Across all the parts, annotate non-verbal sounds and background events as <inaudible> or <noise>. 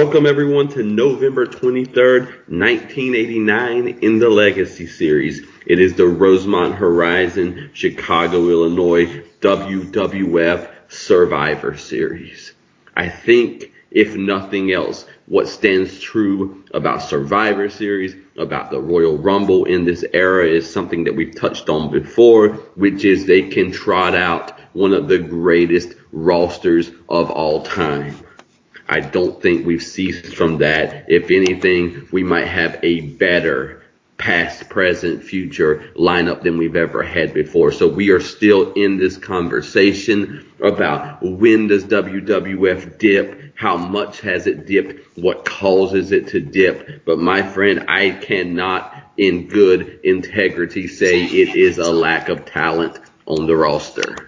Welcome everyone to November 23rd, 1989 in the Legacy Series. It is the Rosemont Horizon, Chicago, Illinois WWF Survivor Series. I think, if nothing else, what stands true about Survivor Series, about the Royal Rumble in this era is something that we've touched on before, which is they can trot out one of the greatest rosters of all time. I don't think we've ceased from that. If anything, we might have a better past, present, future lineup than we've ever had before. So we are still in this conversation about when does WWF dip? How much has it dipped? What causes it to dip? But my friend, I cannot in good integrity say it is a lack of talent on the roster.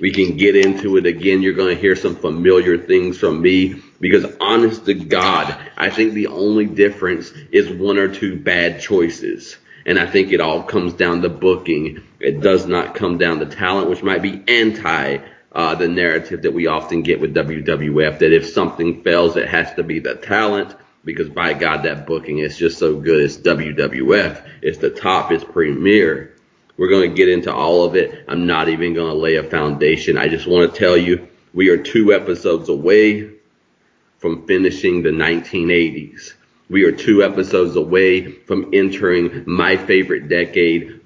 We can get into it again. You're going to hear some familiar things from me because honest to God, I think the only difference is one or two bad choices. And I think it all comes down to booking. It does not come down to talent, which might be anti uh, the narrative that we often get with WWF that if something fails, it has to be the talent because by God, that booking is just so good. It's WWF. It's the top. It's premier. We're going to get into all of it. I'm not even going to lay a foundation. I just want to tell you we are two episodes away from finishing the 1980s. We are two episodes away from entering my favorite decade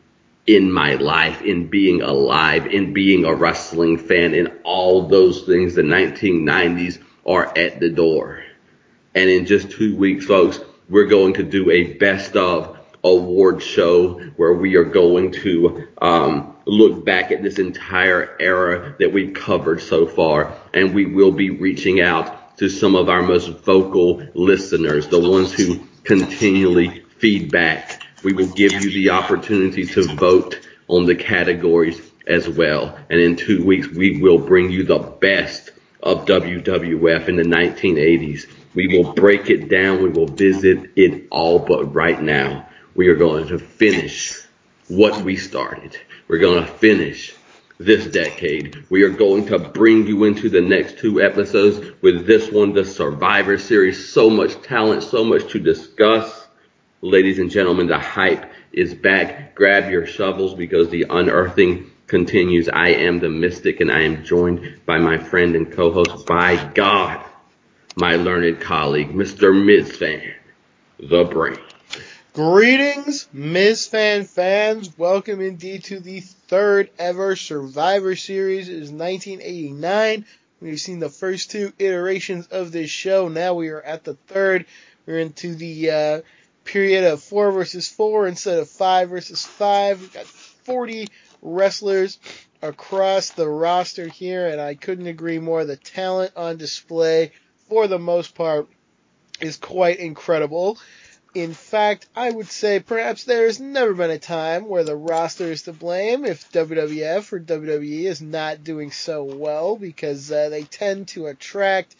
in my life, in being alive, in being a wrestling fan, in all those things. The 1990s are at the door. And in just two weeks, folks, we're going to do a best of award show where we are going to um, look back at this entire era that we've covered so far, and we will be reaching out to some of our most vocal listeners, the ones who continually feedback. We will give you the opportunity to vote on the categories as well. And in two weeks, we will bring you the best of WWF in the 1980s. We will break it down. We will visit it all. But right now, we are going to finish what we started. We're going to finish this decade. We are going to bring you into the next two episodes with this one, the Survivor Series. So much talent, so much to discuss. Ladies and gentlemen, the hype is back. Grab your shovels because the unearthing continues. I am the mystic and I am joined by my friend and co-host, by God, my learned colleague, Mr. Mizfan, the brain. Greetings, Ms. Fan fans. Welcome indeed to the third ever Survivor Series. It is 1989. We've seen the first two iterations of this show. Now we are at the third. We're into the uh, period of four versus four instead of five versus five. We've got 40 wrestlers across the roster here, and I couldn't agree more. The talent on display, for the most part, is quite incredible. In fact, I would say perhaps there has never been a time where the roster is to blame if WWF or WWE is not doing so well because uh, they tend to attract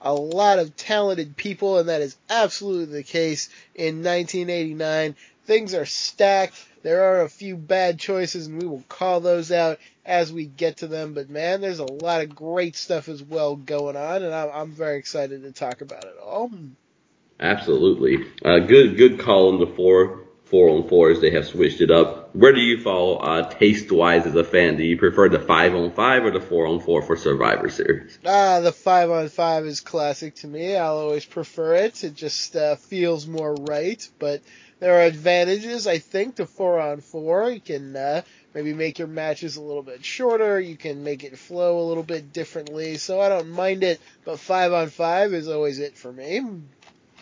a lot of talented people, and that is absolutely the case in 1989. Things are stacked. There are a few bad choices, and we will call those out as we get to them. But man, there's a lot of great stuff as well going on, and I'm, I'm very excited to talk about it all. Absolutely. Uh, good, good call on the four, four on fours. They have switched it up. Where do you fall, uh, taste wise as a fan? Do you prefer the five on five or the four on four for Survivor Series? Ah, the five on five is classic to me. I'll always prefer it. It just uh, feels more right. But there are advantages, I think, to four on four. You can uh, maybe make your matches a little bit shorter. You can make it flow a little bit differently. So I don't mind it. But five on five is always it for me.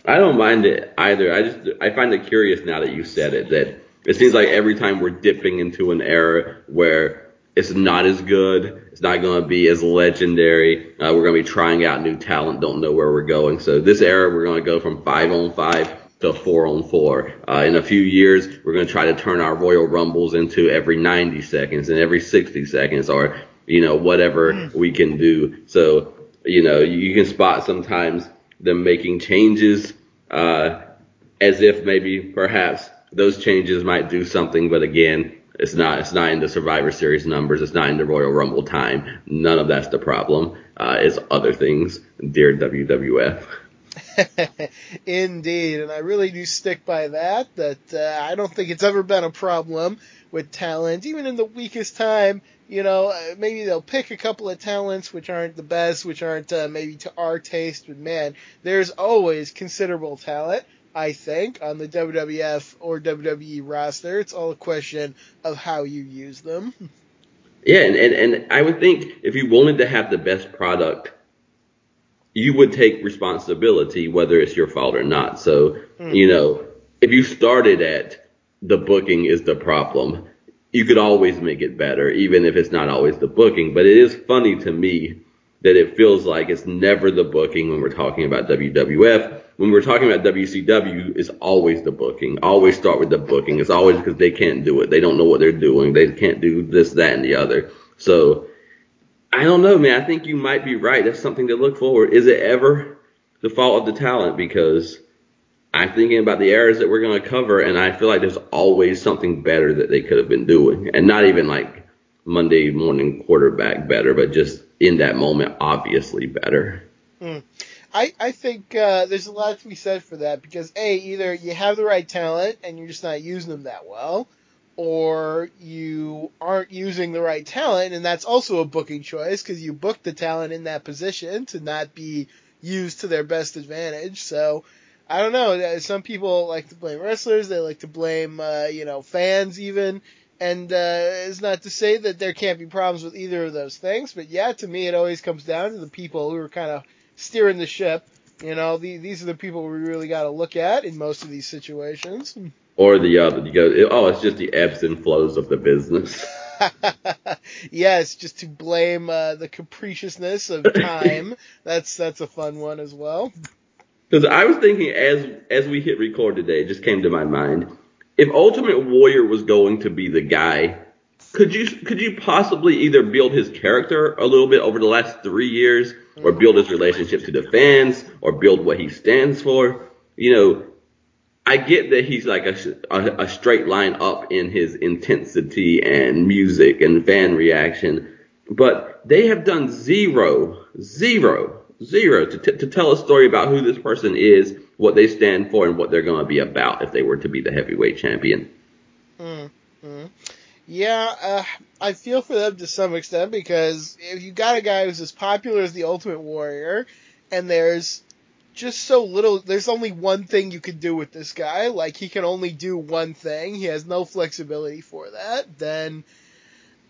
I don't mind it either. I just I find it curious now that you said it that it seems like every time we're dipping into an era where it's not as good, it's not going to be as legendary. Uh, we're going to be trying out new talent, don't know where we're going. So this era, we're going to go from five on five to four on four. Uh, in a few years, we're going to try to turn our Royal Rumbles into every 90 seconds and every 60 seconds, or you know whatever we can do. So you know you can spot sometimes them making changes uh, as if maybe perhaps those changes might do something, but again, It's not. It's not in the Survivor Series numbers. It's not in the Royal Rumble time. None of that's the problem. Uh, it's other things, dear WWF. <laughs> Indeed, and I really do stick by that. That uh, I don't think it's ever been a problem with talent, even in the weakest time. You know, uh, maybe they'll pick a couple of talents which aren't the best, which aren't uh, maybe to our taste, but man, there's always considerable talent. I think, on the WWF or WWE roster. It's all a question of how you use them. Yeah, and, and, and I would think if you wanted to have the best product, you would take responsibility, whether it's your fault or not. So, mm. you know, if you started at the booking is the problem, you could always make it better, even if it's not always the booking. But it is funny to me that it feels like it's never the booking when we're talking about WWF when we're talking about WCW, it's always the booking. Always start with the booking. It's always because they can't do it. They don't know what they're doing. They can't do this, that, and the other. So I don't know, man. I think you might be right. That's something to look forward. Is it ever the fault of the talent? Because I'm thinking about the errors that we're going to cover, and I feel like there's always something better that they could have been doing, and not even like Monday morning quarterback better, but just in that moment, obviously better. Mm. I, I think uh, there's a lot to be said for that because a either you have the right talent and you're just not using them that well, or you aren't using the right talent and that's also a booking choice because you booked the talent in that position to not be used to their best advantage. So I don't know. Some people like to blame wrestlers. They like to blame uh, you know fans even. And uh, it's not to say that there can't be problems with either of those things, but yeah, to me it always comes down to the people who are kind of steering the ship. You know, the, these are the people we really got to look at in most of these situations. Or the other, you go, oh, it's just the ebbs and flows of the business. <laughs> <laughs> yes, just to blame uh, the capriciousness of <laughs> time. that's that's a fun one as well. Because I was thinking as as we hit record today, it just came to my mind. If Ultimate Warrior was going to be the guy could you could you possibly either build his character a little bit over the last three years, or build his relationship to the fans, or build what he stands for? You know, I get that he's like a, a, a straight line up in his intensity and music and fan reaction, but they have done zero, zero, zero to, t- to tell a story about who this person is, what they stand for, and what they're going to be about if they were to be the heavyweight champion. Mm-hmm. Yeah, uh, I feel for them to some extent because if you got a guy who's as popular as the Ultimate Warrior, and there's just so little, there's only one thing you can do with this guy. Like he can only do one thing. He has no flexibility for that. Then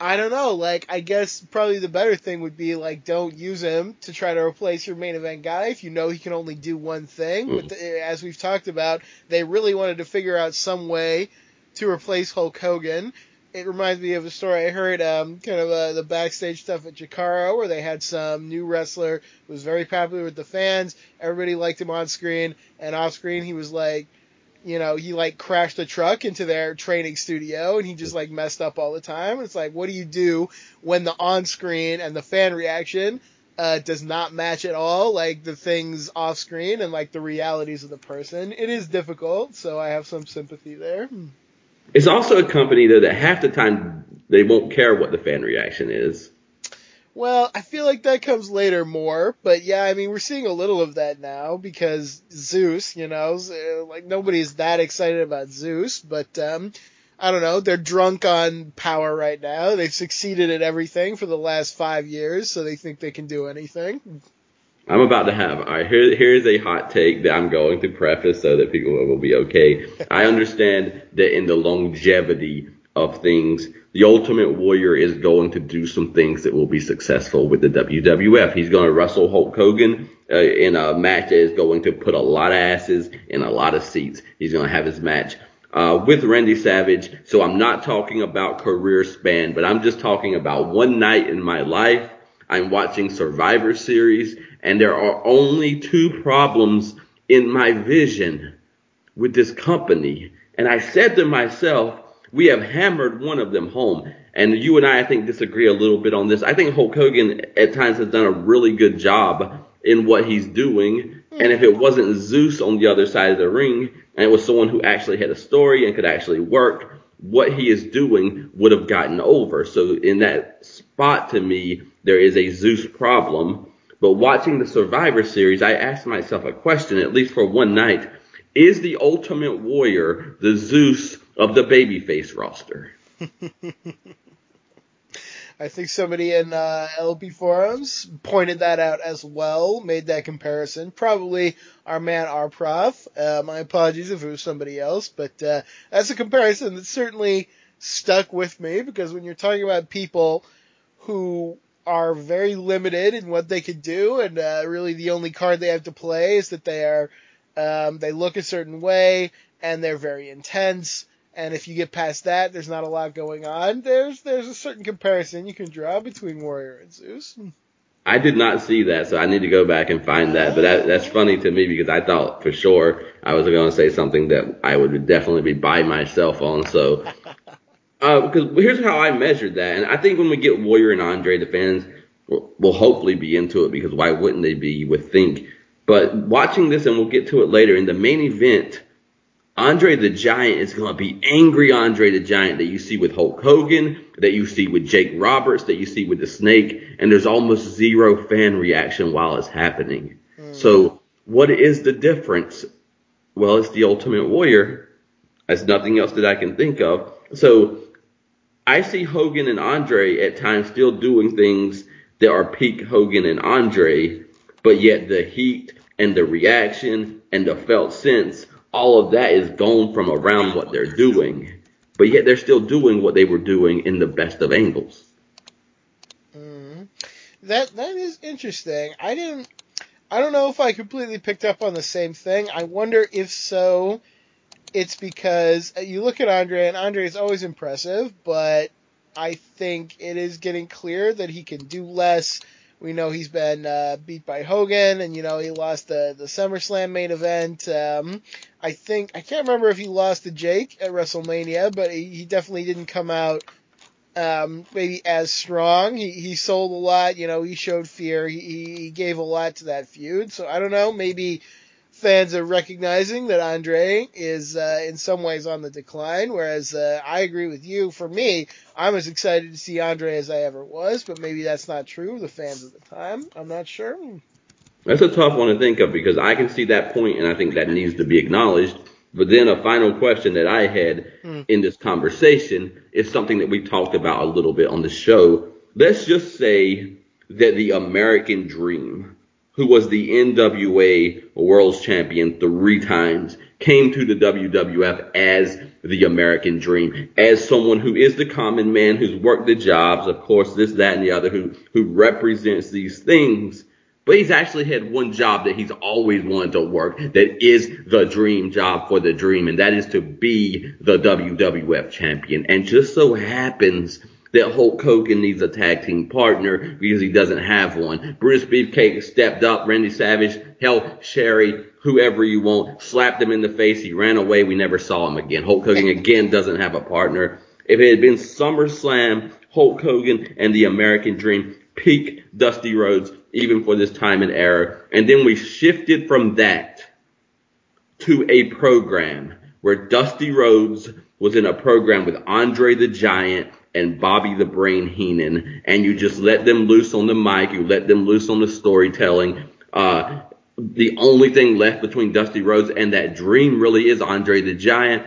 I don't know. Like I guess probably the better thing would be like don't use him to try to replace your main event guy if you know he can only do one thing. Mm. But the, as we've talked about, they really wanted to figure out some way to replace Hulk Hogan it reminds me of a story I heard, um, kind of uh, the backstage stuff at Chikara, where they had some new wrestler who was very popular with the fans. Everybody liked him on screen, and off screen he was like, you know, he like crashed a truck into their training studio, and he just like messed up all the time. It's like, what do you do when the on screen and the fan reaction uh, does not match at all, like the things off screen and like the realities of the person? It is difficult, so I have some sympathy there. It's also a company though that half the time they won't care what the fan reaction is. Well, I feel like that comes later more, but yeah, I mean, we're seeing a little of that now because Zeus, you know, uh, like nobody's that excited about Zeus, but um, I don't know, they're drunk on power right now. They've succeeded at everything for the last five years, so they think they can do anything. I'm about to have. All right, here, here's a hot take that I'm going to preface so that people will be okay. <laughs> I understand that in the longevity of things, the Ultimate Warrior is going to do some things that will be successful with the WWF. He's going to wrestle Hulk Hogan uh, in a match that is going to put a lot of asses in a lot of seats. He's going to have his match uh, with Randy Savage. So I'm not talking about career span, but I'm just talking about one night in my life. I'm watching Survivor Series and there are only two problems in my vision with this company. And I said to myself, we have hammered one of them home. And you and I, I think, disagree a little bit on this. I think Hulk Hogan at times has done a really good job in what he's doing. And if it wasn't Zeus on the other side of the ring, and it was someone who actually had a story and could actually work, what he is doing would have gotten over. So in that spot to me, there is a Zeus problem. But watching the Survivor Series, I asked myself a question, at least for one night. Is the Ultimate Warrior the Zeus of the babyface roster? <laughs> I think somebody in uh, LP forums pointed that out as well, made that comparison. Probably our man, our prof. Uh, my apologies if it was somebody else, but uh, that's a comparison that certainly stuck with me because when you're talking about people who are very limited in what they could do, and uh, really the only card they have to play is that they are um, they look a certain way and they're very intense and if you get past that, there's not a lot going on. There's there's a certain comparison you can draw between Warrior and Zeus. I did not see that, so I need to go back and find that. But that, that's funny to me because I thought for sure I was going to say something that I would definitely be by myself on. So, <laughs> uh, because here's how I measured that, and I think when we get Warrior and Andre, the fans will, will hopefully be into it because why wouldn't they be? You would think. But watching this, and we'll get to it later in the main event Andre the Giant is going to be angry Andre the Giant that you see with Hulk Hogan, that you see with Jake Roberts, that you see with the Snake, and there's almost zero fan reaction while it's happening. Mm. So what is the difference? Well, it's the Ultimate Warrior. There's nothing else that I can think of. So I see Hogan and Andre at times still doing things that are peak Hogan and Andre, but yet the heat and the reaction and the felt sense all of that is gone from around what they're doing, but yet they're still doing what they were doing in the best of angles. Mm. That that is interesting. I didn't. I don't know if I completely picked up on the same thing. I wonder if so. It's because you look at Andre, and Andre is always impressive, but I think it is getting clear that he can do less we know he's been uh, beat by Hogan, and you know he lost the the SummerSlam main event. Um, I think I can't remember if he lost to Jake at WrestleMania, but he, he definitely didn't come out um, maybe as strong. He he sold a lot, you know. He showed fear. He he gave a lot to that feud. So I don't know. Maybe fans are recognizing that Andre is uh, in some ways on the decline. Whereas uh, I agree with you. For me, I'm as excited to see Andre as I ever was, but maybe that's not true. The fans at the time, I'm not sure. That's a tough one to think of because I can see that point, and I think that needs to be acknowledged. But then a final question that I had mm. in this conversation is something that we talked about a little bit on the show. Let's just say that the American dream who was the NWA World Champion three times, came to the WWF as the American Dream, as someone who is the common man who's worked the jobs, of course, this, that, and the other, who, who represents these things. But he's actually had one job that he's always wanted to work that is the dream job for the dream, and that is to be the WWF champion. And just so happens that Hulk Hogan needs a tag team partner because he doesn't have one. Brutus Beefcake stepped up. Randy Savage, hell, Sherri, whoever you want, slapped him in the face. He ran away. We never saw him again. Hulk Hogan again doesn't have a partner. If it had been SummerSlam, Hulk Hogan and the American Dream, peak Dusty Rhodes, even for this time and era. And then we shifted from that to a program where Dusty Rhodes was in a program with Andre the Giant and Bobby the Brain Heenan, and you just let them loose on the mic, you let them loose on the storytelling. Uh, the only thing left between Dusty Rhodes and that dream really is Andre the Giant.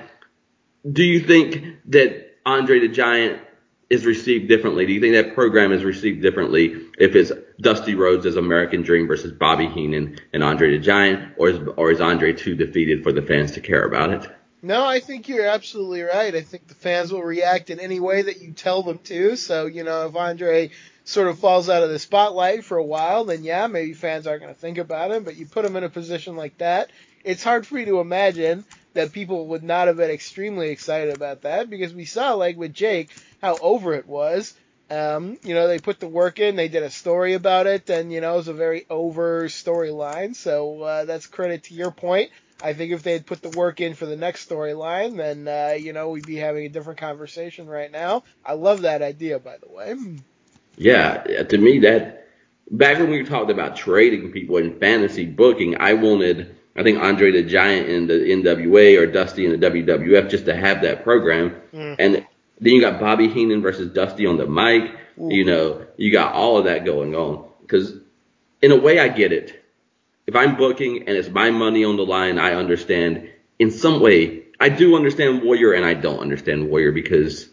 Do you think that Andre the Giant is received differently? Do you think that program is received differently if it's Dusty Rhodes as American Dream versus Bobby Heenan and Andre the Giant, or is, or is Andre too defeated for the fans to care about it? No, I think you're absolutely right. I think the fans will react in any way that you tell them to. So, you know, if Andre sort of falls out of the spotlight for a while, then yeah, maybe fans aren't going to think about him. But you put him in a position like that, it's hard for me to imagine that people would not have been extremely excited about that because we saw, like with Jake, how over it was. Um, you know, they put the work in, they did a story about it, and, you know, it was a very over storyline. So uh, that's credit to your point. I think if they had put the work in for the next storyline, then uh, you know we'd be having a different conversation right now. I love that idea, by the way. Yeah, to me that back when we talked about trading people in fantasy booking, I wanted I think Andre the Giant in the NWA or Dusty in the WWF just to have that program. Mm. And then you got Bobby Heenan versus Dusty on the mic. Ooh. You know, you got all of that going on. Because in a way, I get it. If I'm booking and it's my money on the line, I understand. In some way, I do understand Warrior and I don't understand Warrior because,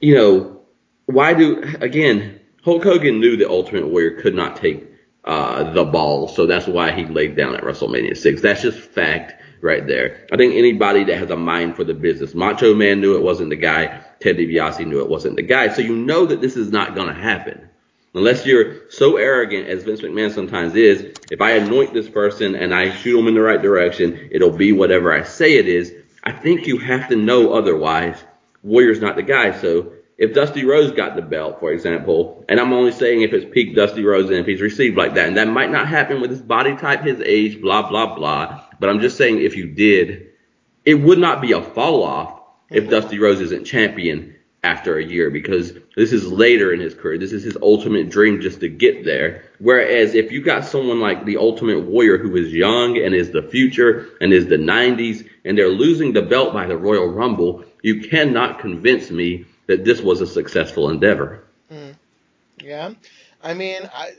you know, why do, again, Hulk Hogan knew the Ultimate Warrior could not take uh, the ball, so that's why he laid down at WrestleMania 6. That's just fact right there. I think anybody that has a mind for the business, Macho Man knew it wasn't the guy, Ted DiBiase knew it wasn't the guy, so you know that this is not going to happen. Unless you're so arrogant as Vince McMahon sometimes is, if I anoint this person and I shoot them in the right direction, it'll be whatever I say it is. I think you have to know otherwise. Warrior's not the guy. So if Dusty Rhodes got the belt, for example, and I'm only saying if it's peak Dusty Rhodes and if he's received like that, and that might not happen with his body type, his age, blah, blah, blah. But I'm just saying if you did, it would not be a fall off if mm-hmm. Dusty Rhodes isn't champion after a year because this is later in his career. This is his ultimate dream just to get there. Whereas if you got someone like the Ultimate Warrior who is young and is the future and is the 90s and they're losing the belt by the Royal Rumble, you cannot convince me that this was a successful endeavor. Yeah, I mean, I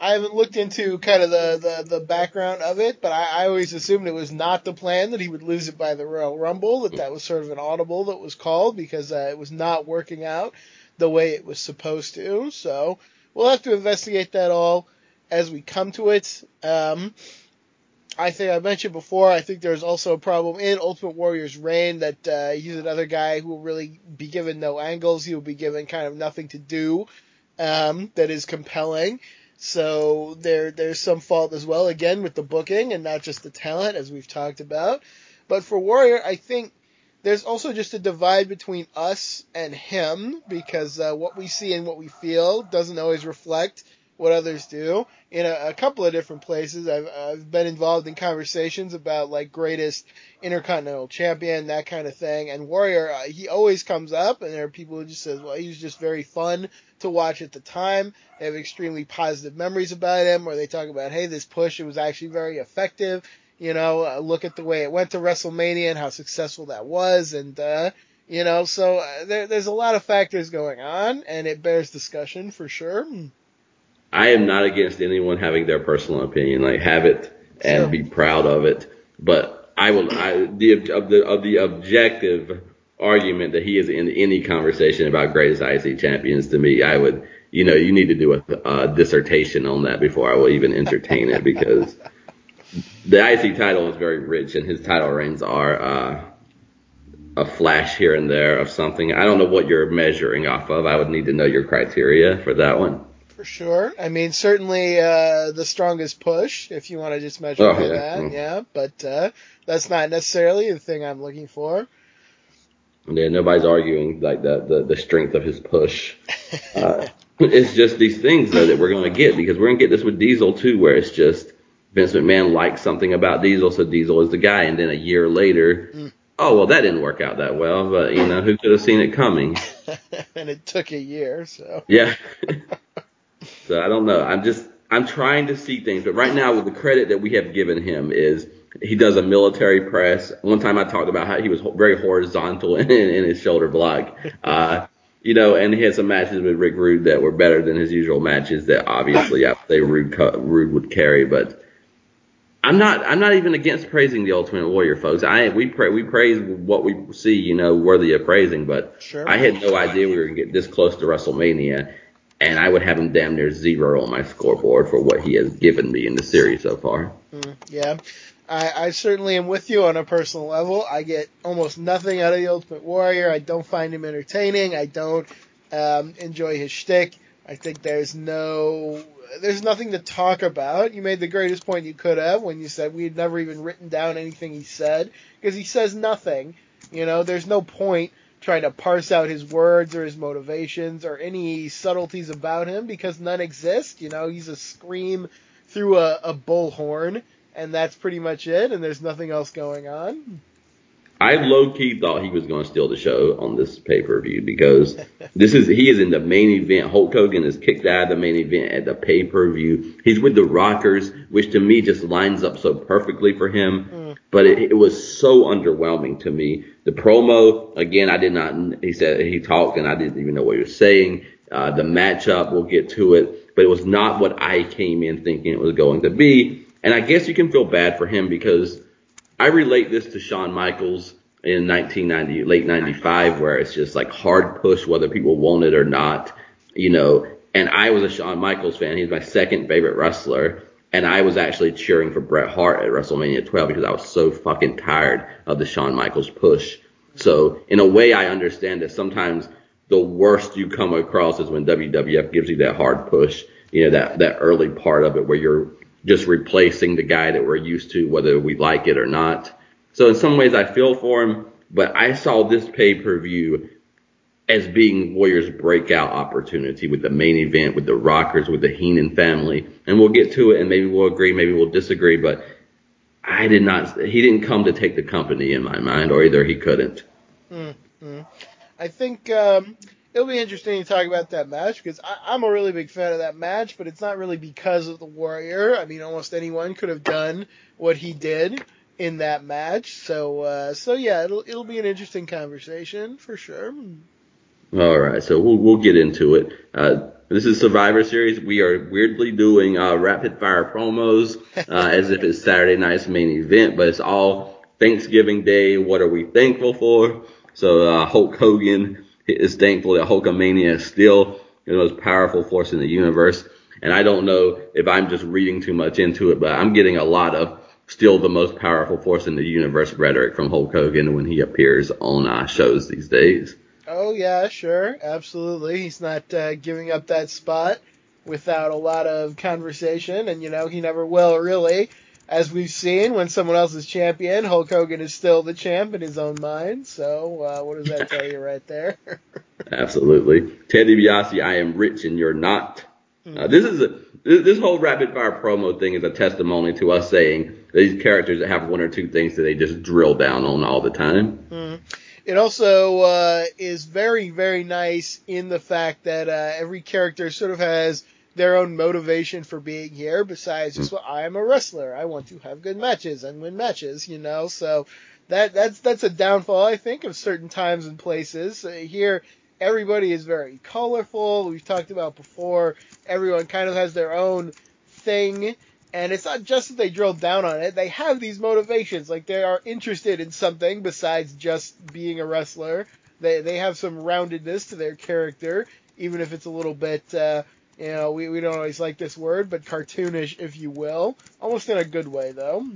I haven't looked into kind of the, the, the background of it, but I, I always assumed it was not the plan that he would lose it by the Royal Rumble. That that was sort of an audible that was called because uh, it was not working out the way it was supposed to. So we'll have to investigate that all as we come to it. Um, I think I mentioned before. I think there's also a problem in Ultimate Warrior's reign that uh, he's another guy who will really be given no angles. He will be given kind of nothing to do um, that is compelling. So there there's some fault as well again with the booking and not just the talent as we've talked about. But for Warrior, I think there's also just a divide between us and him because uh, what we see and what we feel doesn't always reflect what others do. In a, a couple of different places, I've, I've been involved in conversations about like greatest intercontinental champion, that kind of thing. And Warrior, uh, he always comes up, and there are people who just says, well, he was just very fun to watch at the time. They have extremely positive memories about him, or they talk about, hey, this push, it was actually very effective. You know, uh, look at the way it went to WrestleMania and how successful that was, and uh, you know, so uh, there, there's a lot of factors going on, and it bears discussion for sure. I am not against anyone having their personal opinion. Like have it and Sure. be proud of it. But I will. I the of the of the objective argument that he is in any conversation about greatest IC champions to me, I would. You know, you need to do a, a dissertation on that before I will even entertain it because <laughs> the IC title is very rich and his title reigns are uh, a flash here and there of something. I don't know what you're measuring off of. I would need to know your criteria for that one. For sure. I mean, certainly uh, the strongest push, if you want to just measure Oh, by yeah. that, Mm. yeah. But uh, that's not necessarily the thing I'm looking for. Yeah, nobody's arguing like the the, the strength of his push. Uh, it's just these things though that we're going to get because we're going to get this with Diesel too, where it's just Vince McMahon likes something about Diesel, so Diesel is the guy, and then a year later, Mm. oh well, that didn't work out that well, but you know who could have seen it coming? <laughs> and it took a year, so. Yeah. <laughs> so I don't know. I'm just I'm trying to see things, but right now with the credit that we have given him is he does a military press. One time I talked about how he was very horizontal <laughs> in, in his shoulder block. <laughs> Uh, you know, and he had some matches with Rick Rude that were better than his usual matches that obviously I would say Rude, Rude would carry, but I'm not I'm not even against praising the Ultimate Warrior, folks. I we pra- we praise what we see, you know, worthy of praising, but Sure. I had no idea we were gonna get this close to WrestleMania, and I would have him damn near zero on my scoreboard for what he has given me in the series so far. Mm, yeah. I, I certainly am with you on a personal level. I get almost nothing out of the Ultimate Warrior. I don't find him entertaining. I don't um, enjoy his shtick. I think there's no, there's nothing to talk about. You made the greatest point you could have when you said we had never even written down anything he said because he says nothing. You know, there's no point trying to parse out his words or his motivations or any subtleties about him because none exist. You know, he's a scream through a, a bullhorn and that's pretty much it, and there's nothing else going on. I low key thought he was going to steal the show on this pay per view because <laughs> this is he is in the main event. Hulk Hogan is kicked out of the main event at the pay per view. He's with the Rockers, which to me just lines up so perfectly for him. Mm. But it, it was so underwhelming to me. The promo again, I did not. He said he talked and I didn't even know what he was saying. Uh, the matchup, we'll get to it, but it was not what I came in thinking it was going to be. And I guess you can feel bad for him because I relate this to Shawn Michaels in 1990, late 95, where it's just like hard push whether people want it or not, you know. And I was a Shawn Michaels fan. He's my second favorite wrestler. And I was actually cheering for Bret Hart at WrestleMania 12 because I was so fucking tired of the Shawn Michaels push. So in a way, I understand that sometimes the worst you come across is when WWF gives you that hard push, you know, that, that early part of it where you're just replacing the guy that we're used to, whether we like it or not. So in some ways I feel for him, but I saw this pay per view as being Warriors' breakout opportunity with the main event, with the Rockers, with the Heenan family. And we'll get to it and maybe we'll agree, maybe we'll disagree, but I did not, he didn't come to take the company in my mind, or either he couldn't. Mm-hmm. I think, um, it'll be interesting to talk about that match because I, am a really big fan of that match, but it's not really because of the Warrior. I mean, almost anyone could have done what he did in that match. So, uh, so yeah, it'll it'll be an interesting conversation for sure. All right, so we'll we'll get into it. Uh, this is Survivor Series. We are weirdly doing uh, rapid fire promos <laughs> uh, as if it's Saturday night's main event, but it's all Thanksgiving Day. What are we thankful for? So uh, Hulk Hogan is thankful that Hulkamania is still the most powerful force in the universe. And I don't know if I'm just reading too much into it, but I'm getting a lot of still the most powerful force in the universe rhetoric from Hulk Hogan when he appears on uh, shows these days. Oh yeah, sure, absolutely. He's not uh, giving up that spot without a lot of conversation, and you know he never will really as we've seen, when someone else is champion, Hulk Hogan is still the champ in his own mind. So, uh, what does that tell you right there? <laughs> Absolutely. Ted DiBiase, I am rich and you're not. Uh, this is a, this whole rapid fire promo thing is a testimony to us saying these characters that have one or two things that they just drill down on all the time. Mm. It also uh, is very, very nice in the fact that uh, every character sort of has their own motivation for being here besides just well, I am a wrestler. I want to have good matches and win matches, you know. So that that's that's a downfall I think of certain times and places. Uh, here everybody is very colorful. We've talked about before. Everyone kind of has their own thing. And it's not just that they drill down on it, they have these motivations. Like they are interested in something besides just being a wrestler. They they have some roundedness to their character, even if it's a little bit uh, you know, we, we don't always like this word, but cartoonish, if you will. Almost in a good way, though.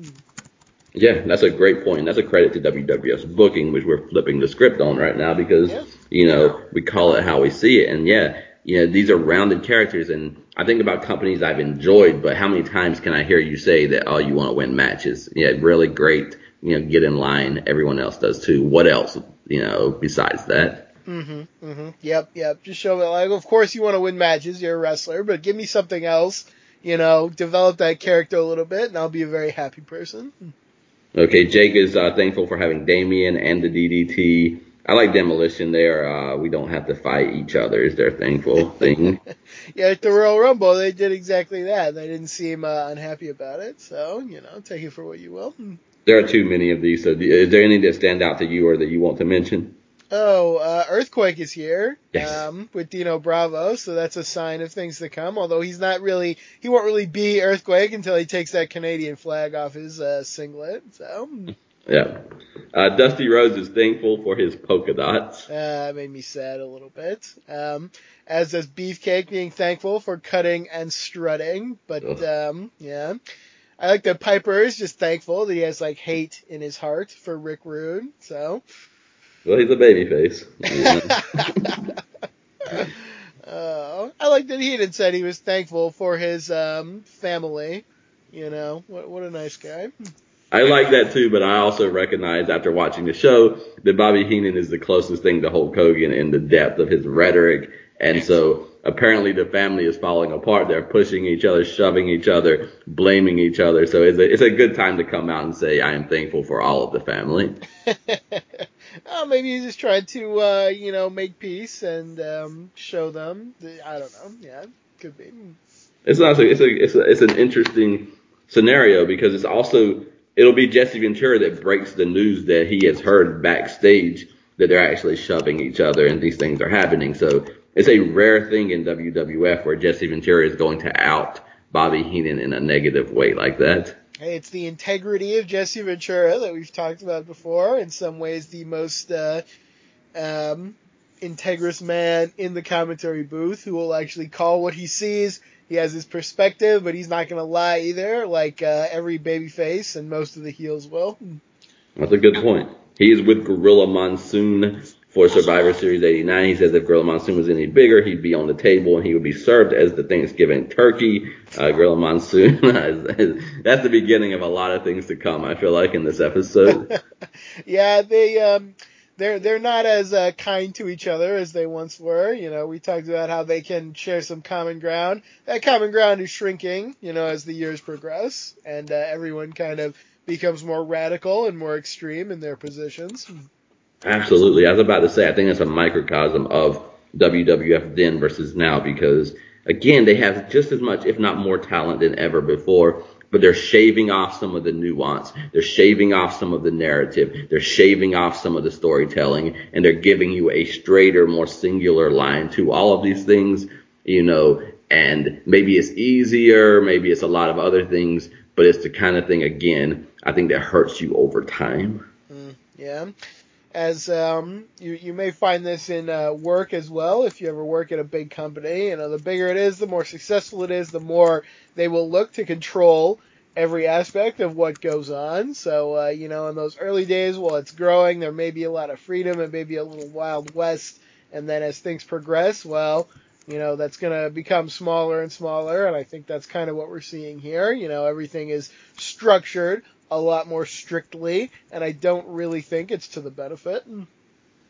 Yeah, that's a great point. That's a credit to WWF's booking, which we're flipping the script on right now because, yes. you know, we call it how we see it. And yeah, you know, these are rounded characters. And I think about companies I've enjoyed, but how many times can I hear you say that, oh, you want to win matches? Yeah, really great. You know, get in line. Everyone else does too. What else, you know, besides that? Mm-hmm. Mm-hmm. Yep. Yep. Just show me like, of course you want to win matches. You're a wrestler, but give me something else. You know, develop that character a little bit, and I'll be a very happy person. Okay, Jake is uh, thankful for having Damien and the DDT. I like Demolition there. Uh, we don't have to fight each other. Is their thankful thing? <laughs> yeah, at the Royal Rumble, they did exactly that. They didn't seem uh, unhappy about it. So you know, take it for what you will. There are too many of these. So, is there any that stand out to you or that you want to mention? Oh, uh, Earthquake is here yes. um, with Dino Bravo, so that's a sign of things to come. Although he's not really, he won't really be Earthquake until he takes that Canadian flag off his uh, singlet. So. Yeah. Uh, Dusty Rhodes is thankful for his polka dots. Uh, made me sad a little bit. Um, as does Beefcake being thankful for cutting and strutting. But um, yeah. I like that Piper is just thankful that he has like hate in his heart for Rick Rude. So. Well, he's a baby face. uh, <laughs> I like that he had said he was thankful for his um, family. You know, what what a nice guy. I like that too, but I also recognize after watching the show that Bobby Heenan is the closest thing to Hulk Hogan in the depth of his rhetoric. And so apparently the family is falling apart. They're pushing each other, shoving each other, blaming each other. So it's a, it's a good time to come out and say, I am thankful for all of the family. <laughs> oh, maybe he's just trying to, uh, you know, make peace and um, show them. I don't know. Yeah, could be. It's also it's a, it's a, it's an interesting scenario because it's also it'll be Jesse Ventura that breaks the news that he has heard backstage that they're actually shoving each other and these things are happening. So it's a rare thing in WWF where Jesse Ventura is going to out Bobby Heenan in a negative way like that. It's the integrity of Jesse Ventura that we've talked about before. In some ways, the most uh, um, integrous man in the commentary booth who will actually call what he sees he has his perspective, but he's not going to lie either, like uh, every babyface and most of the heels will. That's a good point. He is with Gorilla Monsoon for Survivor Series 89. He says if Gorilla Monsoon was any bigger, he'd be on the table and he would be served as the Thanksgiving turkey. Uh, Gorilla Monsoon, <laughs> that's the beginning of a lot of things to come, I feel like, in this episode. <laughs> yeah, they, um, they're they're not as uh, kind to each other as they once were. You know, we talked about how they can share some common ground. That common ground is shrinking, you know, as the years progress, and uh, everyone kind of becomes more radical and more extreme in their positions. Absolutely, I was about to say, I think that's a microcosm of WWF then versus now because again, they have just as much, if not more talent than ever before but they're shaving off some of the nuance. They're shaving off some of the narrative. They're shaving off some of the storytelling and they're giving you a straighter, more singular line to all of these things, you know, and maybe it's easier, maybe it's a lot of other things, but it's the kind of thing, again, I think that hurts you over time. Mm, yeah. As um, you you may find this in uh, work as well. If you ever work at a big company, you know the bigger it is, the more successful it is, the more they will look to control every aspect of what goes on. So, uh, you know, in those early days while it's growing, there may be a lot of freedom and maybe a little wild west. And then as things progress, well, you know, that's going to become smaller and smaller. And I think that's kind of what we're seeing here. You know, everything is structured a lot more strictly. And I don't really think it's to the benefit.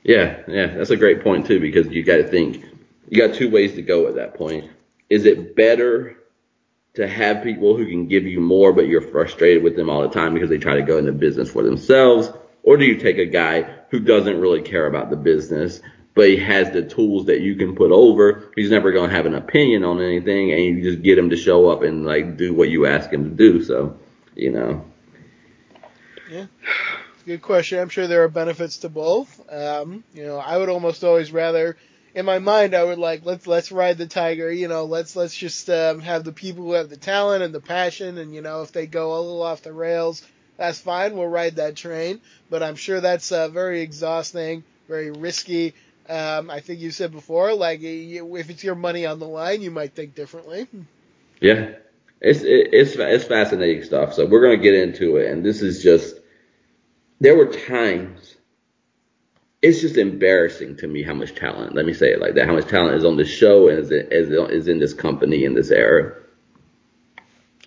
Yeah, yeah, that's a great point too, because you got to think, you got two ways to go at that point. Is it better to have people who can give you more, but you're frustrated with them all the time because they try to go into business for themselves? Or do you take a guy who doesn't really care about the business, but he has the tools that you can put over? He's never going to have an opinion on anything, and you just get him to show up and like do what you ask him to do. So, you know. Yeah. Good question. I'm sure there are benefits to both. Um, you know, I would almost always rather in my mind, I would like let's let's ride the tiger. You know, let's let's just um, have the people who have the talent and the passion, and you know, if they go a little off the rails, that's fine. We'll ride that train. But I'm sure that's uh, very exhausting, very risky. Um, I think you said before, like if it's your money on the line, you might think differently. Yeah, it's it's it's fascinating stuff. So we're gonna get into it, and this is just there were times it's just embarrassing to me how much talent. Let me say it like that. How much talent is on this show and is, is, is in this company in this era.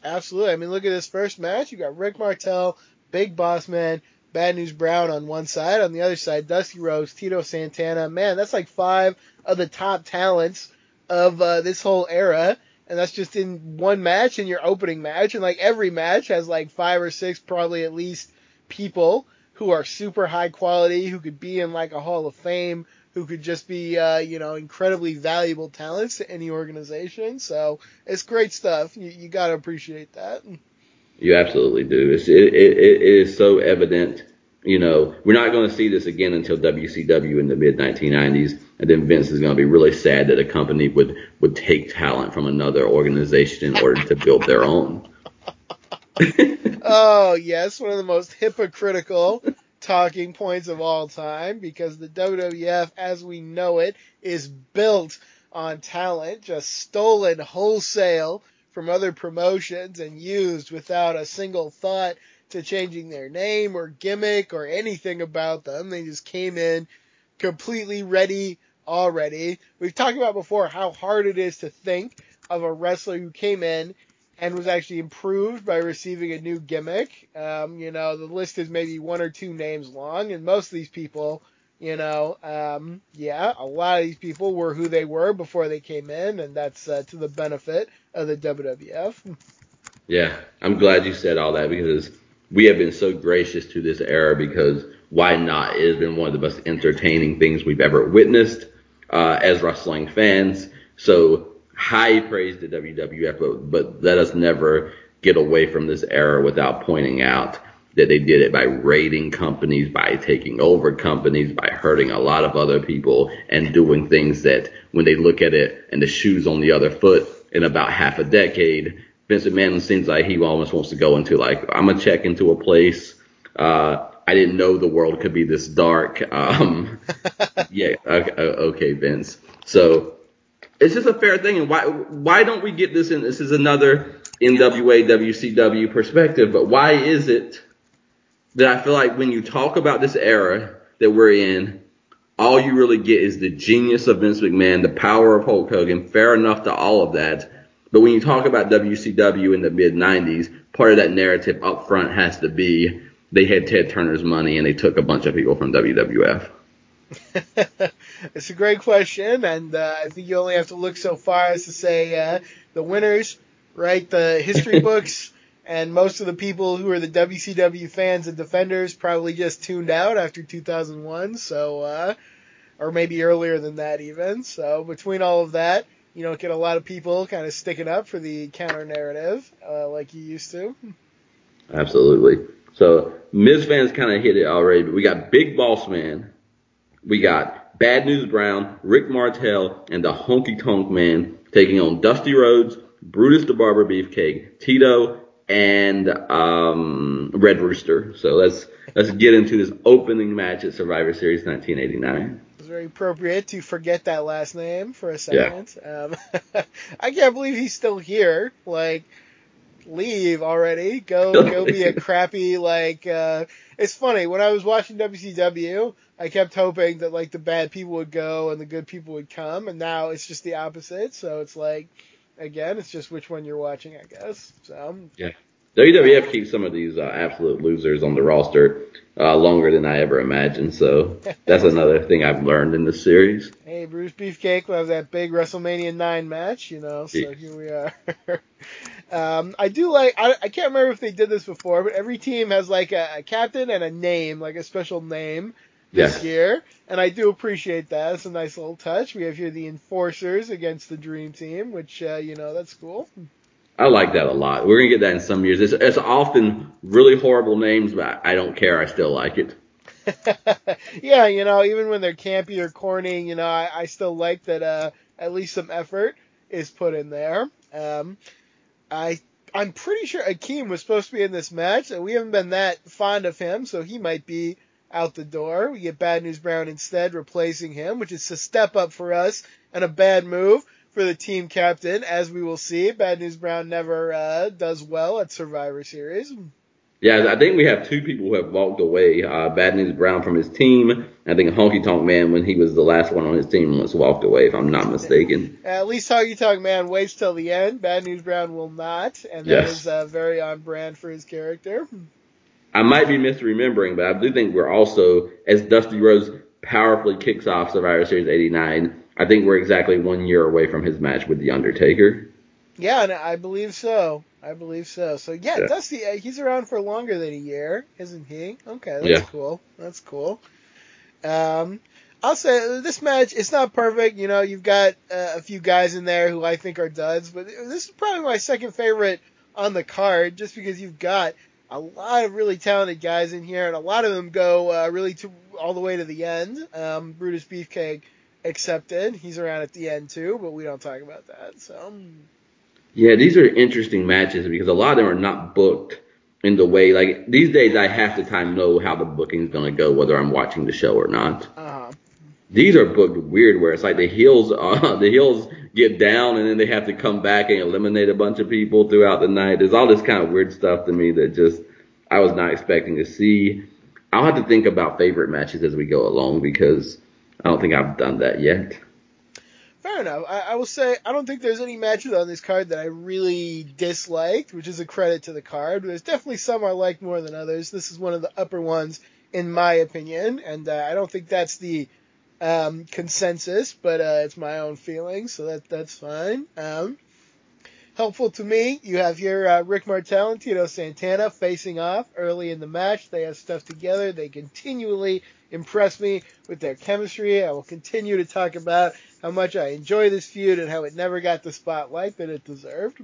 Absolutely. I mean, look at this first match. You got Rick Martel, Big Boss Man, Bad News Brown on one side. On the other side, Dusty Rhodes, Tito Santana. Man, that's like five of the top talents of uh, this whole era. And that's just in one match in your opening match. And like every match has like five or six, probably at least, people who are super high quality, who could be in like a Hall of Fame, who could just be, uh, you know, incredibly valuable talents to any organization. So it's great stuff. You, you got to appreciate that. You absolutely do. It's, it, it, it is so evident. You know, we're not going to see this again until WCW in the mid 1990s, and then Vince is going to be really sad that a company would would take talent from another organization in order to build their own. <laughs> oh, yes, one of the most hypocritical talking points of all time because the WWF, as we know it, is built on talent, just stolen wholesale from other promotions and used without a single thought to changing their name or gimmick or anything about them. They just came in completely ready already. We've talked about before how hard it is to think of a wrestler who came in and was actually improved by receiving a new gimmick. Um, you know, the list is maybe one or two names long, and most of these people, you know, um, yeah, a lot of these people were who they were before they came in, and that's uh, to the benefit of the WWF. <laughs> Yeah, I'm glad you said all that because we have been so gracious to this era because why not? It has been one of the most entertaining things we've ever witnessed uh, as wrestling fans. So high praise to WWF, but, but let us never get away from this era without pointing out that they did it by raiding companies, by taking over companies, by hurting a lot of other people, and doing things that when they look at it and the shoes on the other foot in about half a decade, Vince McMahon seems like he almost wants to go into like, I'm gonna check into a place. Uh, I didn't know the world could be this dark. <laughs> Um, <laughs> yeah, okay, okay, Vince. So it's just a fair thing. And why why don't we get this in? This is another NWA WCW perspective, but why is it that I feel like when you talk about this era that we're in, all you really get is the genius of Vince McMahon, the power of Hulk Hogan. Fair enough to all of that. But when you talk about WCW in the mid 90s, part of that narrative up front has to be they had Ted Turner's money and they took a bunch of people from WWF. <laughs> it's a great question, and uh, I think you only have to look so far as to say uh, the winners, write The history <laughs> books and most of the people who are the WCW fans and defenders probably just tuned out after 2001, so uh, or maybe earlier than that even. So between all of that, you don't get a lot of people kind of sticking up for the counter narrative uh, like you used to. Absolutely. So Miz fans kind of hit it already, but we got Big Boss Man, we got Bad News Brown, Rick Martel, and the Honky Tonk Man taking on Dusty Rhodes, Brutus the Barber Beefcake, Tito, and um, Red Rooster. So let's let's get into this opening match at Survivor Series 1989. It's very appropriate to forget that last name for a second. Yeah. Um, <laughs> I can't believe he's still here. Like, leave already. Go <laughs> go be a crappy like. Uh, it's funny when I was watching WCW. I kept hoping that like the bad people would go and the good people would come, and now it's just the opposite. So it's like again, it's just which one you're watching, I guess. So yeah, WWF keeps some of these uh, absolute losers on the roster uh, longer than I ever imagined. So <laughs> that's another thing I've learned in this series. Hey, Brutus Beefcake will have that big WrestleMania nine match, you know. So here we are. <laughs> um, I do like. I, I can't remember if they did this before, but every team has like a, a captain and a name, like a special name this yeah. year, and I do appreciate that. It's a nice little touch. We have here the Enforcers against the Dream Team, which uh, you know that's cool. I like that a lot. We're gonna get that in some years. It's, it's often really horrible names, but I don't care. I still like it. <laughs> yeah, you know, even when they're campy or corny, you know, I, I still like that. Uh, at least some effort is put in there. Um, I I'm pretty sure Akeem was supposed to be in this match, and we haven't been that fond of him, so he might be out the door. We get Bad News Brown instead, replacing him, which is a step up for us and a bad move for the team captain, as we will see. Bad News Brown never uh, does well at Survivor Series. Yeah, I think we have two people who have walked away. Uh, Bad News Brown from his team. I think Honky Tonk Man, when he was the last one on his team, was walked away, if I'm not mistaken. At least Honky Tonk Man waits till the end. Bad News Brown will not, and that yes. is uh, very on brand for his character. I might be misremembering, but I do think we're also, as Dusty Rhodes powerfully kicks off Survivor Series 89, I think we're exactly one year away from his match with The Undertaker. Yeah, I believe so. I believe so. So yeah, yeah. Dusty, uh, he's around for longer than a year, isn't he? Okay, that's yeah. cool. That's cool. Um, I'll say this match it's not perfect. You know, you've got uh, a few guys in there who I think are duds, but this is probably my second favorite on the card, just because you've got a lot of really talented guys in here, and a lot of them go uh, really to all the way to the end. Um, Brutus Beefcake accepted; he's around at the end too, but we don't talk about that. So. Yeah, these are interesting matches because a lot of them are not booked in the way like these days. I half the time know how the booking's gonna go, whether I'm watching the show or not. Uh-huh. These are booked weird, where it's like the heels, uh, <laughs> the heels get down and then they have to come back and eliminate a bunch of people throughout the night. There's all this kind of weird stuff to me that just I was not expecting to see. I'll have to think about favorite matches as we go along because I don't think I've done that yet. Fair enough. I, I will say I don't think there's any matches on this card that I really disliked, which is a credit to the card. There's definitely some I like more than others. This is one of the upper ones in my opinion, and uh, I don't think that's the um, consensus, but uh, it's my own feeling, so that that's fine. Um, helpful to me, you have here uh, Rick Martel and Tito Santana facing off early in the match. They have stuff together. They continually impress me with their chemistry. I will continue to talk about how much I enjoy this feud and how it never got the spotlight that it deserved.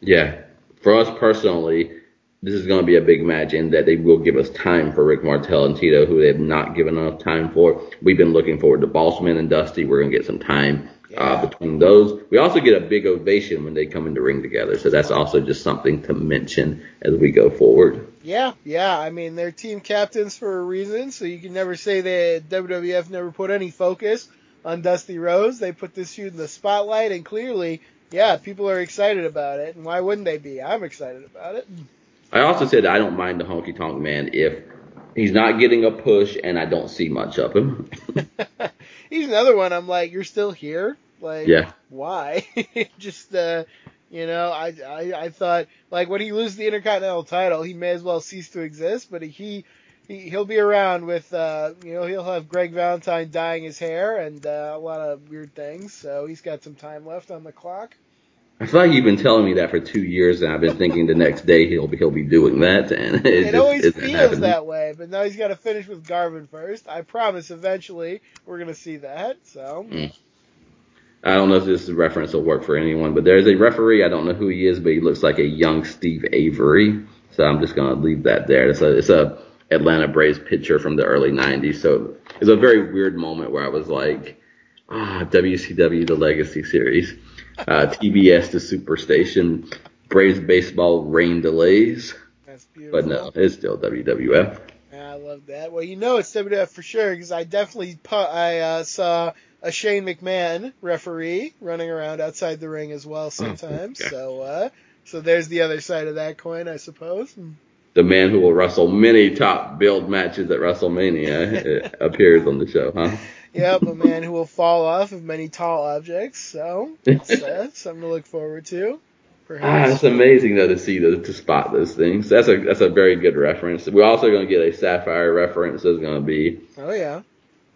Yeah, for us personally, this is going to be a big match in that they will give us time for Rick Martel and Tito, who they have not given enough time for. We've been looking forward to Bossman and Dusty. We're going to get some time yeah. uh, between those. We also get a big ovation when they come in the ring together, so that's also just something to mention as we go forward. Yeah, yeah. I mean, they're team captains for a reason, so you can never say that WWF never put any focus on Dusty Rhodes. They put this feud in the spotlight, and clearly, yeah, people are excited about it. And why wouldn't they be? I'm excited about it. I also said I don't mind the honky tonk man if he's not getting a push and I don't see much of him. <laughs> <laughs> he's another one. I'm like, you're still here? Like, yeah. why? <laughs> Just, uh, you know, I, I, I thought like when he loses the Intercontinental title, he may as well cease to exist. But he, he he'll be around with, uh, you know, he'll have Greg Valentine dyeing his hair and uh, a lot of weird things. So he's got some time left on the clock. I feel like you've been telling me that for two years, and I've been thinking the next day he'll be he'll be doing that, and it, it always feels happening. that way. But now he's got to finish with Garvin first. I promise, eventually we're gonna see that. So. Mm. I don't know if this reference will work for anyone, but there's a referee. I don't know who he is, but he looks like a young Steve Avery. So I'm just gonna leave that there. It's a it's a Atlanta Braves pitcher from the early '90s. So it's a very weird moment where I was like, ah, WCW the Legacy Series uh, TBS to Superstation, Braves baseball rain delays. That's beautiful. But no, it's still WWF. I love that. Well, you know it's WWF for sure because I definitely pu- I uh, saw a Shane McMahon referee running around outside the ring as well oh, sometimes. Oh, okay. So uh, so there's the other side of that coin, I suppose. The man who will wrestle many top build matches at WrestleMania <laughs> appears on the show, huh? Yep, a man who will fall off of many tall objects. So that's <laughs> something to look forward to. Perhaps. Ah, it's amazing though to see the, to spot those things. That's a that's a very good reference. We're also going to get a Sapphire reference. There's going to be oh yeah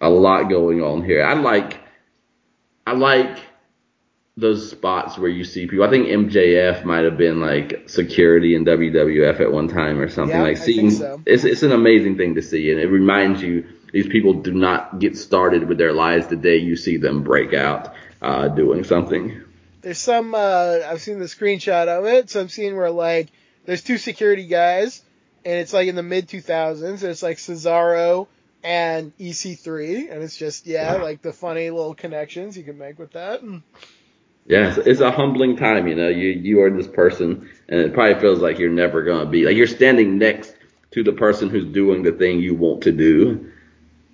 a lot going on here. I like I like those spots where you see people. I think MJF might have been like security in WWF at one time or something. Yeah, like seeing so. it's it's an amazing thing to see, and it reminds you these people do not get started with their lives the day you see them break out uh, doing something. There's some uh, I've seen the screenshot of it, so I'm seeing where like there's two security guys, and it's like in the mid 2000s. It's like Cesaro and EC3, and it's just yeah, like the funny little connections you can make with that. Yeah, it's, it's, a humbling time, you know. You you are this person, and it probably feels like you're never gonna be like you're standing next to the person who's doing the thing you want to do,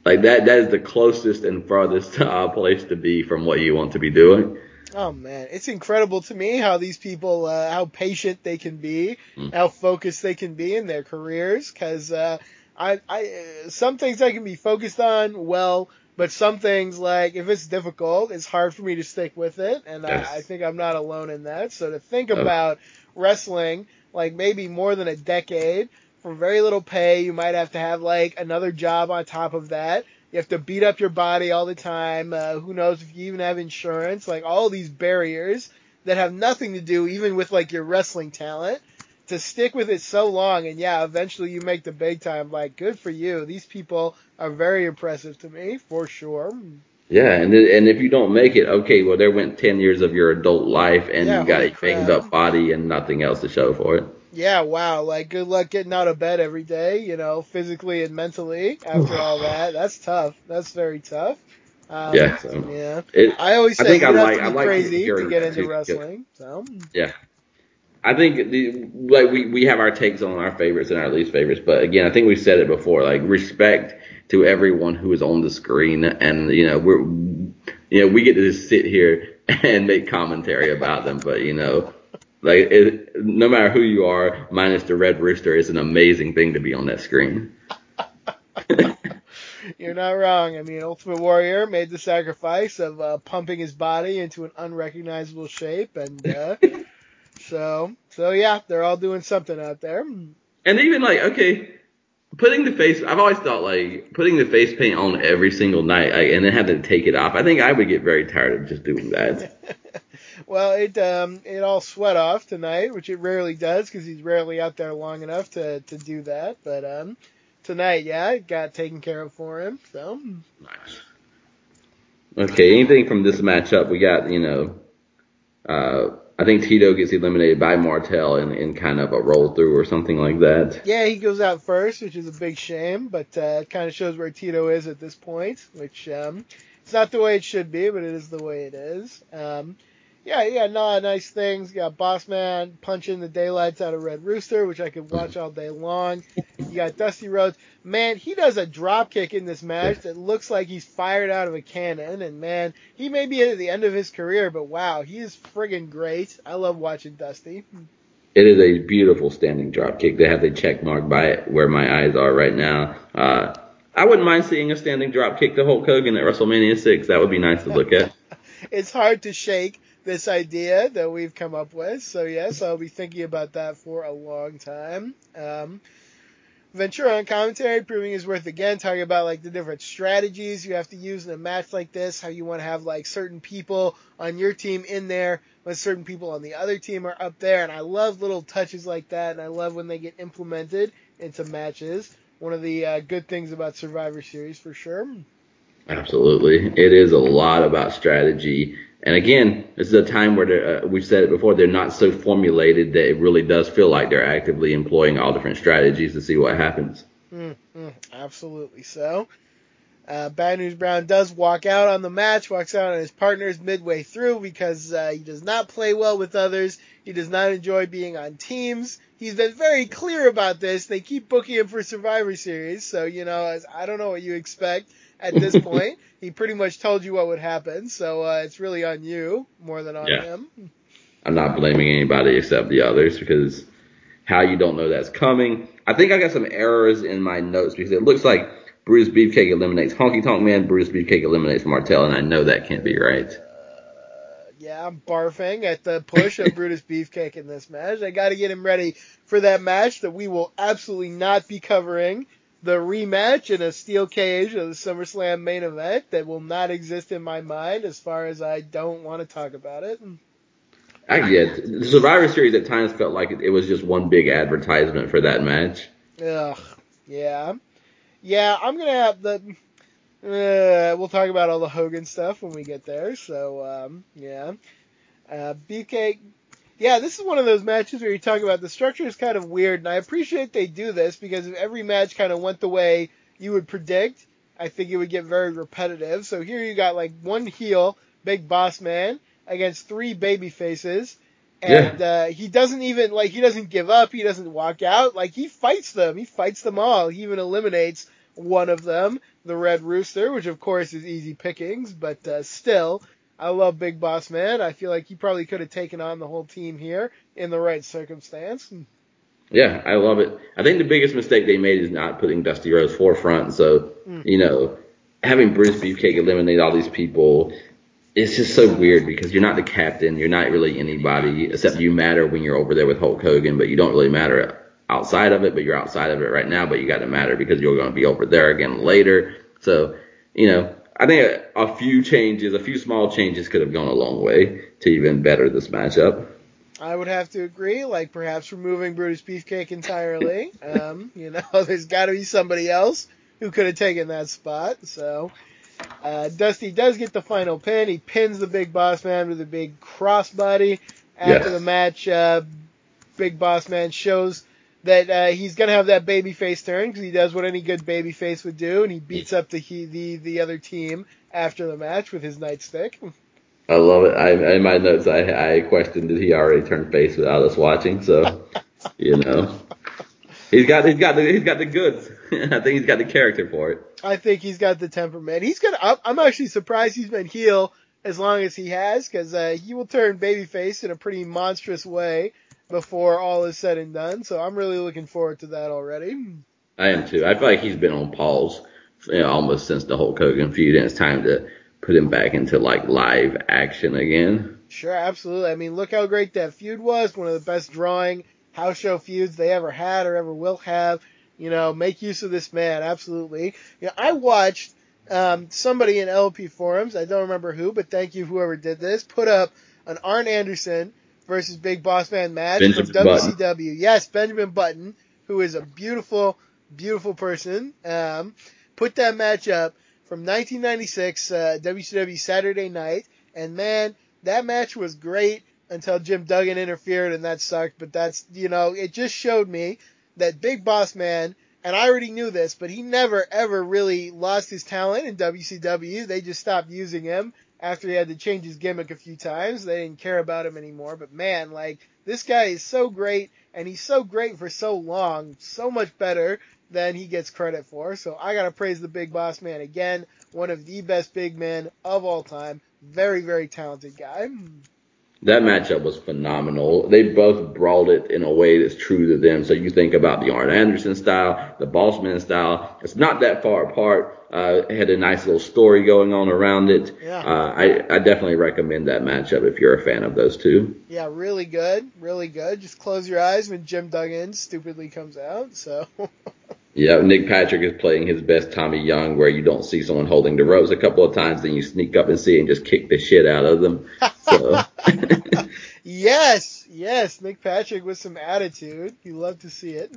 like that, that is the closest and farthest uh, place to be from what you want to be doing. Oh man, it's incredible to me how these people, uh, how patient they can be, mm. how focused they can be in their careers. Because uh, I, I, some things I can be focused on well, but some things like if it's difficult, it's hard for me to stick with it, and yes. I, I, think I'm not alone in that. So to think oh. about wrestling like maybe more than a decade for very little pay. You might have to have like another job on top of that. You have to beat up your body all the time. Uh, who knows if you even have insurance? Like all these barriers that have nothing to do even with like your wrestling talent. To stick with it so long and yeah, eventually you make the big time. Like good for you. These people are very impressive to me for sure. Yeah, and and if you don't make it, okay, well there went ten years of your adult life and yeah, you got a banged up body and nothing else to show for it yeah, wow, like good luck getting out of bed every day, you know, physically and mentally after all <sighs> that. That's tough. That's very tough. Um, yeah, so yeah. It, I always say I think you I have like, to be like crazy to get into wrestling. So yeah, I think the, like we we have our takes on our favorites and our least favorites, but again, I think we said it before. Like respect to everyone who is on the screen, and you know we're you know we get to just sit here <laughs> and make commentary about them, but you know like, it, no matter who you are, minus the Red Rooster, is an amazing thing to be on that screen. <laughs> You're not wrong. I mean, Ultimate Warrior made the sacrifice of uh, pumping his body into an unrecognizable shape, and uh, <laughs> so so yeah, they're all doing something out there. And even like, okay, putting the face, I've always thought like putting the face paint on every single night like, and then having to take it off. I think I would get very tired of just doing that. <laughs> well, it um it all sweat off tonight, which it rarely does because he's rarely out there long enough to to do that. But um tonight, yeah, it got taken care of for him. So nice. Okay, anything from this matchup? We got you know. Uh, I think Tito gets eliminated by Martel in, in kind of a roll through or something like that. Yeah, he goes out first, which is a big shame, but uh, it kind of shows where Tito is at this point, which um, it's not the way it should be, but it is the way it is. Um, yeah, yeah, no, nice things. You got Boss Man punching the daylights out of Red Rooster, which I could watch all day long. You got Dusty Rhodes. Man, he does a drop kick in this match that looks like he's fired out of a cannon. And man, he may be at the end of his career, but wow, he is friggin' great. I love watching Dusty. It is a beautiful standing drop kick. They have the check mark by it where my eyes are right now. Uh, I wouldn't mind seeing a standing drop kick to Hulk Hogan at WrestleMania 6. That would be nice to look at. <laughs> it's hard to shake this idea that we've come up with. So yes, I'll be thinking about that for a long time. Um, Ventura on commentary proving his worth again, talking about like the different strategies you have to use in a match like this, how you want to have like certain people on your team in there when certain people on the other team are up there. And I love little touches like that, and I love when they get implemented into matches. One of the uh, good things about Survivor Series for sure. Absolutely. It is a lot about strategy and again, this is a time where uh, we've said it before, they're not so formulated that it really does feel like they're actively employing all different strategies to see what happens. Mm-hmm. Absolutely so. Uh, Bad News Brown does walk out on the match, walks out on his partners midway through because uh, he does not play well with others. He does not enjoy being on teams. He's been very clear about this. They keep booking him for Survivor Series, so you know, I don't know what you expect at this point. <laughs> he pretty much told you what would happen, so uh, it's really on you more than on yeah. him. I'm not blaming anybody except the others because how you don't know that's coming. I think I got some errors in my notes because it looks like Brutus Beefcake eliminates Honky Tonk Man, Brutus Beefcake eliminates Martel, and I know that can't be right. Uh, yeah, I'm barfing at the push of <laughs> Brutus Beefcake in this match. I got to get him ready for that match that we will absolutely not be covering the rematch in a steel cage of the SummerSlam main event that will not exist in my mind as far as I don't want to talk about it. I get the Survivor Series at times felt like it was just one big advertisement for that match. Ugh, yeah, yeah. I'm gonna have the. Uh, we'll talk about all the Hogan stuff when we get there. So um, yeah, uh, BK yeah, this is one of those matches where you talk about the structure is kind of weird, and I appreciate they do this because if every match kind of went the way you would predict, I think it would get very repetitive. So here you got like one heel, Big Boss Man, against three baby faces. And yeah. uh, he doesn't even like he doesn't give up. He doesn't walk out. Like he fights them. He fights them all. He even eliminates one of them, the Red Rooster, which of course is easy pickings, but uh, still I love Big Boss Man. I feel like he probably could have taken on the whole team here in the right circumstance. Yeah, I love it. I think the biggest mistake they made is not putting Dusty Rhodes forefront. So, mm. you know, having Brutus Beefcake eliminate all these people, it's just so weird because you're not the captain. You're not really anybody except you matter when you're over there with Hulk Hogan, but you don't really matter outside of it, but you're outside of it right now, but you got to matter because you're going to be over there again later. So, you know, I think a, a, few changes, a few small changes could have gone a long way to even better this matchup. I would have to agree, like perhaps removing Brutus Beefcake entirely. <laughs> um, you know, <laughs> there's got to be somebody else who could have taken that spot. So, uh, Dusty does get the final pin. He pins the Big Boss Man with a big crossbody. After yes. the match, uh, Big Boss Man shows that uh, he's gonna have that baby face turn because he does what any good baby face would do, and he beats up the he, the the other team after the match with his nightstick. I love it. I, in my notes, I, I questioned did he already turn face without us watching. So, <laughs> you know, he's got he's got the he's got the goods. <laughs> I think he's got the character for it. I think he's got the temperament. He's gonna. I'm actually surprised he's been heel as long as he has because uh, he will turn babyface in a pretty monstrous way before all is said and done. So I'm really looking forward to that already. I am too. I feel like he's been on pause you know, almost since the Hulk Hogan feud, and it's time to put him back into like live action again. Sure, absolutely. I mean, look how great that feud was. One of the best drawing house show feuds they ever had or ever will have. You know, make use of this man, absolutely. You know, I watched um, somebody in LP forums, I don't remember who, but thank you whoever did this, put up an Arn Anderson versus Big Boss Man Benjamin from WCW. Button. Yes, Benjamin Button, who is a beautiful, beautiful person. Um, put that match up from 1996 uh, WCW Saturday Night, and man, that match was great until Jim Duggan interfered, and that sucked. But that's you know, it just showed me that Big Boss Man, and I already knew this, but he never ever really lost his talent in WCW. They just stopped using him after he had to change his gimmick a few times. They didn't care about him anymore. But man, like this guy is so great, and he's so great for so long, so much better than he gets credit for. So I gotta praise the Big Boss Man again, one of the best big men of all time. Very, very talented guy. That matchup was phenomenal. They both brought it in a way that's true to them. So you think about the Arn Anderson style, the Bossman style. It's not that far apart. Uh, it had a nice little story going on around it. Yeah. Uh, I, I definitely recommend that matchup if you're a fan of those two. Yeah, really good, really good. Just close your eyes when Jim Duggan stupidly comes out. So <laughs> Yeah, Nick Patrick is playing his best Tommy Young, where you don't see someone holding the ropes a couple of times, then you sneak up and see it and just kick the shit out of them. So <laughs> yes, yes, Nick Patrick with some attitude. You love to see it.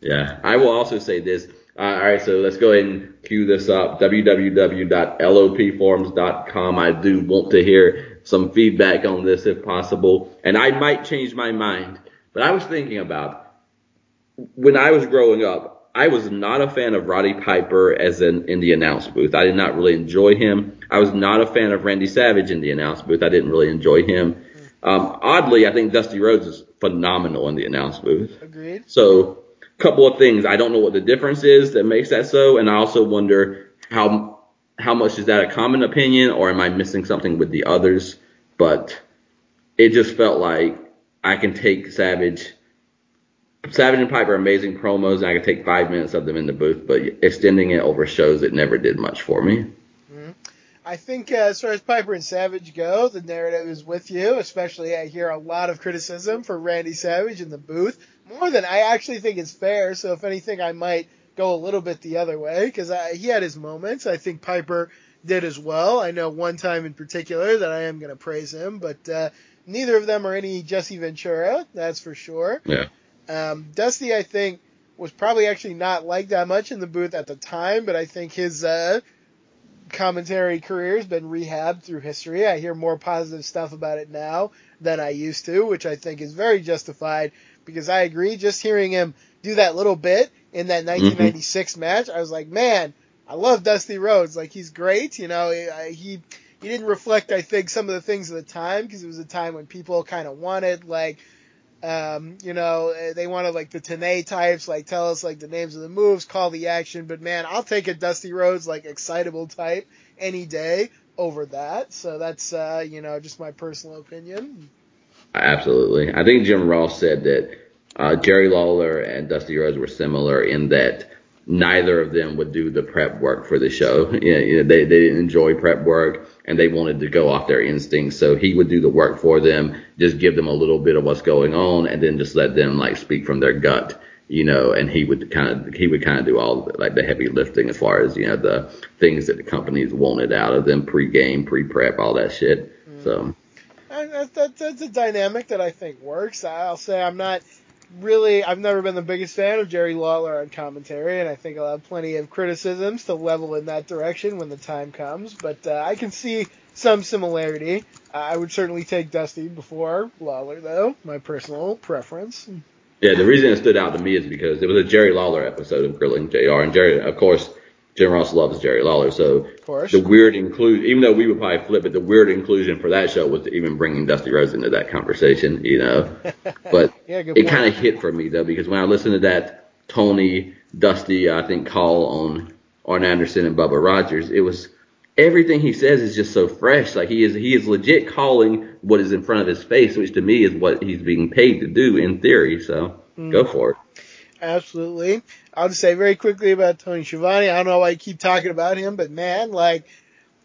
Yeah, I will also say this. Uh, all right, so let's go ahead and cue this up. www.lopforums.com. I do want to hear some feedback on this if possible, and I might change my mind. But I was thinking about when I was growing up, I was not a fan of Roddy Piper as in, in the announce booth. I did not really enjoy him. I was not a fan of Randy Savage in the announce booth. I didn't really enjoy him. Um, oddly, I think Dusty Rhodes is phenomenal in the announce booth. Agreed. So, couple of things. I don't know what the difference is that makes that so, and I also wonder how how much is that a common opinion, or am I missing something with the others? But it just felt like I can take Savage. Savage and Piper are amazing promos, and I could take five minutes of them in the booth, but extending it over shows, it never did much for me. I think uh, as far as Piper and Savage go, the narrative is with you. Especially, I hear a lot of criticism for Randy Savage in the booth, more than I actually think is fair. So, if anything, I might go a little bit the other way because he had his moments. I think Piper did as well. I know one time in particular that I am going to praise him, but uh, neither of them are any Jesse Ventura, that's for sure. Yeah. Um, Dusty, I think, was probably actually not liked that much in the booth at the time, but I think his uh, commentary career has been rehabbed through history. I hear more positive stuff about it now than I used to, which I think is very justified because I agree. Just hearing him do that little bit in that 1996 match, I was like, man, I love Dusty Rhodes. Like he's great. You know, he he didn't reflect, I think, some of the things of the time because it was a time when people kind of wanted like. Um, you know, they wanted like the Tenay types, like tell us like the names of the moves, call the action. But man, I'll take a Dusty Rhodes like excitable type any day over that. So that's uh, you know just my personal opinion. Absolutely. I think Jim Ross said that uh, Jerry Lawler and Dusty Rhodes were similar in that neither of them would do the prep work for the show. <laughs> You know, they, they didn't enjoy prep work and they wanted to go off their instincts. So he would do the work for them, just give them a little bit of what's going on and then just let them like speak from their gut. You know, and he would kind of he would kind of do all the, like the heavy lifting as far as you know the things that the companies wanted out of them pre-game, pre-prep, all that shit. Mm. So And that, that, that's a dynamic that I think works. I'll say I'm not really, I've never been the biggest fan of Jerry Lawler on commentary, and I think I'll have plenty of criticisms to level in that direction when the time comes. But uh, I can see some similarity. Uh, I would certainly take Dusty before Lawler, though, my personal preference. Yeah, the reason it stood out to me is because it was a Jerry Lawler episode of Grilling JR, and Jerry, of course, Jim Ross loves Jerry Lawler, so the weird inclusion, even though we would probably flip it, the weird inclusion for that show was even bringing Dusty Rhodes into that conversation, you know. <laughs> But Yeah, it kind of hit for me though because when I listened to that Tony Dusty, I think call on Arn Anderson and Bubba Rogers, it was everything he says is just so fresh. Like he is he is legit calling what is in front of his face, which to me is what he's being paid to do in theory. So Mm. go for it. Absolutely. I'll just say very quickly about Tony Schiavone. I don't know why you keep talking about him, but man, like,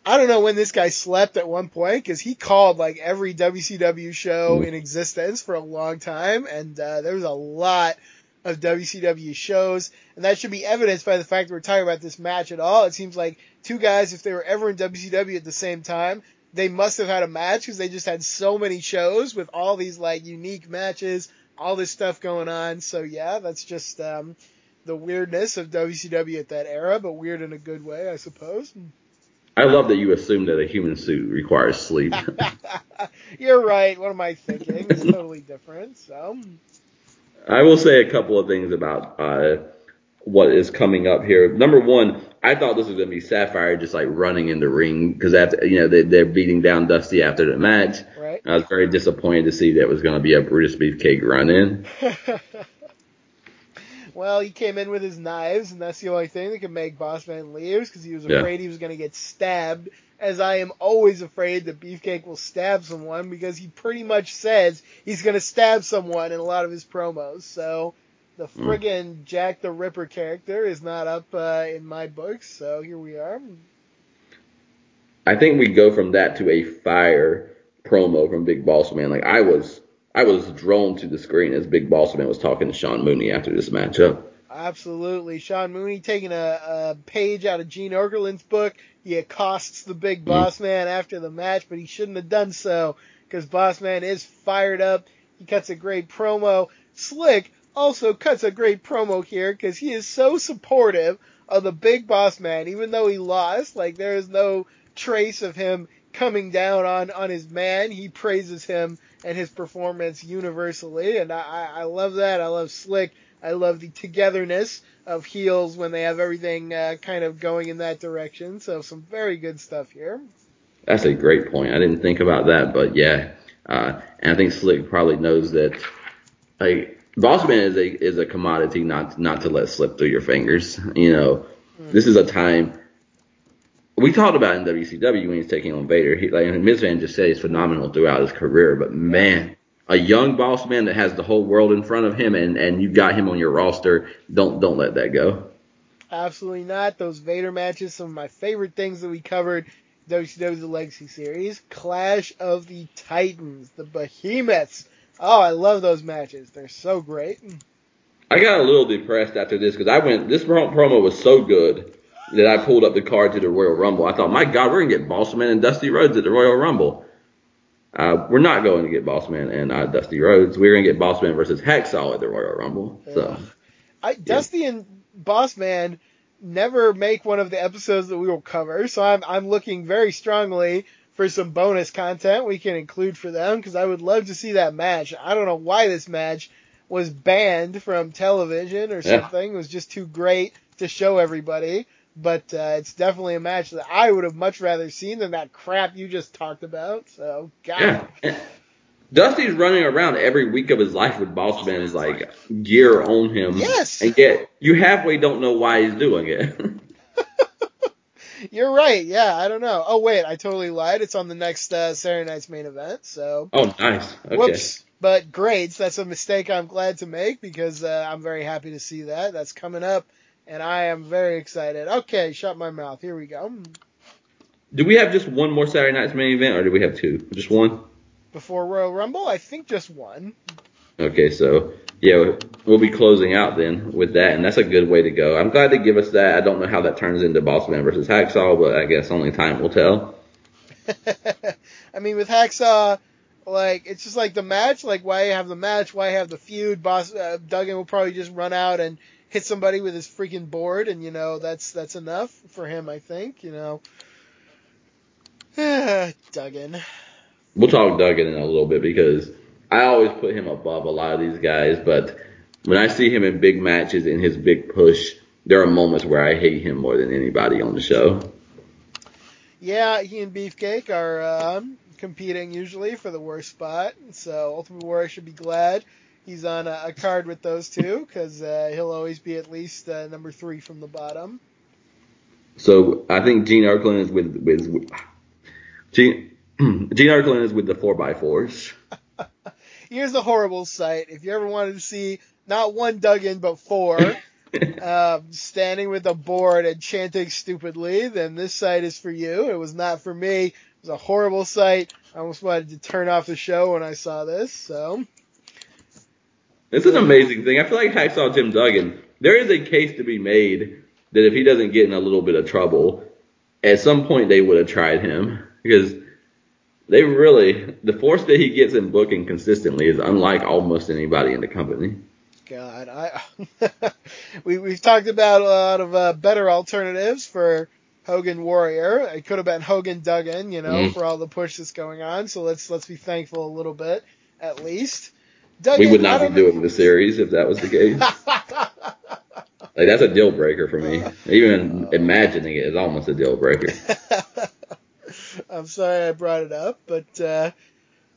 I don't know when this guy slept at one point because he called like every WCW show in existence for a long time, and uh, there was a lot of WCW shows, and that should be evidenced by the fact that we're talking about this match at all. It seems like two guys, if they were ever in WCW at the same time, they must have had a match because they just had so many shows with all these like unique matches, all this stuff going on. So yeah, that's just um, the weirdness of WCW at that era, but weird in a good way, I suppose. I love that you assume that a human suit requires sleep. <laughs> You're right. What am I thinking? It's totally different. So. I will say a couple of things about uh, what is coming up here. Number one, I thought this was going to be Sapphire just like running in the ring because after you know they, they're beating down Dusty after the match. Right. I was very disappointed to see that was going to be a Brutus Beefcake run in. <laughs> well, he came in with his knives, and that's the only thing that could make Bossman leave because he was Yeah. afraid he was going to get stabbed. As I am always afraid that Beefcake will stab someone because he pretty much says he's going to stab someone in a lot of his promos. So the Hmm. friggin' Jack the Ripper character is not up uh, in my books. So here we are. I think we go from that to a fire promo from Big Boss Man. Like I was, I was drawn to the screen as Big Boss Man was talking to Sean Mooney after this matchup. Absolutely. Sean Mooney taking a, a page out of Gene Okerlund's book. He accosts the big mm-hmm. boss man after the match, but he shouldn't have done so because boss man is fired up. He cuts a great promo. Slick also cuts a great promo here because he is so supportive of the big boss man, even though he lost. Like there is no trace of him coming down on, on his man. He praises him and his performance universally, and I, I, love that. I love Slick. I love the togetherness of heels when they have everything uh, kind of going in that direction. So some very good stuff here. That's a great point. I didn't think about that, but yeah. Uh, and I think Slick probably knows that like Boss Man is a is a commodity not not to let slip through your fingers. You know, this is a time we talked about in WCW when he's taking on Vader. He like Miz Van just said he's phenomenal throughout his career, but man, a young boss man that has the whole world in front of him and and you got him on your roster, don't don't let that go. Absolutely not. Those Vader matches, some of my favorite things that we covered. WCW The Legacy Series, Clash of the Titans, the Behemoths. Oh, I love those matches. They're so great. I got a little depressed after this because I went. This promo was so good that I pulled up the card to the Royal Rumble. I thought, my God, we're gonna get Bossman and Dusty Rhodes at the Royal Rumble. Uh, we're not going to get Bossman and uh, Dusty Rhodes. We're gonna get Bossman versus Hacksaw at the Royal Rumble. So I, Dusty and Bossman never make one of the episodes that we will cover, so I'm I'm looking very strongly for some bonus content we can include for them because I would love to see that match. I don't know why this match was banned from television or Yeah. something. It was just too great to show everybody. But uh, it's definitely a match that I would have much rather seen than that crap you just talked about. So, God. yeah. Dusty's running around every week of his life with Bossman's like gear on him. Yes. And yet you halfway don't know why he's doing it. <laughs> You're right. Yeah, I don't know. Oh wait, I totally lied. It's on the next uh, Saturday night's main event. So oh, nice. Okay. whoops. But great. That's a mistake I'm glad to make because uh, I'm very happy to see that. That's coming up, and I am very excited. Okay, shut my mouth. Here we go. Do we have just one more Saturday night's main event, or do we have two? Just one? Before Royal Rumble, I think just one. Okay, so yeah, we'll be closing out then with that, and that's a good way to go. I'm glad they give us that. I don't know how that turns into Bossman versus Hacksaw, but I guess only time will tell. <laughs> I mean, with Hacksaw, like it's just like the match. Like why have the match? Why have the feud? Boss uh, Duggan will probably just run out and hit somebody with his freaking board, and you know that's that's enough for him. I think you know. <sighs> Duggan. We'll talk Duggan in a little bit because I always put him above a lot of these guys, but when I see him in big matches in his big push, there are moments where I hate him more than anybody on the show. Yeah, he and Beefcake are um, competing usually for the worst spot, so Ultimate Warrior should be glad he's on a, a card with those two because uh, he'll always be at least uh, number three from the bottom. So I think Gene Okerlund is with with Gene <clears throat> Gene Okerlund is with the four by fours. <laughs> Here's a horrible sight. If you ever wanted to see not one Duggan, but four, <laughs> um, standing with a board and chanting stupidly, then this sight is for you. It was not for me. It was a horrible sight. I almost wanted to turn off the show when I saw this. So It's an amazing thing. I feel like Hacksaw Jim Duggan, there is a case to be made that if he doesn't get in a little bit of trouble, at some point they would have tried him because they really the force that he gets in booking consistently is unlike almost anybody in the company. God, I <laughs> we we've talked about a lot of uh, better alternatives for Hogan Warrior. It could have been Hogan Duggan, you know, Mm. for all the push that's going on. So let's let's be thankful a little bit at least. Duggan, We would not be doing the series if that was the case. <laughs> Like that's a deal breaker for me. Even imagining it is almost a deal breaker. <laughs> I'm sorry I brought it up, but uh,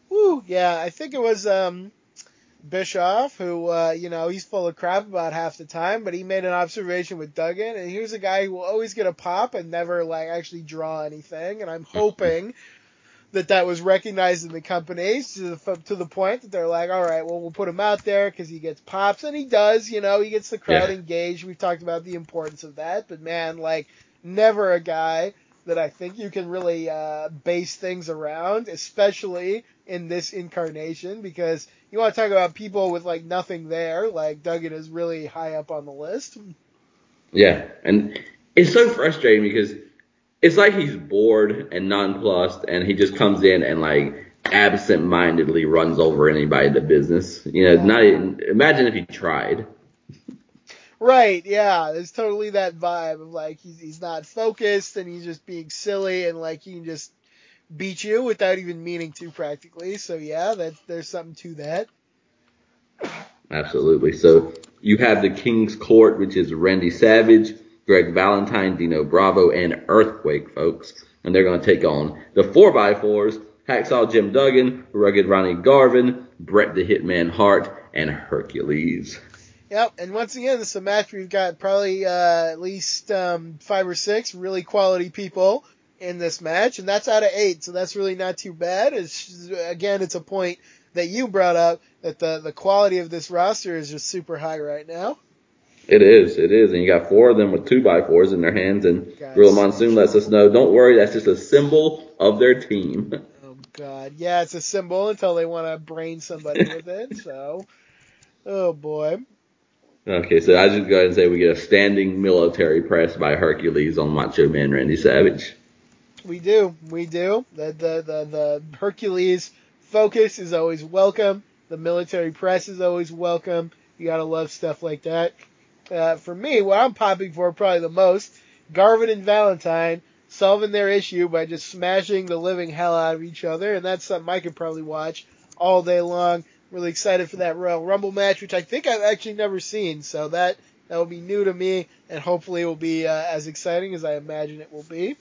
whew, yeah, I think it was um, Bischoff who, uh, you know, he's full of crap about half the time, but he made an observation with Duggan, and here's a guy who will always get a pop and never like actually draw anything, and I'm hoping that that was recognized in the companies to the to the point that they're like, all right, well, we'll put him out there because he gets pops, and he does, you know, he gets the crowd Yeah. engaged. We've talked about the importance of that, but man, like, never a guy that I think you can really uh, base things around, especially in this incarnation, because you want to talk about people with like nothing there. Like Duggan is really high up on the list. Yeah, and it's so frustrating because it's like he's bored and nonplussed, and he just comes in and like absent-mindedly runs over anybody in the business. You know, not even, imagine if he tried. Right, yeah, it's totally that vibe of like he's he's not focused and he's just being silly and like he can just beat you without even meaning to practically. So yeah, that there's something to that. Absolutely. So you have the King's Court, which is Randy Savage, Greg Valentine, Dino Bravo, and Earthquake, folks. And they're going to take on the 4x4s, Hacksaw Jim Duggan, Rugged Ronnie Garvin, Bret the Hitman Hart, and Hercules. Yep, and once again, this is a match we've got probably uh, at least um, five or six really quality people in this match, and that's out of eight, so that's really not too bad. It's again, it's a point that you brought up that the the quality of this roster is just super high right now. It is, it is. And you got four of them with two by fours in their hands, and. Gorilla Monsoon lets us know, don't worry, that's just a symbol of their team. <laughs> Oh God, yeah, it's a symbol until they want to brain somebody with it. So, oh boy. Okay, so I just go ahead and say we get a standing military press by Hercules on Macho Man Randy Savage. We do, we do. The the the, the Hercules focus is always welcome. The military press is always welcome. You gotta love stuff like that. Uh, for me, what I'm popping for probably the most, Garvin and Valentine solving their issue by just smashing the living hell out of each other, and that's something I could probably watch all day long. Really excited for that Royal Rumble match, which I think I've actually never seen, so that that will be new to me, and hopefully it will be uh, as exciting as I imagine it will be.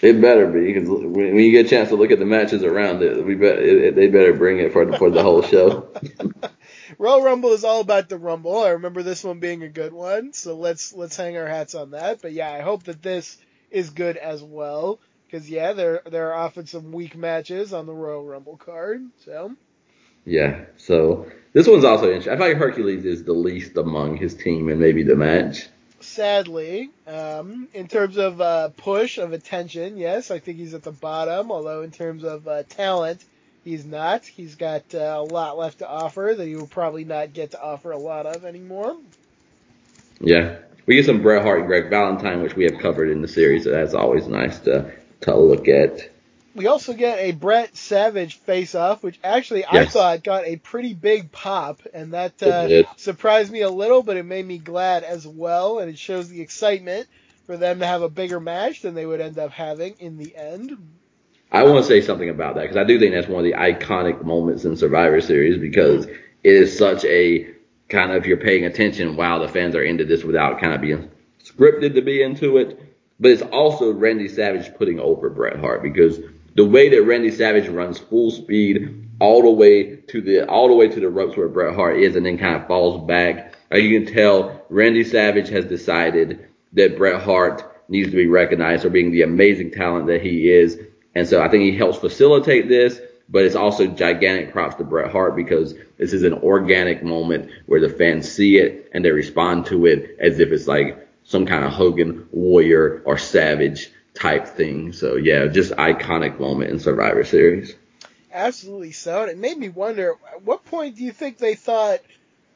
It better be because when you get a chance to look at the matches around it, we bet it, it- they better bring it for for the whole show. <laughs> Royal Rumble is all about the Rumble. I remember this one being a good one, so let's let's hang our hats on that. But yeah, I hope that this is good as well, because yeah, there there are often some weak matches on the Royal Rumble card. So Yeah. So this one's also interesting. I feel like Hercules is the least among his team and maybe the match. sadly, um, in terms of uh, push of attention, yes, I think he's at the bottom. Although in terms of uh, talent, he's not. He's got uh, a lot left to offer that he will probably not get to offer a lot of anymore. Yeah. We get some Bret Hart and Greg Valentine, which we have covered in the series, so that's always nice to to look at. We also get a Bret Savage face off, which actually I thought got a pretty big pop, and that uh, surprised me a little, but it made me glad as well, and it shows the excitement for them to have a bigger match than they would end up having in the end. I want to say something about that because I do think that's one of the iconic moments in Survivor Series because it is such a kind of if you're paying attention, wow, the fans are into this without kind of being scripted to be into it. But it's also Randy Savage putting over Bret Hart because the way that Randy Savage runs full speed all the way to the all the way to the ropes where Bret Hart is and then kind of falls back. Like you can tell Randy Savage has decided that Bret Hart needs to be recognized for being the amazing talent that he is. And so I think he helps facilitate this. but it's also gigantic props to Bret Hart because this is an organic moment where the fans see it and they respond to it as if it's like some kind of Hogan warrior or savage type thing. So yeah, just iconic moment in Survivor Series. Absolutely so. And it made me wonder, at what point do you think they thought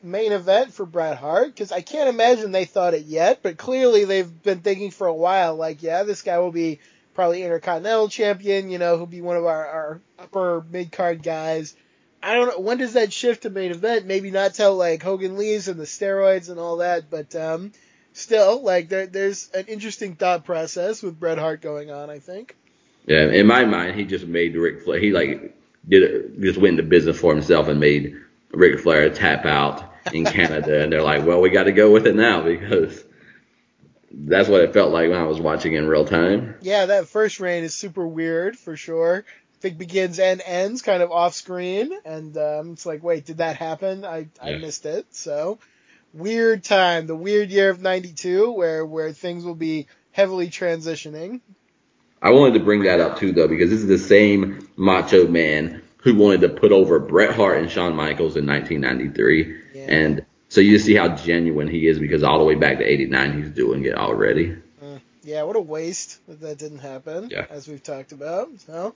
main event for Bret Hart? Because I can't imagine they thought it yet, but clearly they've been thinking for a while, like, yeah, this guy will be probably Intercontinental Champion, you know, he'll be one of our, our upper mid card guys. I don't know when does that shift to main event? Maybe not till like Hogan leaves and the steroids and all that, but um, still, like there, there's an interesting thought process with Bret Hart going on. I think. Yeah, in my mind, he just made Ric Flair. He like did just went into business for himself and made Ric Flair tap out in Canada, and they're like, well, we got to go with it now because that's what it felt like when I was watching in real time. Yeah, that first reign is super weird for sure. I think begins and ends kind of off screen, and um, it's like, wait, did that happen? I I Yeah. missed it. So weird time, the weird year of '92, where where things will be heavily transitioning. I wanted to bring that up too, though, because this is the same Macho Man who wanted to put over Bret Hart and Shawn Michaels in 1993, Yeah. and so you see how genuine he is because all the way back to '89 he's doing it already. Yeah, what a waste that that didn't happen, Yeah. as we've talked about. So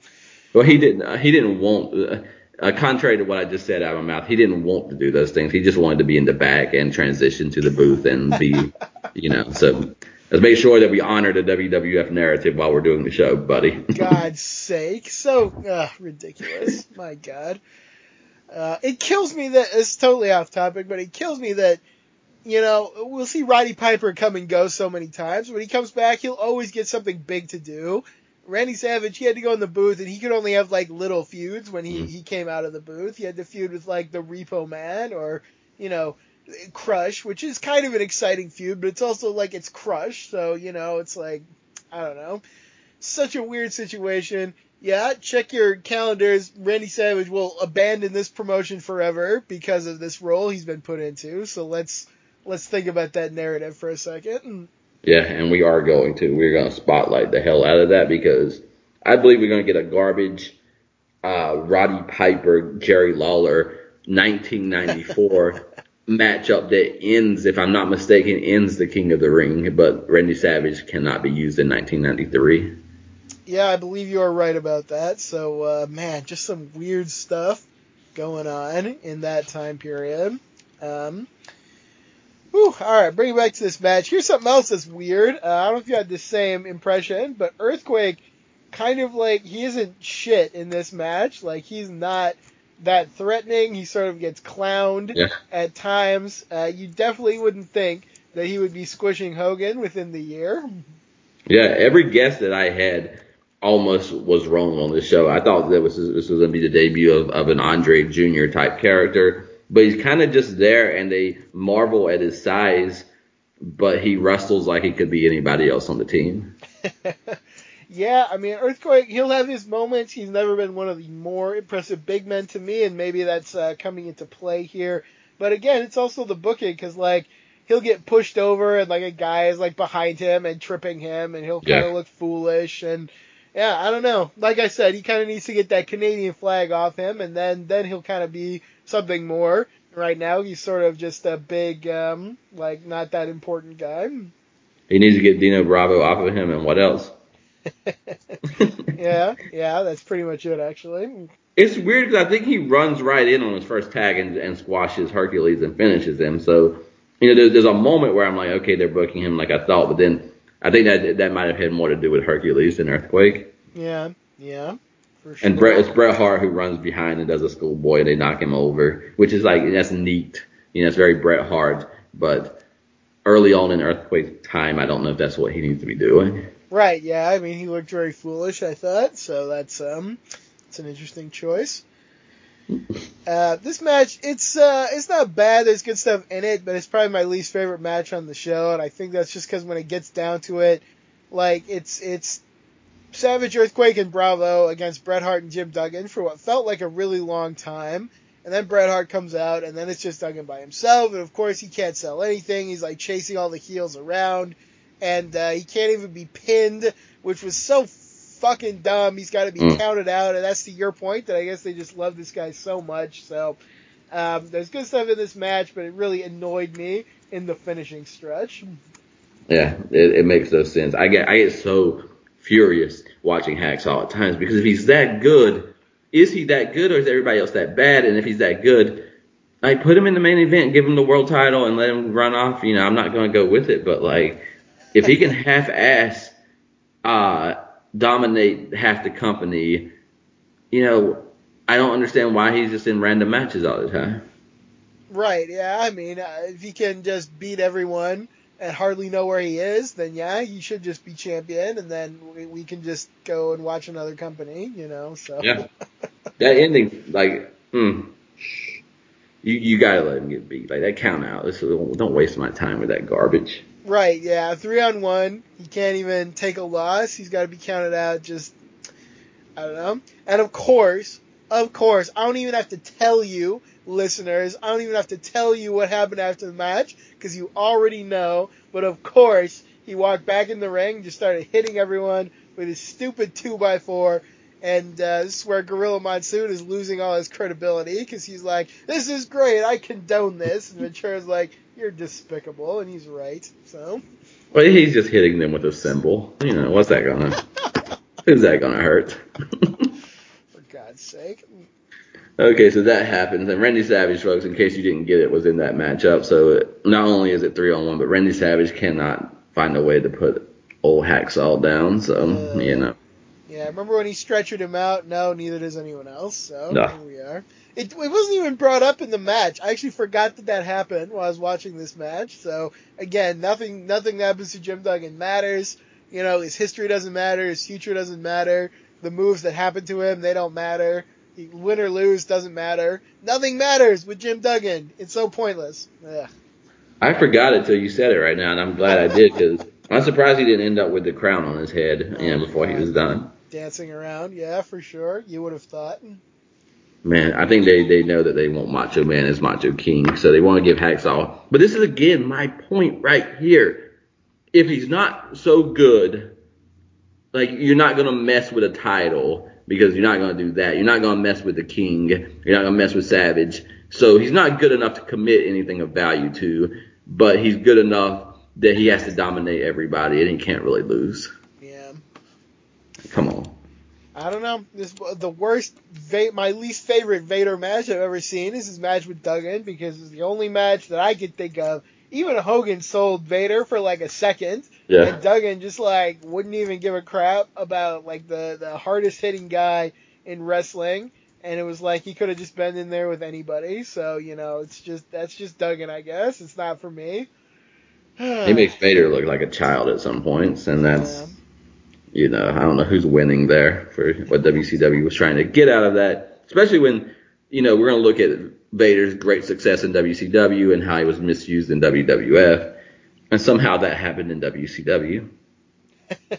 Well, he didn't. Uh, he didn't want. Uh, uh, contrary to what I just said out of my mouth, he didn't want to do those things. He just wanted to be in the back and transition to the booth and be, <laughs> you know. So let's make sure that we honor the WWF narrative while we're doing the show, buddy. God's <laughs> sake, so uh, ridiculous. My God. Uh, it kills me that it's totally off topic, but it kills me that you know we'll see Roddy Piper come and go so many times. When he comes back, he'll always get something big to do. Randy Savage, he had to go in the booth, and he could only have like little feuds when he Mhm. he came out of the booth. He had to feud with like the Repo Man or you know Crush, which is kind of an exciting feud, but it's also like it's Crush, so you know it's like I don't know such a weird situation. Yeah, check your calendars. Randy Savage will abandon this promotion forever because of this role he's been put into. So let's let's think about that narrative for a second. yeah, and we are going to. We're going to spotlight the hell out of that because I believe we're going to get a garbage uh, Roddy Piper, Jerry Lawler 1994 <laughs> matchup that ends, if I'm not mistaken, ends the King of the Ring, but Randy Savage cannot be used in 1993. Yeah, I believe you are right about that. So uh, man, just some weird stuff going on in that time period. Um, whew, all right, bring it back to this match. Here's something else that's weird. Uh, I don't know if you had the same impression, but Earthquake kind of like he isn't shit in this match. Like he's not that threatening. He sort of gets clowned Yeah. at times. Uh, you definitely wouldn't think that he would be squishing Hogan within the year. Yeah, every guess that I had almost was wrong on this show. I thought that was this was going to be the debut of, of an Andre Jr. type character, but he's kind of just there, and they marvel at his size, but he wrestles like he could be anybody else on the team. <laughs> Yeah, I mean, Earthquake, he'll have his moments. He's never been one of the more impressive big men to me, and maybe that's uh, coming into play here. But again, it's also the booking, because, like, he'll get pushed over, and, like, a guy is, like, behind him and tripping him, and he'll kind of Yeah. look foolish. And, yeah, I don't know. Like I said, he kind of needs to get that Canadian flag off him, and then, then he'll kind of be something more. Right now, he's sort of just a big, um, like, not that important guy. He needs to get Dino Bravo off of him, and what else? <laughs> yeah, yeah, that's pretty much it, actually. It's weird because I think he runs right in on his first tag and, and squashes Hercules and finishes him. So, you know, there's, there's a moment where I'm like, okay, they're booking him like I thought, but then I think that that might have had more to do with Hercules than Earthquake. Yeah, yeah, for sure. And Bret, it's Bret Hart who runs behind and does a schoolboy and they knock him over, which is like, that's neat. You know, it's very Bret Hart, but early on in Earthquake time, I don't know if that's what he needs to be doing. Right, yeah. I mean, he looked very foolish, I thought. So that's um, it's an interesting choice. Uh, this match, it's uh, it's not bad. There's good stuff in it, but it's probably my least favorite match on the show, and I think that's just because when it gets down to it, like it's it's Savage Earthquake and Bravo against Bret Hart and Jim Duggan for what felt like a really long time. And then Bret Hart comes out, and then it's just Duggan by himself. And of course, he can't sell anything. He's like chasing all the heels around, and uh, he can't even be pinned, which was so fucking dumb. He's got to be Mm. counted out, and that's to your point that I guess they just love this guy so much. So um, there's good stuff in this match, but it really annoyed me in the finishing stretch. Yeah, it, it makes no sense. I get I get so furious watching Hacksaw at times because if he's that good, is he that good or is everybody else that bad? And if he's that good, I put him in the main event, give him the world title, and let him run off. You know, I'm not going to go with it, but like, if he can half-ass uh, dominate half the company, you know, I don't understand why he's just in random matches all the time. Right? Yeah. I mean, uh, if he can just beat everyone and hardly know where he is, then yeah, he should just be champion, and then we, we can just go and watch another company. You know. So. Yeah. That ending, like, mm, you you gotta let him get beat. Like that count out. This, don't waste my time with that garbage. Right, yeah, three on one. He can't even take a loss. He's got to be counted out. Just, I don't know. And of course, of course, I don't even have to tell you, listeners. I don't even have to tell you what happened after the match because you already know. But of course, he walked back in the ring, just started hitting everyone with his stupid two by four. And uh, this is where Gorilla Monsoon is losing all his credibility because he's like, "This is great, I condone this." And Ventura's like, "You're despicable," and he's right. So. Well, he's just hitting them with a symbol. You know, what's that gonna? Who's that gonna hurt? <laughs> For God's sake. okay, so that happens, and Randy Savage, folks, in case you didn't get it, was in that matchup. So it, not only is it three on one, but Randy Savage cannot find a way to put old Hacksaw down. So Uh, you know, Yeah, remember when he stretchered him out? No, neither does anyone else. So No. here we are. It, it wasn't even brought up in the match. I actually forgot that that happened while I was watching this match. So again, nothing nothing that happens to Jim Duggan matters. You know, his history doesn't matter. His future doesn't matter. The moves that happen to him, they don't matter. He, win or lose doesn't matter. Nothing matters with Jim Duggan. It's so pointless. Ugh. I forgot it till you said it right now, and I'm glad I did because I'm surprised he didn't end up with the crown on his head, you know, before he was done. Dancing around, yeah, for sure. You would have thought. Man, I think they, they know that they want Macho Man as Macho King, so they want to give Hacksaw. But this is again my point right here. If he's not so good, like you're not gonna mess with a title because you're not gonna do that. You're not gonna mess with the King. You're not gonna mess with Savage. So he's not good enough to commit anything of value to, but he's good enough that he has to dominate everybody and he can't really lose. Yeah. Come on. I don't know. This the worst, my least favorite Vader match I've ever seen is his match with Duggan because it's the only match that I could think of. Even Hogan sold Vader for like a second, Yeah. and Duggan just like wouldn't even give a crap about like the the hardest hitting guy in wrestling, and it was like he could have just been in there with anybody. So you know, it's just that's just Duggan, I guess. It's not for me. He makes Vader look like a child at some points, and that's Yeah. you know, I don't know who's winning there for what WCW was trying to get out of that, especially when, you know, we're going to look at Vader's great success in WCW and how he was misused in WWF, and somehow that happened in WCW. Um, <laughs>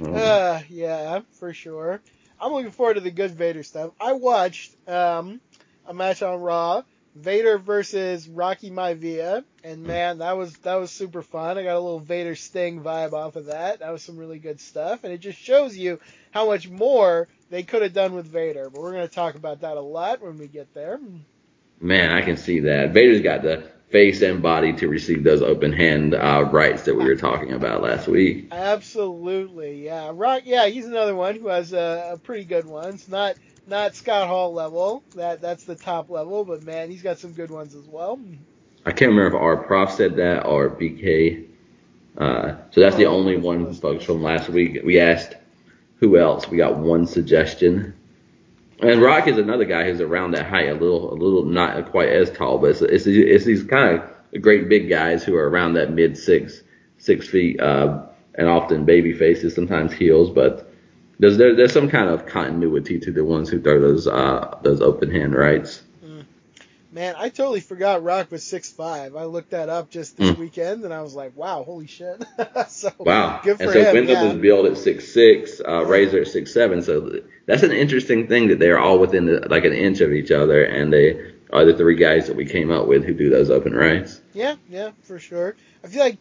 Uh, yeah, for sure. I'm looking forward to the good Vader stuff. I watched um, a match on Raw, Vader versus Rocky Maivia, and man, that was that was super fun. I got a little Vader Sting vibe off of that. That was some really good stuff, and it just shows you how much more they could have done with Vader. But we're going to talk about that a lot when we get there. man, I can see that. Vader's got the face and body to receive those open hand uh, rights that we were talking about last week. Absolutely, yeah. Rock, yeah, he's another one who has a, a pretty good one. It's not not Scott Hall level. That that's the top level, but man, he's got some good ones as well. I can't remember if our prof said that or BK. Uh, so that's the only one, folks, from last week. We asked who else. We got one suggestion. And Rock is another guy who's around that height, a little, a little not quite as tall, but it's, it's, it's these kind of great big guys who are around that mid six, six feet, uh, and often baby faces, sometimes heels, but there's, there, there's some kind of continuity to the ones who throw those, uh, those open hand rights. Man, I totally forgot Rock was six five. I looked that up just this Mm. weekend, and I was like, wow, holy shit. <laughs> so Wow. good for and so him. Wendell yeah. was billed at six six, uh, Razor at six seven. So that's an interesting thing that they're all within the, like an inch of each other, and they are the three guys that we came up with who do those open rights. Yeah, yeah, for sure. I feel like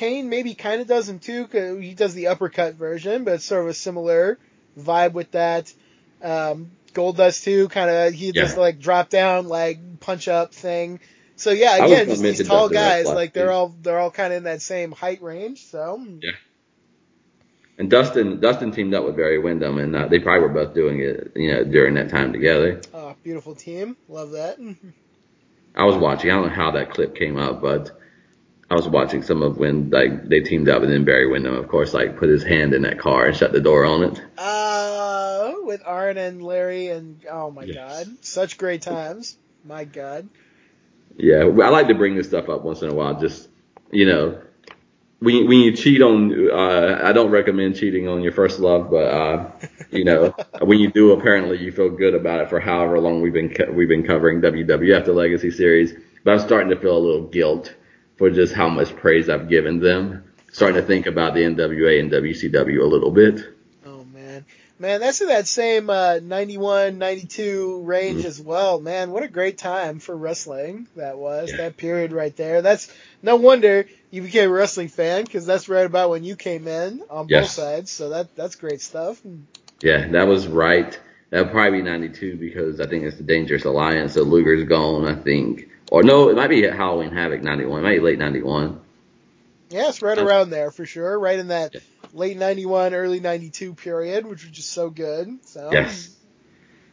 Kane maybe kind of does him too, cause he does the uppercut version, but it's sort of a similar vibe with that. Um, Goldust too, kind of he Yeah. does like drop down, like punch up thing. So yeah, again, just these tall guys, Rhodes like they're too. all they're all kind of in that same height range. So yeah. And Dustin Dustin teamed up with Barry Windham, and uh, they probably were both doing it, you know, during that time together. oh, beautiful team, love that. <laughs> I was watching. I don't know how that clip came up, but I was watching some of when like they teamed up, and then Barry Windham, of course, like put his hand in that car and shut the door on it. Uh, with Arn and Larry and oh my Yes. god, such great times. My god. Yeah, I like to bring this stuff up once in a while. Just you know, when you, when you cheat on, uh, I don't recommend cheating on your first love, but uh, <laughs> you know, when you do, apparently you feel good about it for however long we've been co- we've been covering WWF the Legacy series. But I'm starting to feel a little guilt for just how much praise I've given them. Starting to think about the NWA and WCW a little bit. Oh man, man, that's in that same uh, 91, 92 range Mhm. as well. Man, what a great time for wrestling that was. Yeah. That period right there. That's no wonder you became a wrestling fan because that's right about when you came in on both sides. So that that's great stuff. Yeah, that was right. That would probably be 92 because I think it's the Dangerous Alliance. So Luger's gone, I think. Or no, it might be Halloween Havoc 91. It might be late 91. Yeah, it's right around there for sure. Right in that Yeah. late 91, early 92 period, which was just so good. So Yes.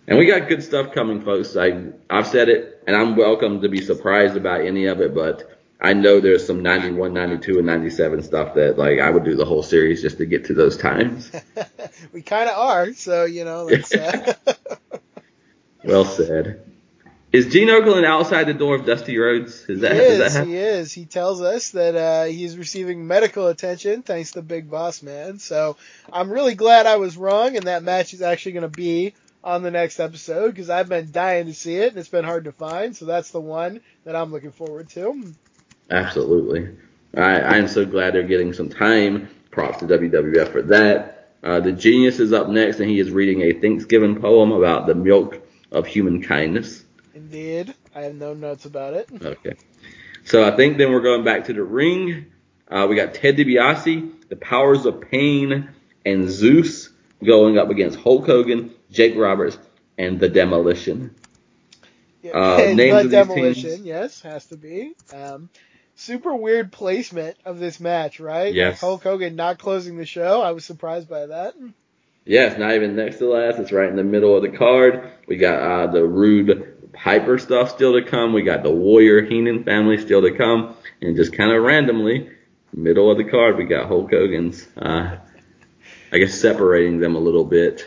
And we got good stuff coming, folks. I, I've said it, and I'm welcome to be surprised about any of it, but I know there's some 91, 92, and 97 stuff that, like, I would do the whole series just to get to those times. <laughs> we kind of are. So you know, let's. Uh, <laughs> Well said. Is Gene Okerlund outside the door of Dusty Rhodes? Is that, he is that is. He is. He tells us that uh, he's receiving medical attention thanks to Big Boss Man. So I'm really glad I was wrong, and that match is actually going to be on the next episode because I've been dying to see it, and it's been hard to find. So that's the one that I'm looking forward to. Absolutely. I, I am so glad they're getting some time. Props to WWF for that. Uh, the Genius is up next, and he is reading a Thanksgiving poem about the milk of human kindness. Indeed, I have no notes about it. <laughs> Okay. So I think then we're going back to the ring. Uh, we got Ted DiBiase, the Powers of Pain, and Zeus going up against Hulk Hogan, Jake Roberts, and the Demolition. Yeah, Uh, names the demolition, teams? yes, has to be. Um, super weird placement of this match, right? Yes. Hulk Hogan not closing the show. I was surprised by that. Yes, not even next to last. It's right in the middle of the card. We got uh, the Rude Piper stuff still to come. We got the Warrior Heenan family still to come. And just kind of randomly, middle of the card, we got Hulk Hogan's. Uh, I guess separating them a little bit.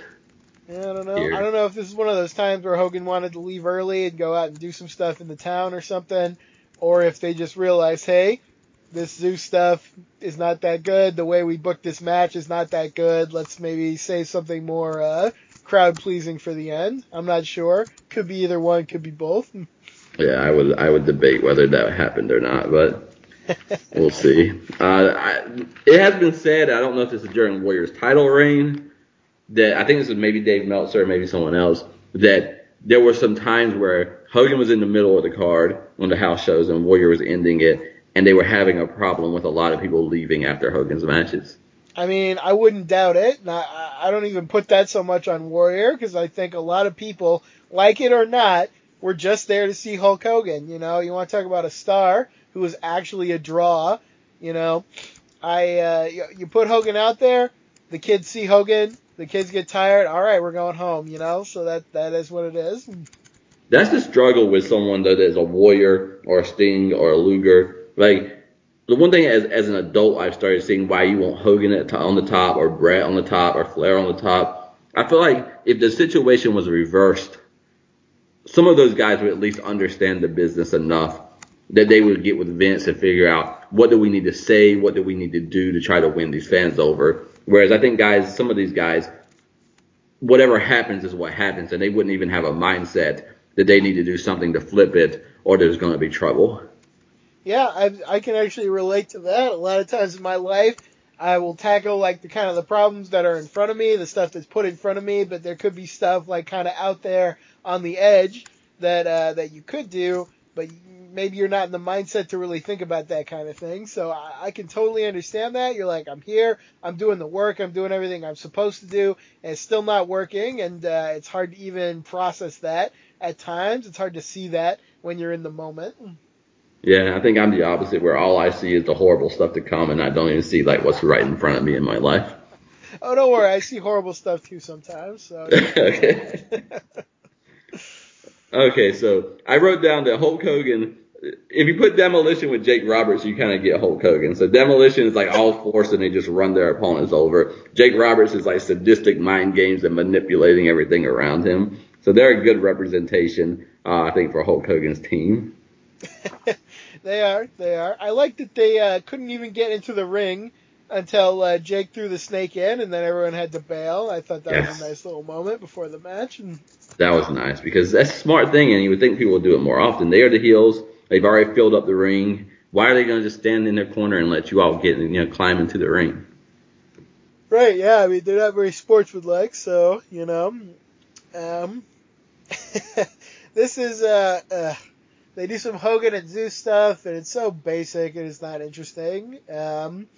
Yeah, I don't know. Here. I don't know if this is one of those times where Hogan wanted to leave early and go out and do some stuff in the town or something, or if they just realized, hey, this Zeus stuff is not that good. The way we booked this match is not that good. Let's maybe say something more uh, crowd pleasing for the end. I'm not sure. Could be either one. Could be both. Yeah, I would I would debate whether that happened or not, but <laughs> we'll see. Uh, I, it has been said. I don't know if this is during Warriors title reign. That I think this was maybe Dave Meltzer, maybe someone else. That there were some times where Hogan was in the middle of the card on the house shows and Warrior was ending it, and they were having a problem with a lot of people leaving after Hogan's matches. I mean, I wouldn't doubt it. And I, I don't even put that so much on Warrior because I think a lot of people, like it or not, were just there to see Hulk Hogan. You know, you want to talk about a star who was actually a draw. You know, I uh, you, you put Hogan out there, the kids see Hogan, the kids get tired. All right, we're going home. You know, so that that is what it is. That's the struggle with someone though that's a warrior or a Sting or a Luger. Like the one thing as as an adult I've started seeing why you want Hogan at, on the top or Bret on the top or Flair on the top. I feel like if the situation was reversed, some of those guys would at least understand the business enough that they would get with Vince and figure out what do we need to say, what do we need to do to try to win these fans over. Whereas I think guys, some of these guys, whatever happens is what happens, and they wouldn't even have a mindset that they need to do something to flip it or there's going to be trouble. Yeah, I, I can actually relate to that. A lot of times in my life, I will tackle like the kind of the problems that are in front of me, the stuff that's put in front of me, but there could be stuff like kind of out there on the edge that uh, that you could do, but maybe you're not in the mindset to really think about that kind of thing. So I, I can totally understand that. You're like, I'm here, I'm doing the work, I'm doing everything I'm supposed to do, and it's still not working, and uh, it's hard to even process that at times. It's hard to see that when you're in the moment. Yeah, I think I'm the opposite, where all I see is the horrible stuff to come, and I don't even see like what's right in front of me in my life. Oh, don't worry, I see horrible stuff too sometimes. So. <laughs> okay. okay, so I wrote down that Hulk Hogan. If you put demolition with Jake Roberts, you kind of get Hulk Hogan. So demolition is like all force and they just run their opponents over. Jake Roberts is like sadistic mind games and manipulating everything around him. So they're a good representation, uh, I think, for Hulk Hogan's team. <laughs> they are, they are. I like that they uh, couldn't even get into the ring until uh, Jake threw the snake in, and then everyone had to bail. I thought that yes. was a nice little moment before the match. And that was nice because that's a smart thing, and you would think people would do it more often. They are the heels. They've already filled up the ring. Why are they going to just stand in their corner and let you all get you know climb into the ring? Right. Yeah. I mean, they're not very sportsmanlike, so you know. Um, <laughs> this is uh, uh, they do some Hogan and Zeus stuff, and it's so basic and it's not interesting. Um,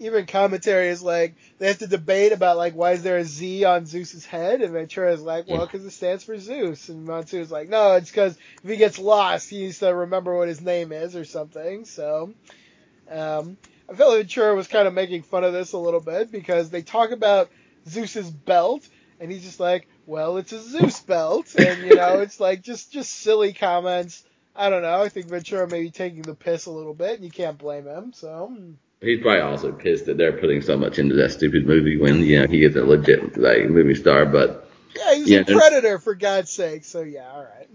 even commentary is like they have to debate about like why is there a Z on Zeus's head, and Ventura is like, well, because it stands for Zeus, and Monsoon is like, no, it's because if he gets lost, he needs to remember what his name is or something. So, um, I felt Ventura was kind of making fun of this a little bit because they talk about Zeus's belt, and he's just like, well, it's a Zeus belt, and you know, it's like just just silly comments. I don't know. I think Ventura may be taking the piss a little bit, and you can't blame him. So. He's probably also pissed that they're putting so much into that stupid movie when you know he is a legit like movie star. But yeah, he's yeah, a predator for God's sake. So yeah, all right.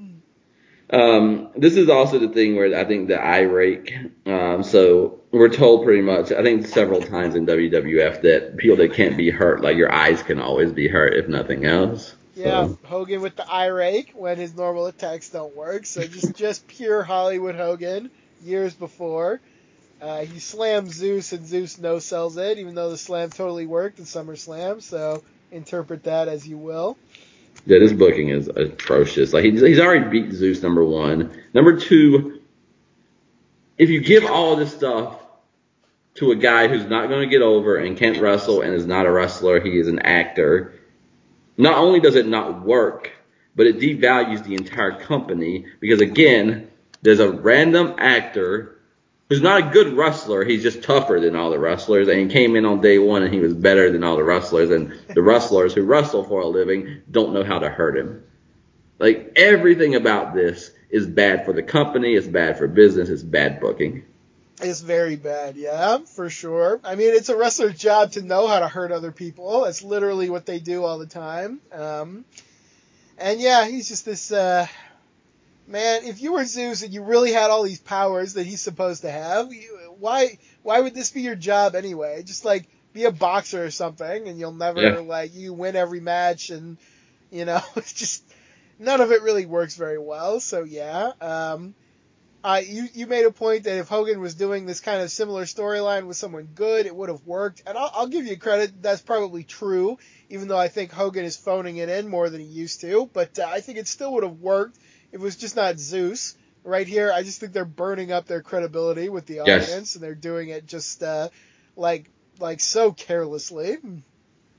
Um, this is also the thing where I think the eye rake. Um, so we're told pretty much, I think several times in WWF that people that can't be hurt, like your eyes can always be hurt if nothing else. Yeah, so. Hogan with the eye rake when his normal attacks don't work. So just <laughs> just pure Hollywood Hogan years before. Uh, he slams Zeus and Zeus no sells it, even though the slam totally worked in SummerSlam. So interpret that as you will. Yeah, this booking is atrocious. Like he's, he's already beat Zeus number one. Number two, if you give all this stuff to a guy who's not going to get over and can't wrestle and is not a wrestler, he is an actor. Not only does it not work, but it devalues the entire company because again, there's a random actor who's not a good wrestler. He's just tougher than all the wrestlers, and he came in on day one and he was better than all the wrestlers. And the wrestlers who wrestle for a living don't know how to hurt him. Like everything about this is bad for the company. It's bad for business. It's bad booking. It's very bad, yeah, for sure. I mean, it's a wrestler's job to know how to hurt other people. That's literally what they do all the time. Um, and yeah, he's just this. Uh, man, if you were Zeus and you really had all these powers that he's supposed to have, why why would this be your job anyway? Just like be a boxer or something, and you'll never yeah. like you win every match, and you know <laughs> it's just none of it really works very well. So yeah, um, I you you made a point that if Hogan was doing this kind of similar storyline with someone good, it would have worked, and I'll, I'll give you credit. That's probably true, even though I think Hogan is phoning it in more than he used to. But uh, I think it still would have worked it was just not Zeus. Right here, I just think they're burning up their credibility with the audience, yes. and they're doing it just uh, like like so carelessly.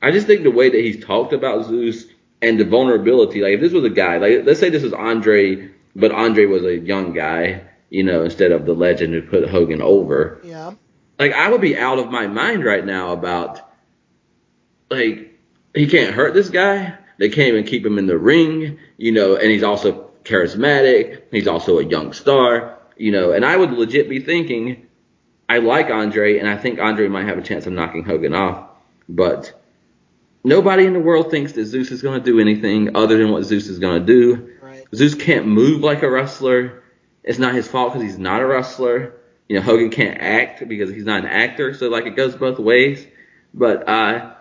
I just think the way that he's talked about Zeus and the vulnerability, like if this was a guy, like let's say this is Andre, but Andre was a young guy, you know, instead of the legend who put Hogan over. Yeah. Like I would be out of my mind right now about like he can't hurt this guy. They can't even keep him in the ring, you know, and he's also charismatic. He's also a young star, you know, and I would legit be thinking, I like Andre, and I think Andre might have a chance of knocking Hogan off, but nobody in the world thinks that Zeus is going to do anything other than what Zeus is going to do. Right. Zeus can't move like a wrestler. It's not his fault because he's not a wrestler. You know, Hogan can't act because he's not an actor, so like it goes both ways. But uh,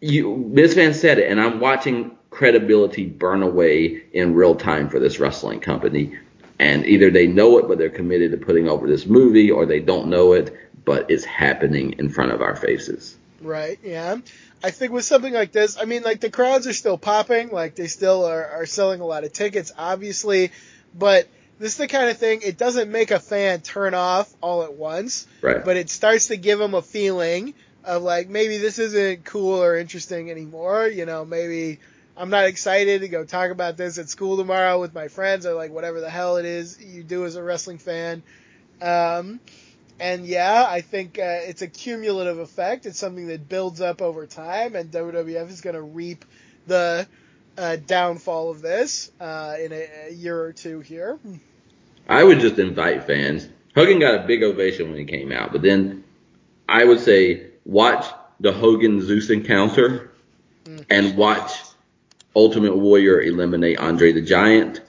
you, this Van said it, and I'm watching credibility burn away in real time for this wrestling company. And either they know it, but they're committed to putting over this movie, or they don't know it, but it's happening in front of our faces. Right, yeah. I think with something like this, I mean, like the crowds are still popping, like they still are, are selling a lot of tickets, obviously, but this is the kind of thing. It doesn't make a fan turn off all at once, Right. but it starts to give them a feeling of like maybe this isn't cool or interesting anymore. You know, maybe I'm not excited to go talk about this at school tomorrow with my friends or like whatever the hell it is you do as a wrestling fan. Um, and yeah, I think uh, it's a cumulative effect. It's something that builds up over time, and WWF is going to reap the uh, downfall of this uh, in a, a year or two here. I would just invite fans. Hogan got a big ovation when he came out, but then I would say watch the Hogan Zeus encounter and watch Ultimate Warrior eliminate Andre the Giant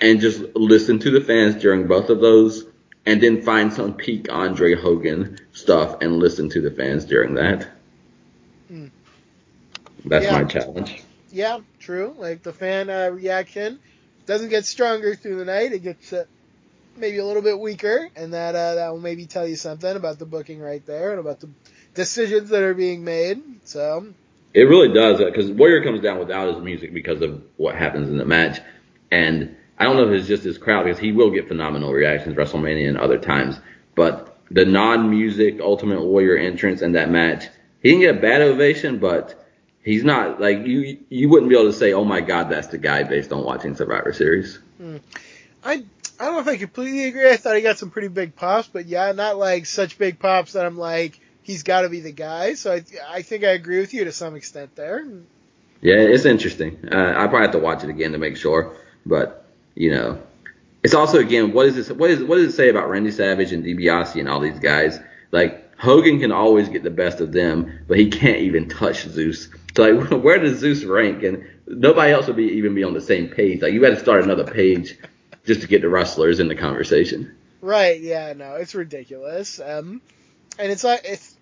and just listen to the fans during both of those and then find some peak Andre Hogan stuff and listen to the fans during that. Mm. That's Yeah. my challenge. Yeah, true. Like the fan uh, reaction doesn't get stronger through the night; it gets uh, maybe a little bit weaker, and that uh, that will maybe tell you something about the booking right there and about the decisions that are being made. So It really does because Warrior comes down without his music because of what happens in the match, and I don't know if it's just his crowd because he will get phenomenal reactions WrestleMania and other times, but the non-music Ultimate Warrior entrance in that match, he didn't get a bad ovation, but he's not like you. You wouldn't be able to say, "Oh my God, that's the guy," based on watching Survivor Series. I I don't know if I completely agree. I thought he got some pretty big pops, but yeah, not like such big pops that I'm like he's got to be the guy. So I I think I agree with you to some extent there. Yeah, it's interesting. Uh, I probably have to watch it again to make sure, but you know, it's also again, what is this? What is what does it say about Randy Savage and DiBiase and all these guys? Like Hogan can always get the best of them, but he can't even touch Zeus. Like, <laughs> where does Zeus rank? And nobody else would be even be on the same page. Like you got to start another page just to get the wrestlers in the conversation. Right? Yeah. No, it's ridiculous. Um, and it's like it's.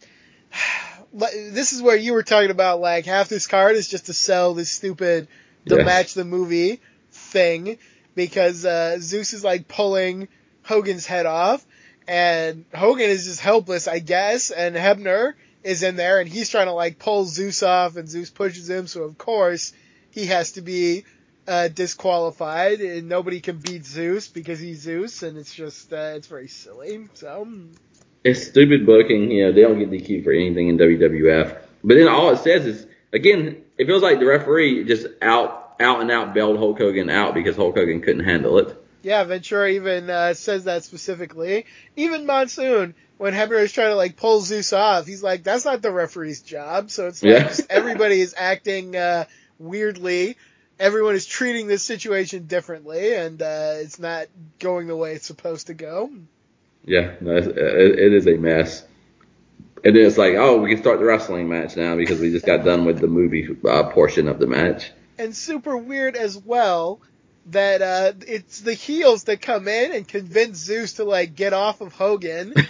<sighs> This is where you were talking about like half this card is just to sell this stupid the Yes. match the movie thing because uh, Zeus is like pulling Hogan's head off and Hogan is just helpless, I guess, and Hebner is in there and he's trying to like pull Zeus off and Zeus pushes him, so of course he has to be uh, disqualified and nobody can beat Zeus because he's Zeus and it's just uh, it's very silly. So It's stupid booking. You know, they don't get DQ for anything in WWF. But then all it says is, again, it feels like the referee just out, out and out bailed Hulk Hogan out because Hulk Hogan couldn't handle it. yeah, Ventura even uh, says that specifically. Even Monsoon, when Hebner is trying to like pull Zeus off, he's like, "That's not the referee's job." So it's like Yeah. <laughs> everybody is acting uh, weirdly. Everyone is treating this situation differently, and uh, it's not going the way it's supposed to go. Yeah, no, it, it is a mess. And then it's like, oh, we can start the wrestling match now because we just got done with the movie uh, portion of the match. and super weird as well that uh, it's the heels that come in and convince Zeus to like get off of Hogan. <laughs>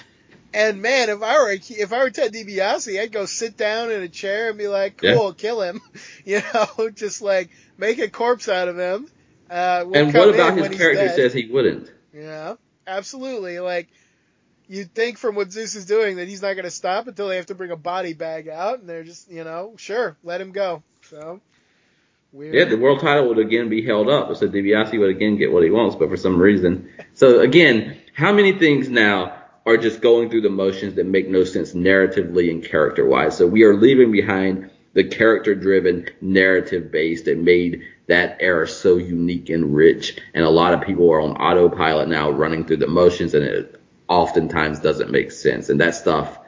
and man, if I were a, if I were Ted DiBiase, I'd go sit down in a chair and be like, Yeah. "Cool, kill him," <laughs> you know, just like make a corpse out of him. Uh, we'll and what about his character says he wouldn't? Yeah, absolutely. Like, you'd think from what Zeus is doing that he's not going to stop until they have to bring a body bag out, and they're just, you know, sure, let him go. So, weird. Yeah, the world title would again be held up. So DiBiase would again get what he wants, but for some reason. So again, how many things now are just going through the motions that make no sense narratively and character wise? So we are leaving behind the character driven, narrative based that made that era so unique and rich. And a lot of people are on autopilot now running through the motions and it oftentimes doesn't make sense. And that stuff,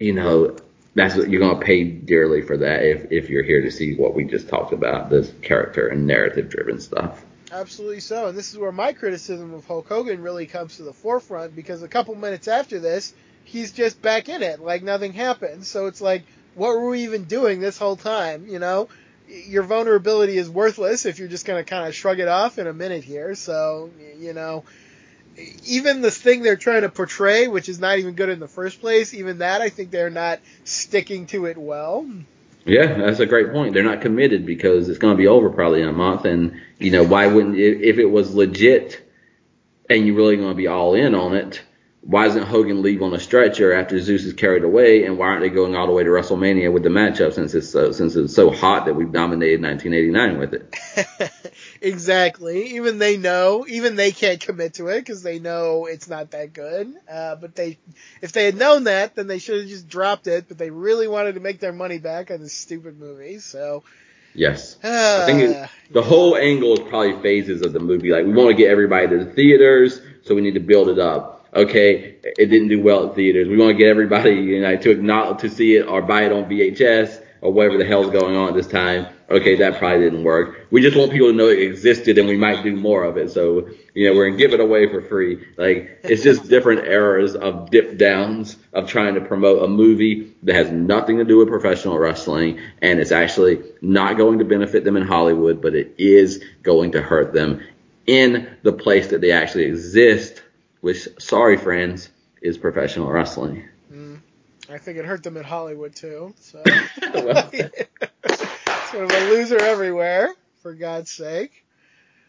you know, that's what you're gonna pay dearly for that if if you're here to see what we just talked about, this character and narrative driven stuff. Absolutely so. And this is where my criticism of Hulk Hogan really comes to the forefront because a couple minutes after this, he's just back in it like nothing happened. So it's like, what were we even doing this whole time? You know, your vulnerability is worthless if you're just going to kind of shrug it off in a minute here. So, you know, even the thing they're trying to portray, which is not even good in the first place, even that I think they're not sticking to it well. Yeah, that's a great point. They're not committed because it's going to be over probably in a month, and you know why wouldn't if it was legit and you're really going to be all in on it, why isn't Hogan leave on a stretcher after Zeus is carried away, and why aren't they going all the way to WrestleMania with the matchup since it's so, since it's so hot that we've dominated 1989 with it? <laughs> exactly. Even they know, even they can't commit to it because they know it's not that good. Uh, but they, if they had known that, then they should have just dropped it. But they really wanted to make their money back on this stupid movie, so. Yes. Uh, <sighs> I think it, the whole angle is probably phases of the movie. Like we want to get everybody to the theaters, so we need to build it up. Okay, it didn't do well at theaters. We want to get everybody you know, to to see it or buy it on VHS or whatever the hell's going on at this time. Okay, that probably didn't work. We just want people to know it existed and we might do more of it. So, you know, we're gonna give it away for free. Like, it's just different eras of dip downs of trying to promote a movie that has nothing to do with professional wrestling and it's actually not going to benefit them in Hollywood, but it is going to hurt them in the place that they actually exist, which, sorry friends, is professional wrestling. Mm, I think it hurt them in Hollywood too. So. well, <laughs> <laughs> sort of a loser everywhere, for God's sake.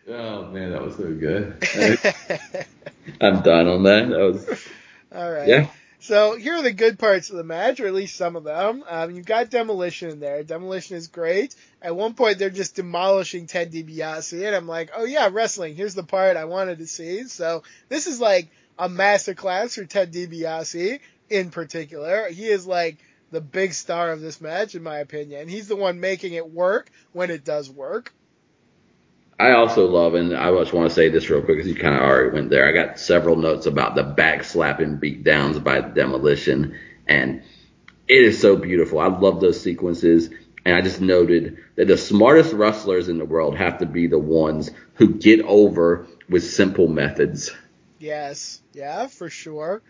Oh man, that was so good. <laughs> I'm done on that. That was All right. yeah. So here are the good parts of the match, or at least some of them. Um, you've got Demolition in there. Demolition is great. At one point, they're just demolishing Ted DiBiase, and I'm like, oh yeah, wrestling. Here's the part I wanted to see. So this is like a masterclass for Ted DiBiase in particular. He is like the big star of this match, in my opinion. He's the one making it work when it does work. I also love, and I just want to say this real quick because you kind of already went there. I got several notes about the back slapping beat downs by Demolition, and it is so beautiful. I love those sequences, and I just noted that the smartest wrestlers in the world have to be the ones who get over with simple methods. Yes, yeah, for sure.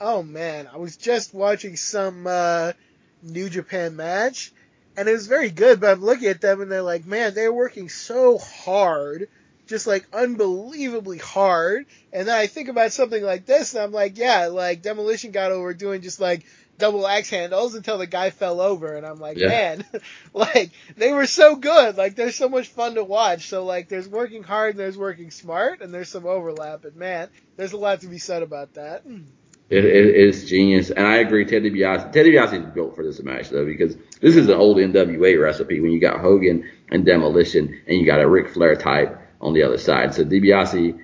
Oh man, I was just watching some uh, New Japan match, and it was very good. But I'm looking at them, and they're like, man, they're working so hard, just like unbelievably hard. And then I think about something like this, and I'm like, yeah, like Demolition got over doing just like double axe handles until the guy fell over, and I'm like, Yeah. man, <laughs> like they were so good. Like they're so much fun to watch. So like there's working hard, and there's working smart, and there's some overlap. And man, there's a lot to be said about that. Hmm. It, it is genius, and I agree. Ted DiBiase, Ted DiBiase is built for this match though, because this is an old NWA recipe. When you got Hogan and Demolition, and you got a Ric Flair type on the other side. So DiBiase,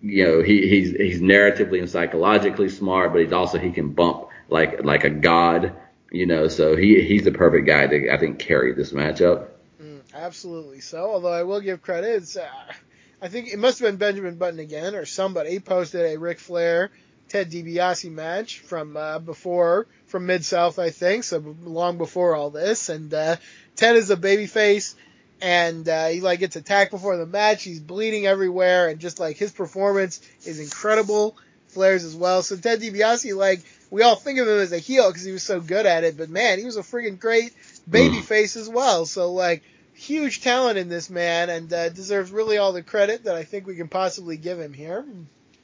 you know, he, he's he's narratively and psychologically smart, but he's also he can bump like like a god, you know. So he he's the perfect guy to I think carry this matchup. Mm, absolutely so. Although I will give credit, uh, I think it must have been Benjamin Button again or somebody posted a Ric Flair Ted DiBiase match from uh, before from Mid South, I think, so long before all this. And uh, Ted is a babyface, and uh, he like gets attacked before the match. He's bleeding everywhere, and just like his performance is incredible. Flair's as well. So Ted DiBiase, like we all think of him as a heel because he was so good at it, but man, he was a freaking great babyface as well. So like huge talent in this man, and uh, deserves really all the credit that I think we can possibly give him here.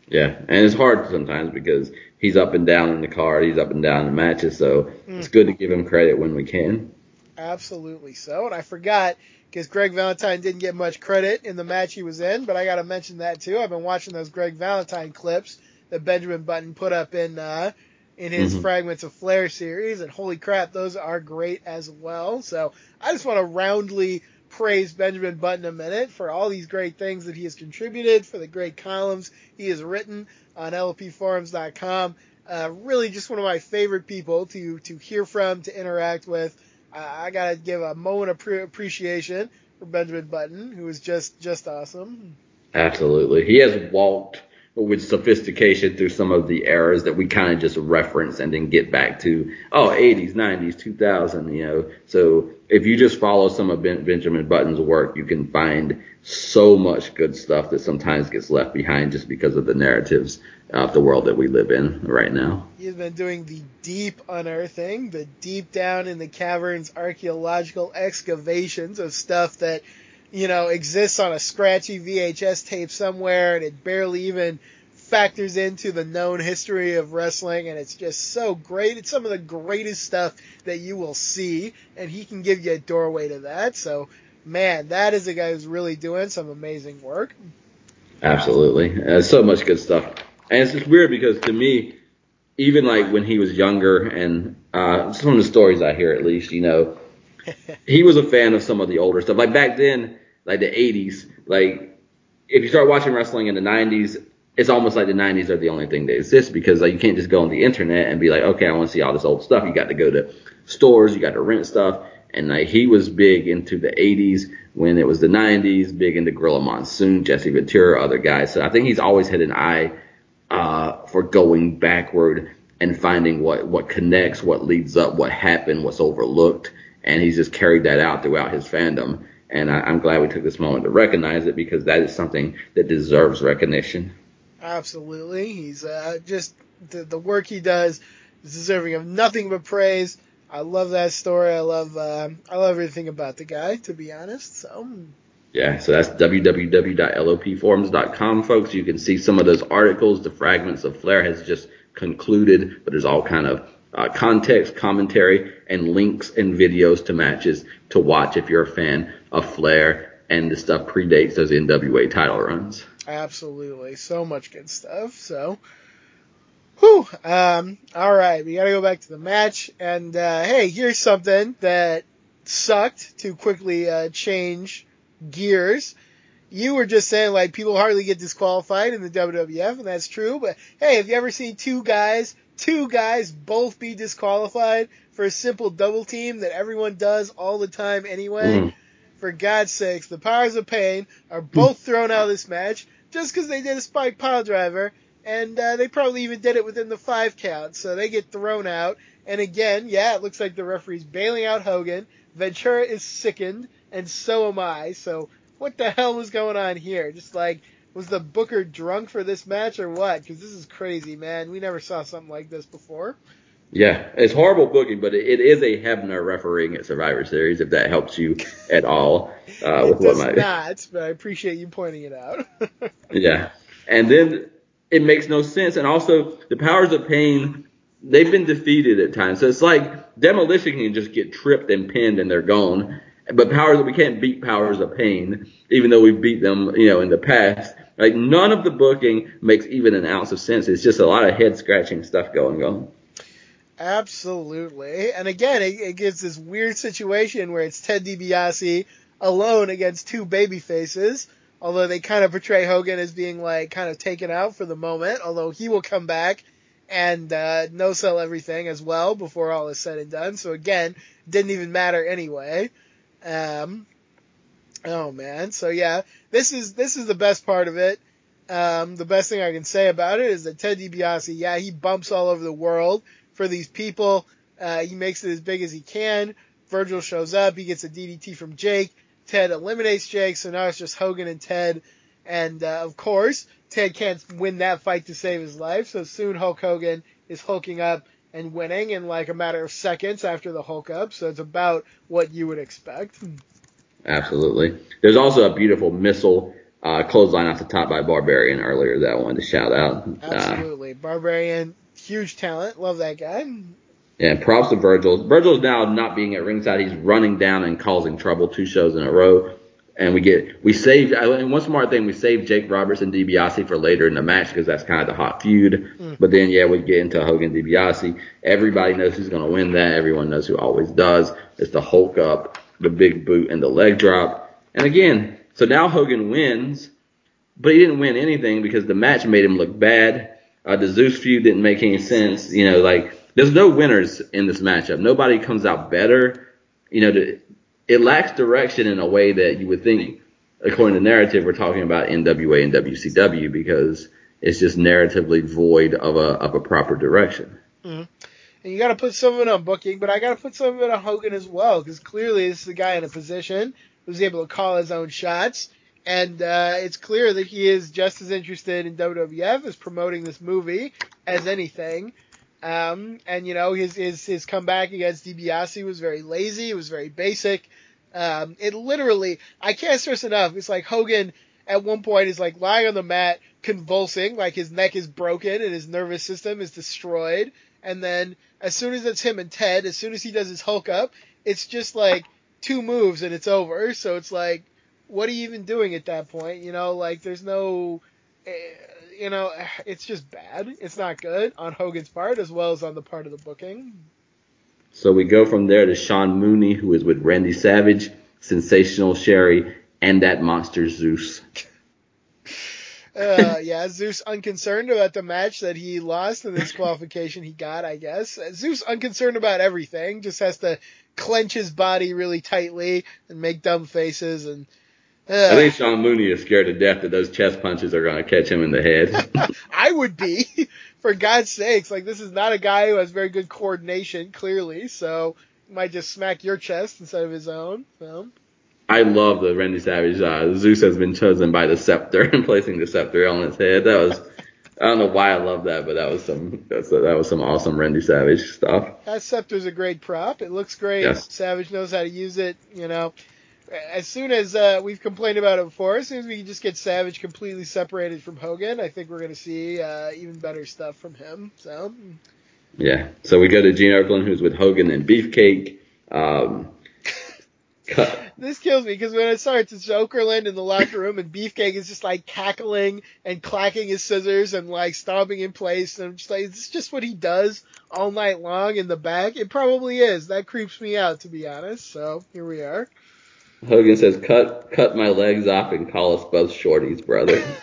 Yeah, and it's hard sometimes because he's up and down in the card, he's up and down in the matches, so it's good to give him credit when we can. Absolutely so. And I forgot because Greg Valentine didn't get much credit in the match he was in, but I got to mention that too. I've been watching those Greg Valentine clips that Benjamin Button put up in uh, in his Mhm. Fragments of Flair series, and holy crap, those are great as well. So I just want to roundly praise Benjamin Button a minute for all these great things that he has contributed, for the great columns he has written on lpforums.com. Uh, really, just one of my favorite people to to hear from, to interact with. Uh, I gotta give a moment of pre- appreciation for Benjamin Button, who is just just awesome. Absolutely. He has walked with sophistication through some of the eras that we kind of just reference and then get back to, oh, 80s, 90s, 2000, you know. So if you just follow some of ben- Benjamin Button's work, you can find so much good stuff that sometimes gets left behind just because of the narratives of the world that we live in right now. He's been doing the deep unearthing, the deep down in the caverns archaeological excavations of stuff that, you know, exists on a scratchy VHS tape somewhere and it barely even factors into the known history of wrestling and it's just so great. It's some of the greatest stuff that you will see and he can give you a doorway to that. So, man, that is a guy who's really doing some amazing work. Absolutely. Uh, so much good stuff And it's just weird because to me, even like when he was younger, and uh, some of the stories I hear at least, you know, <laughs> he was a fan of some of the older stuff. Like back then, like the 80s, like if you start watching wrestling in the 90s, it's almost like the 90s are the only thing that exists because like you can't just go on the internet and be like, okay, I want to see all this old stuff. You got to go to stores, you got to rent stuff. And like he was big into the 80s when it was the 90s, big into Gorilla Monsoon, Jesse Ventura, other guys. So I think he's always had an eye uh, for going backward and finding what what connects, what leads up, what happened, what's overlooked, and he's just carried that out throughout his fandom. And I, I'm glad we took this moment to recognize it because that is something that deserves recognition. Absolutely. He's uh, just the, the work he does is deserving of nothing but praise. I love that story. I love uh, I love everything about the guy, to be honest. So Yeah, so that's www.lopforums.com, folks. You can see some of those articles. The fragments of Flair has just concluded, but there's all kind of uh, context, commentary, and links and videos to matches to watch if you're a fan of Flair. And the stuff predates those NWA title runs. absolutely, so much good stuff. So, whew. Um, all right, we got to go back to the match. And uh, hey, here's something that sucked to quickly uh, change gears. You were just saying like people hardly get disqualified in the WWF, and that's true. But hey, have you ever seen two guys, two guys both be disqualified for a simple double team that everyone does all the time anyway? Mm. For God's sakes, the Powers of Pain are both thrown out of this match just because they did a spike pile driver, and uh, they probably even did it within the five count, so they get thrown out. And again, yeah, it looks like the referee's bailing out Hogan. Ventura is sickened, and so am I. So what the hell was going on here? Just like, was the Booker drunk for this match or what? Because this is crazy, man. We never saw something like this before. Yeah, it's horrible booking, but it, is a Hebner refereeing at Survivor Series, if that helps you at all. Uh, it with what does my, not, but I appreciate you pointing it out. <laughs> Yeah. And then it makes no sense. And also, the powers of pain, they've been defeated at times. So it's like demolition can just get tripped and pinned and they're gone. But powers, we can't beat powers of pain, even though we beat them, you know, in the past. Like none of the booking makes even an ounce of sense. It's just a lot of head scratching stuff going on. Absolutely. And again, it, it gives this weird situation where it's Ted DiBiase alone against two baby faces. Although they kind of portray Hogan as being like kind of taken out for the moment, although he will come back and uh, no sell everything as well before all is said and done. So again, didn't even matter anyway. Um, oh man, so yeah, this is this is the best part of it. Um, the best thing I can say about it is that Ted DiBiase, yeah, he bumps all over the world for these people. Uh, he makes it as big as he can. Virgil shows up. He gets a DDT from Jake. Ted eliminates Jake. So now it's just Hogan and Ted. And, uh, of course, Ted can't win that fight to save his life. So soon Hulk Hogan is hulking up and winning in like a matter of seconds after the Hulk up. So it's about what you would expect. Absolutely. There's also a beautiful missile uh, clothesline off the top by Barbarian earlier that I wanted to shout out. Uh, Absolutely. Barbarian, huge talent. Love that guy. Yeah, props to Virgil. Virgil's now not being at ringside. He's running down and causing trouble two shows in a row. And we get, we saved, and one smart thing, we saved Jake Roberts and DiBiase for later in the match because that's kind of the hot feud. But then, yeah, we get into Hogan DiBiase. Everybody knows who's going to win that. Everyone knows who always does. It's the Hulk up, the big boot, and the leg drop. And again, so now Hogan wins, but he didn't win anything because the match made him look bad. Uh, the Zeus feud didn't make any sense. You know, like, there's no winners in this matchup. Nobody comes out better. You know, it lacks direction in a way that you would think, according to narrative, we're talking about NWA and WCW because it's just narratively void of a of a proper direction. And you got to put some of it on booking, but I got to put some of it on Hogan as well, because clearly this is a guy in a position who's able to call his own shots, and uh, it's clear that he is just as interested in WWF as promoting this movie as anything. Um, and you know his his his comeback against DiBiase was very lazy. It was very basic. Um, it literally, I can't stress enough. It's like Hogan at one point is like lying on the mat, convulsing, like his neck is broken and his nervous system is destroyed. And then as soon as it's him and Ted, as soon as he does his Hulk up, it's just like two moves and it's over. So it's like, what are you even doing at that point? You know, like there's no, eh, you know, <sighs> it's just bad. It's not good on Hogan's part as well as on the part of the booking. So we go from there to Sean Mooney, who is with Randy Savage, Sensational Sherri, and that monster Zeus. <laughs> Uh, yeah, Zeus unconcerned about the match that he lost and this qualification he got, I guess. Zeus unconcerned about everything, just has to clench his body really tightly and make dumb faces and. Uh, I think Sean Mooney is scared to death that those chest punches are going to catch him in the head. <laughs> <laughs> I would be, <laughs> for God's sakes. Like this is not a guy who has very good coordination, clearly. So he might just smack your chest instead of his own. So. I love the Randy Savage. Uh, Zeus has been chosen by the scepter <laughs> and placing the scepter on his head. That was, I don't know why I love that, but that was some, that's, that was some awesome Randy Savage stuff. That scepter's a great prop. It looks great. Yes. Savage knows how to use it. You know, as soon as uh, we've complained about it before, as soon as we can just get Savage completely separated from Hogan, I think we're going to see uh, even better stuff from him. So. Yeah. So we go to Gene Okerlund, who's with Hogan and Beefcake. Um, <laughs> cut. This kills me because when it starts, it's Okerlund in the locker room and Beefcake is just like cackling and clacking his scissors and like stomping in place. And I'm just like, is this just what he does all night long in the back? It probably is. That creeps me out, to be honest. So here we are. Hogan says, "Cut, cut my legs off and call us both shorties, brother." <laughs>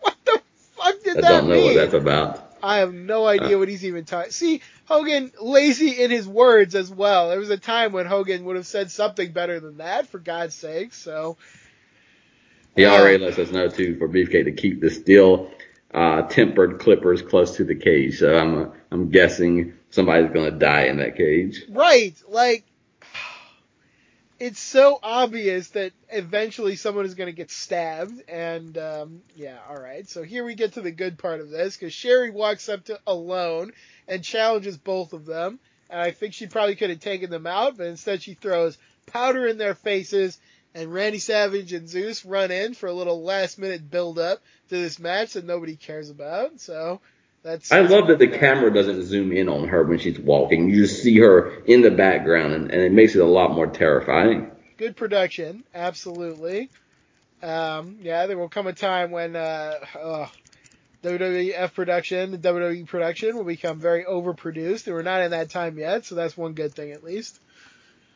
What the fuck did I that don't know mean? what that's about. I have no idea what he's even talking. See, Hogan lazy in his words as well. There was a time when Hogan would have said something better than that, for God's sake. So He already lets us know too for Beefcake to keep the steel uh, tempered clippers close to the cage. So I'm I'm guessing somebody's gonna die in that cage. right, like it's so obvious that eventually someone is going to get stabbed. And um, yeah, all right. So here we get to the good part of this because Sherri walks up to alone and challenges both of them. And I think she probably could have taken them out, but instead she throws powder in their faces. And Randy Savage and Zeus run in for a little last minute build up to this match that nobody cares about. So that's I love that the camera doesn't zoom in on her when she's walking. You just see her in the background, and, and it makes it a lot more terrifying. good production, absolutely. Um, yeah, there will come a time when uh, uh, WWF production, WWE production will become very overproduced, and we're not in that time yet, so that's one good thing at least.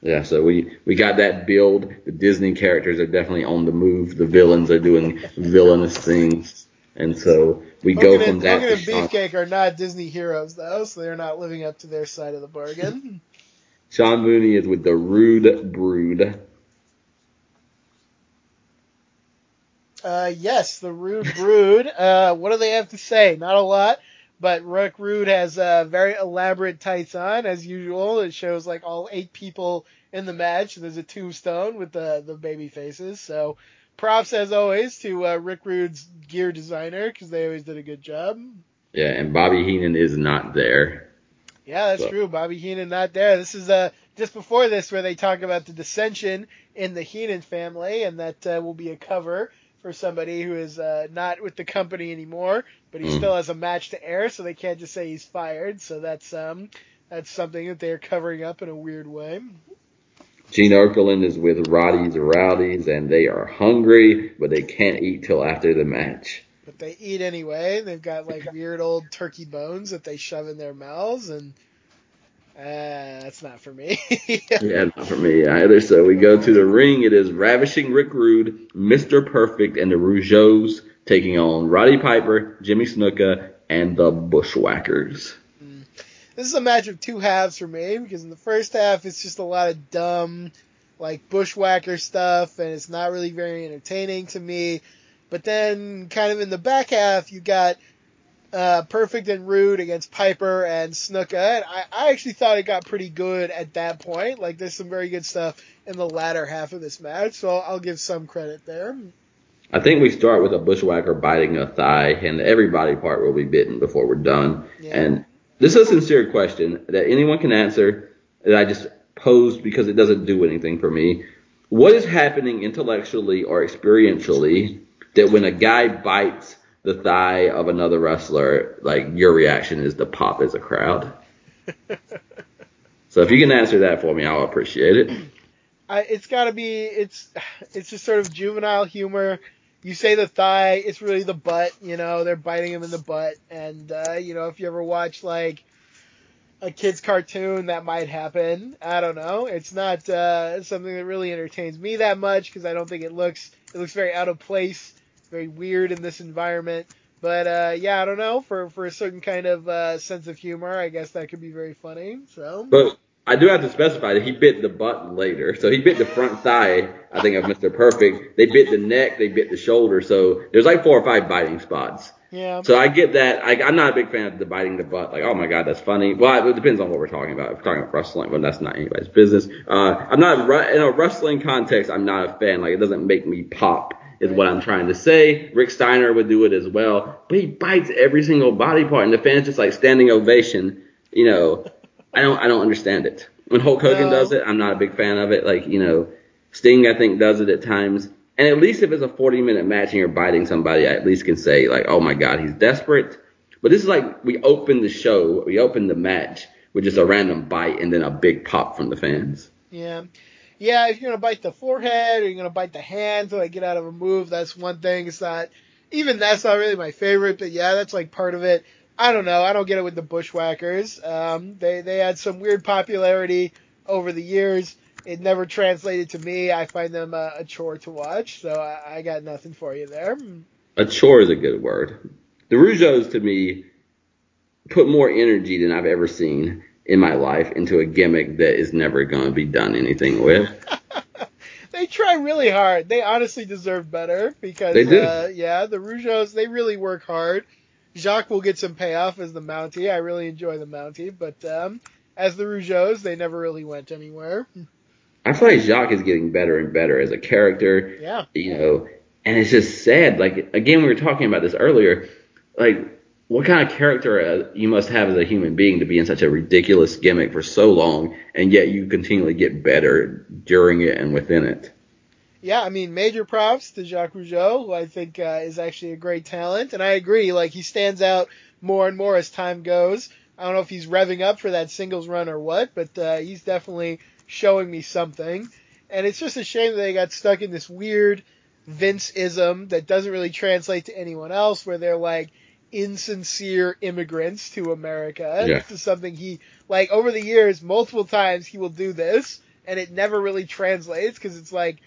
Yeah, so we we got that build. The Disney characters are definitely on the move. The villains are doing villainous things, and so we go Hogan from and, that. Hogan and to Sean, Beefcake are not Disney heroes though, so they're not living up to their side of the bargain. <laughs> Sean Mooney is with the Rude Brood. Uh, yes, the Rude Brood. <laughs> Uh, what do they have to say? Not a lot, but Rick Rude has uh, very elaborate tights on, as usual. It shows like all eight people in the match. There's a tombstone with the the baby faces. So, props as always to uh, Rick Rude's gear designer because they always did a good job. Yeah, and Bobby Heenan is not there. Yeah, that's So- true. Bobby Heenan not there. This is uh just before this where they talk about the dissension in the Heenan family, and that uh, will be a cover for somebody who is uh, not with the company anymore, but he Mm. still has a match to air, so they can't just say he's fired. So that's um that's something that they're covering up in a weird way. Gene Okerlund is with Roddy's Rowdies, and they are hungry, but they can't eat till after the match. But they eat anyway. They've got like weird old turkey bones that they shove in their mouths, and uh, that's not for me. <laughs> Yeah, not for me either. So we go to the ring. It is Ravishing Rick Rude, Mr. Perfect, and the Rougeaus taking on Roddy Piper, Jimmy Snuka, and the Bushwhackers. This is a match of two halves for me because in the first half it's just a lot of dumb like bushwhacker stuff and it's not really very entertaining to me but then kind of in the back half you got uh, perfect and rude against piper and snuka and I, I actually thought it got pretty good at that point like there's some very good stuff in the latter half of this match so i'll, give some credit there I think we start with a Bushwhacker biting a thigh, and every body part will be bitten before we're done. Yeah. And this is a sincere question that anyone can answer that I just posed because it doesn't do anything for me. What is happening intellectually or experientially that when a guy bites the thigh of another wrestler, like your reaction is to pop as a crowd? <laughs> so if you can answer that for me, I'll appreciate it. I, it's got to be it's it's just sort of juvenile humor you say the thigh, it's really the butt. You know, they're biting him in the butt, and uh, you know, if you ever watch like a kid's cartoon, that might happen. I don't know. It's not uh, something that really entertains me that much because I don't think it looks it looks very out of place, very weird in this environment. But uh, yeah, I don't know. For for a certain kind of uh, sense of humor, I guess that could be very funny. So. But I do have to specify that he bit the butt later. So he bit the front thigh, I think, of Mr. Perfect. They bit the neck, they bit the shoulder. So there's like four or five biting spots. Yeah. So I get that. I, I'm not a big fan of the biting the butt. Like, oh my god, that's funny. Well, it depends on what we're talking about. If we're talking about wrestling, well, that's not anybody's business. Uh, I'm not in a wrestling context. I'm not a fan. Like, it doesn't make me pop. Is what I'm trying to say. Rick Steiner would do it as well, but he bites every single body part, and the fans just like standing ovation. You know, I don't, I don't understand it. When Hulk Hogan No. does it, I'm not a big fan of it. Like, you know, Sting, I think, does it at times. And at least if it's a 40 minute match and you're biting somebody, I at least can say, like, oh my God, he's desperate. But this is like, we open the show, we open the match with just a random bite and then a big pop from the fans. Yeah. Yeah, if you're gonna bite the forehead or you're gonna bite the hand to like get out of a move, that's one thing. It's not even that's not really my favorite, but yeah, that's like part of it. I don't know. I don't get it with the Bushwhackers. Um, they they had some weird popularity over the years. It never translated to me. I find them a, a chore to watch, so I, I got nothing for you there. A chore is a good word. The Rougeaus to me put more energy than I've ever seen in my life into a gimmick that is never going to be done anything with. <laughs> they try really hard. They honestly deserve better because They do. Uh, yeah, the Rougeaus they really work hard. Jacques will get some payoff as the Mountie. I really enjoy the Mountie, but um, as the Rougeaus, they never really went anywhere. I feel like Jacques is getting better and better as a character. Yeah. you know, and it's just sad. Like again, we were talking about this earlier. Like, what kind of character uh, you must have as a human being to be in such a ridiculous gimmick for so long, and yet you continually get better during it and within it. Yeah, I mean, major props to Jacques Rougeau, who I think uh, is actually a great talent, and I agree. Like he stands out more and more as time goes. I don't know if he's revving up for that singles run or what, but uh, he's definitely showing me something. And it's just a shame that they got stuck in this weird Vince ism that doesn't really translate to anyone else, where they're like insincere immigrants to America. Yeah. This is something he like over the years, multiple times he will do this, and it never really translates because it's like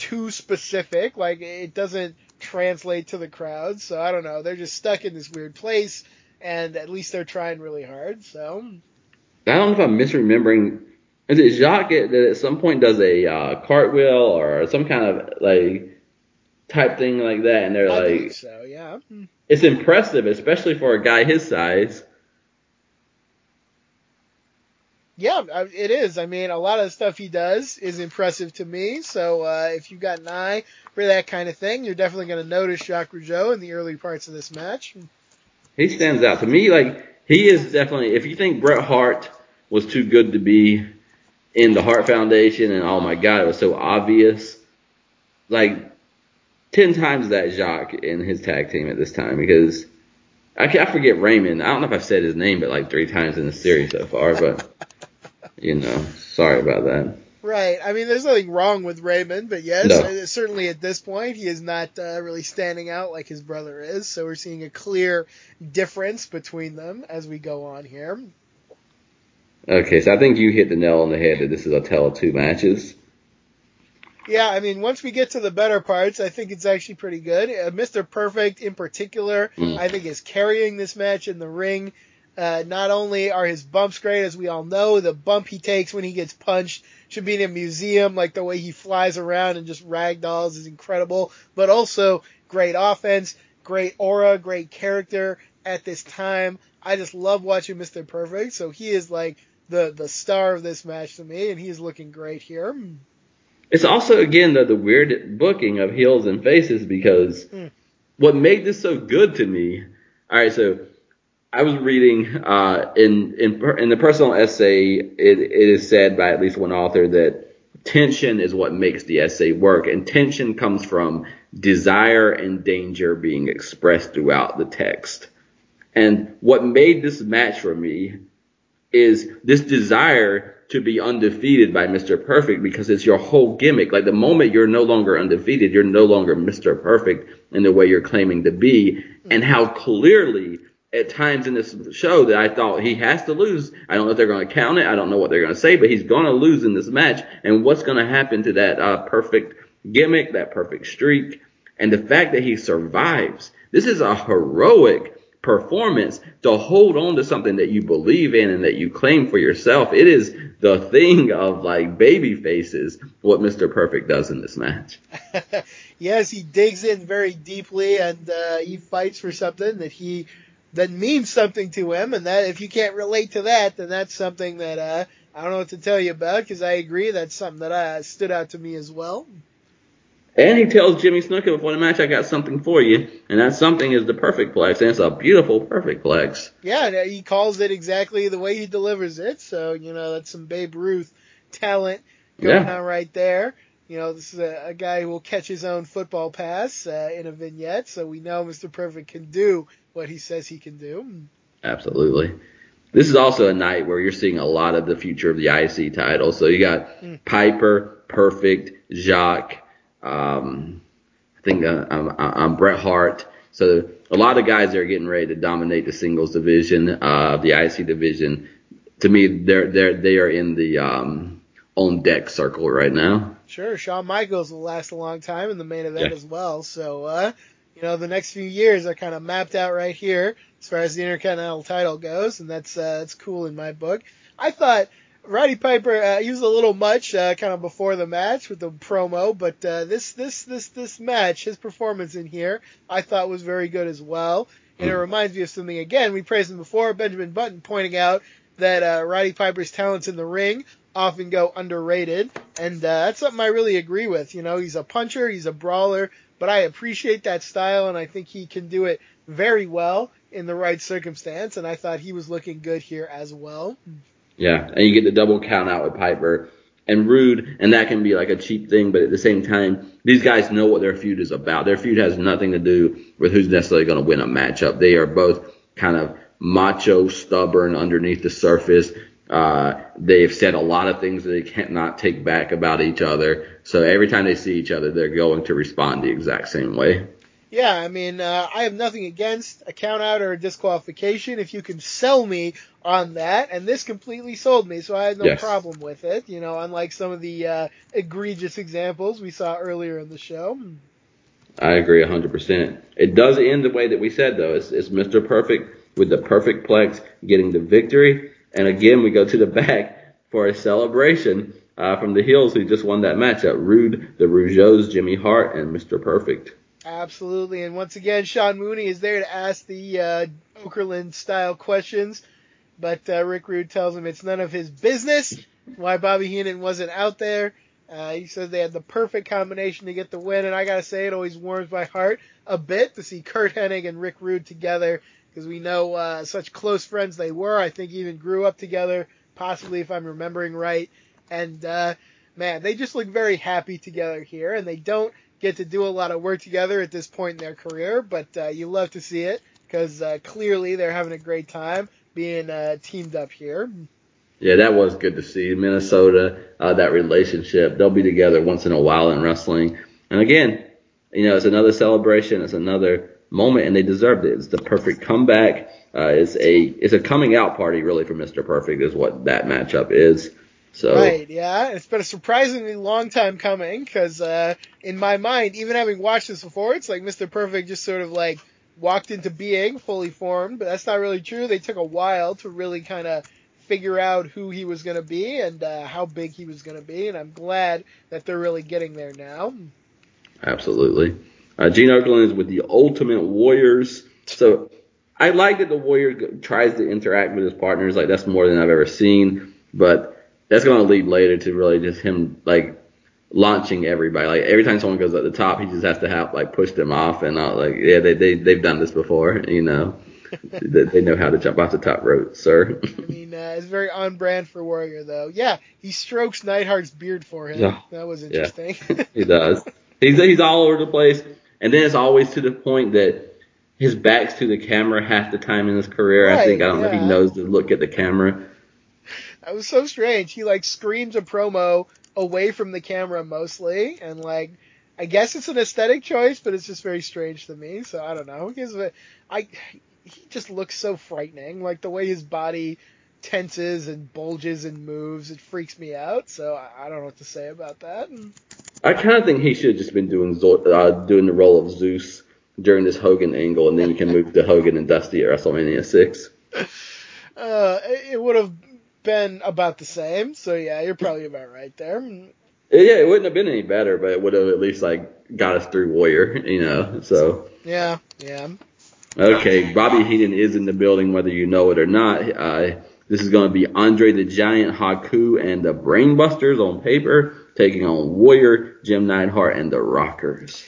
too specific. Like it doesn't translate to the crowd. So I don't know. They're just stuck in this weird place, and at least they're trying really hard. So I don't know if I'm misremembering. Is it Jacques that at some point does a uh, cartwheel or some kind of like type thing like that, and they're I like, so. Yeah. it's impressive, especially for a guy his size. Yeah, it is. I mean, a lot of the stuff he does is impressive to me. So uh, if you've got an eye for that kind of thing, you're definitely going to notice Jacques Rougeau in the early parts of this match. He stands out to me. Like he is definitely. If you think Bret Hart was too good to be in the Hart Foundation, and oh my God, it was so obvious. Like ten times that Jacques in his tag team at this time because I, I forget Raymond. I don't know if I've said his name, but like three times in the series so far. But you know, sorry about that. Right. I mean, there's nothing wrong with Raymond, but yes, No. certainly at this point, he is not uh, really standing out like his brother is. So we're seeing a clear difference between them as we go on here. Okay, so I think you hit the nail on the head that this is a tell of two matches. Yeah, I mean, once we get to the better parts, I think it's actually pretty good. Uh, Mr. Perfect, in particular, Mm. I think is carrying this match in the ring. Uh, not only are his bumps great, as we all know, the bump he takes when he gets punched should be in a museum, like the way he flies around and just ragdolls is incredible, but also great offense, great aura, great character at this time. I just love watching Mr. Perfect, so he is like the, the star of this match to me, and he's looking great here. It's also again the, the weird booking of heels and faces because Mm. what made this so good to me. All right, so I was reading uh, in in in the personal essay. It, it is said by at least one author that tension is what makes the essay work, and tension comes from desire and danger being expressed throughout the text. And what made this match for me is this desire to be undefeated by Mr. Perfect because it's your whole gimmick. Like the moment you're no longer undefeated, you're no longer Mr. Perfect in the way you're claiming to be, and how clearly at times in this show that I thought he has to lose. I don't know if they're going to count it. I don't know what they're going to say, but he's going to lose in this match. And what's going to happen to that uh, perfect gimmick, that perfect streak, and the fact that he survives. This is a heroic performance to hold on to something that you believe in and that you claim for yourself. It is the thing of like baby faces what Mr. Perfect does in this match. <laughs> yes, he digs in very deeply and uh, he fights for something that he that means something to him, and that if you can't relate to that, then that's something that uh, I don't know what to tell you about because I agree that's something that uh, stood out to me as well. And he tells Jimmy Snuka before the match, I got something for you. And that something is the perfect plex. And it's a beautiful perfect plex. Yeah, he calls it exactly the way he delivers it. So, you know, that's some Babe Ruth talent going yeah. on right there. You know, this is a, a, guy who will catch his own football pass uh, in a vignette. So we know Mr. Perfect can do what he says he can do. Absolutely. This is also a night where you're seeing a lot of the future of the IC title. So you got mm. Piper, Perfect, Jacques, um, I think uh, I'm, I'm Bret Hart. So a lot of guys that are getting ready to dominate the singles division, uh, the IC division. To me, they're they're they are in the um, on deck circle right now. Sure, Shawn Michaels will last a long time in the main event yeah. as well. So uh, you know the next few years are kind of mapped out right here as far as the Intercontinental title goes, and that's uh, that's cool in my book. I thought Roddy Piper, uh, he was a little much, uh, kind of before the match with the promo, but uh, this this this this match, his performance in here, I thought was very good as well. And it reminds me of something again we praised him before, Benjamin Button pointing out that uh, Roddy Piper's talents in the ring often go underrated, and uh, that's something I really agree with. You know, he's a puncher, he's a brawler, but I appreciate that style, and I think he can do it very well in the right circumstance. And I thought he was looking good here as well. Yeah, and you get the double count out with Piper and Rude, and that can be like a cheap thing, but at the same time, these guys know what their feud is about. Their feud has nothing to do with who's necessarily going to win a matchup. They are both kind of macho, stubborn underneath the surface. Uh, they've said a lot of things that they cannot take back about each other. So every time they see each other, they're going to respond the exact same way. Yeah, I mean, uh, I have nothing against a count out or a disqualification if you can sell me on that, and this completely sold me, so I had no yes. problem with it. You know, unlike some of the uh, egregious examples we saw earlier in the show. I agree 100%. It does end the way that we said, though. It's, it's Mr. Perfect with the perfect plex getting the victory, and again, we go to the back for a celebration uh, from the Heels who just won that matchup. Rude, the Rougeaus, Jimmy Hart, and Mr. Perfect. Absolutely. And once again, Sean Mooney is there to ask the uh, Okerlund style questions. But uh, Rick Rude tells him it's none of his business why Bobby Heenan wasn't out there. Uh, he says they had the perfect combination to get the win, and I gotta say it always warms my heart a bit to see Curt Hennig and Rick Rude together because we know uh, such close friends they were. I think even grew up together, possibly if I'm remembering right. And uh, man, they just look very happy together here, and they don't get to do a lot of work together at this point in their career, but uh, you love to see it because uh, clearly they're having a great time being uh, teamed up here. Yeah, that was good to see. Minnesota, uh, that relationship, they'll be together once in a while in wrestling. And again, you know, it's another celebration, it's another moment, and they deserved it. It's the perfect comeback. Uh, it's a it's a coming out party really for Mr. Perfect is what that matchup is. So right, yeah, it's been a surprisingly long time coming because uh, in my mind, even having watched this before, it's like Mr. Perfect just sort of like walked into being fully formed, but that's not really true. They took a while to really kind of figure out who he was going to be and uh, how big he was going to be, and I'm glad that they're really getting there now. Absolutely. Uh, Gene Okerlund is with the Ultimate Warriors, so I like that the Warrior tries to interact with his partners. Like that's more than I've ever seen, but that's going to lead later to really just him like launching everybody. Like every time someone goes at the top, he just has to have like push them off and not like yeah they they they've done this before, <laughs> you know. <laughs> they, know how to jump off the top rope, sir. I mean, uh, it's very on brand for Warrior though. Yeah, he strokes Neidhart's beard for him. Yeah. That was interesting. Yeah, <laughs> he does. He's he's all over the place, and then it's always to the point that his back's to the camera half the time in his career. Right, I think I don't yeah. know if he knows to look at the camera That was so strange. He like screams a promo away from the camera mostly, and like I guess it's an aesthetic choice, but it's just very strange to me. So I don't know. A, I he just looks so frightening. Like the way his body tenses and bulges and moves, it freaks me out. So I, I don't know what to say about that. I kind of think he should have just been doing uh, doing the role of Zeus during this Hogan angle, and then you can move to Hogan and Dusty at WrestleMania six. <laughs> Uh, it would have been about the same. So yeah, you're probably about right there. Yeah, it wouldn't have been any better, but it would have at least like got us through Warrior, you know. So yeah, yeah. Okay, Bobby Heenan is in the building, whether you know it or not. Uh, this is going to be Andre the Giant, Haku, and the Brainbusters on paper, taking on Warrior, Jim Neidhart, and the Rockers.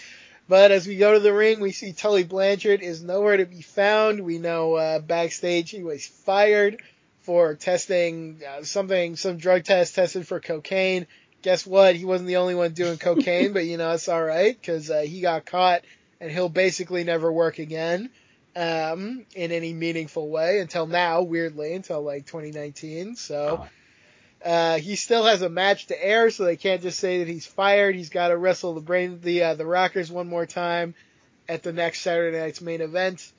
But as we go to the ring, we see Tully Blanchard is nowhere to be found. We know uh, backstage he was fired for testing uh, something, some drug test tested for cocaine. Guess what? He wasn't the only one doing cocaine, <laughs> but you know it's all right because uh, he got caught, and he'll basically never work again um, in any meaningful way until now. Weirdly, until like 2019. So. Uh, he still has a match to air, so they can't just say that he's fired. He's got to wrestle the brain, the uh, the Rockers one more time at the next Saturday night's main event.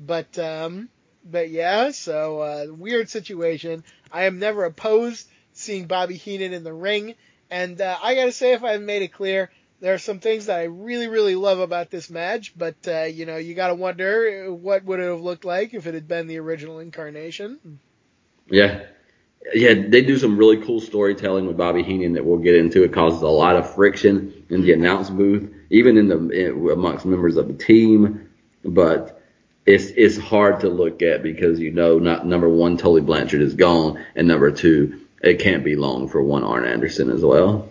But um, but yeah, so uh, weird situation. I am never opposed seeing Bobby Heenan in the ring, and uh, I gotta say, if I have made it clear, there are some things that I really really love about this match. But uh, you know, you gotta wonder what would it have looked like if it had been the original incarnation. Yeah, yeah, they do some really cool storytelling with Bobby Heenan that we'll get into. It causes a lot of friction in the announce booth, even in the amongst members of the team. But it's it's hard to look at because you know, not number one, Tully Blanchard is gone, and number two, it can't be long for one Arn Anderson as well.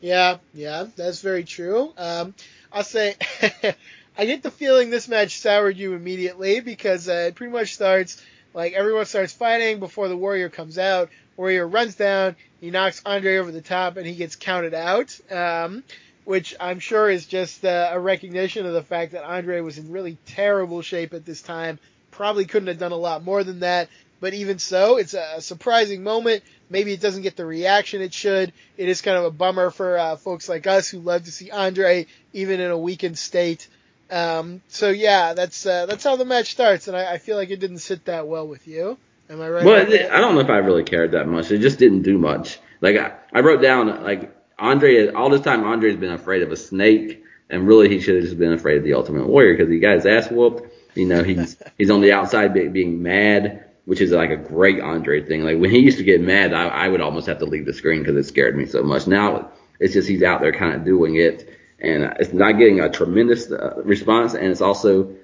Yeah, yeah, that's very true. Um, I'll say. <laughs> I get the feeling this match soured you immediately because uh, it pretty much starts like everyone starts fighting before the Warrior comes out. Warrior runs down, he knocks Andre over the top, and he gets counted out. Um, which I'm sure is just uh, a recognition of the fact that Andre was in really terrible shape at this time. Probably couldn't have done a lot more than that. But even so, it's a surprising moment. Maybe it doesn't get the reaction it should. It is kind of a bummer for uh, folks like us who love to see Andre even in a weakened state. Um, so yeah, that's uh, that's how the match starts, and I, I, feel like it didn't sit that well with you. Am I right? Well, I don't know if I really cared that much. It just didn't do much. Like I, I wrote down like Andre all this time Andre's been afraid of a snake, and really he should have just been afraid of the Ultimate Warrior because he got his ass whooped. You know, he's <laughs> he's on the outside being mad, which is like a great Andre thing. Like when he used to get mad, I, I would almost have to leave the screen because it scared me so much. Now it's just he's out there kind of doing it and it's not getting a tremendous uh, response, and it's also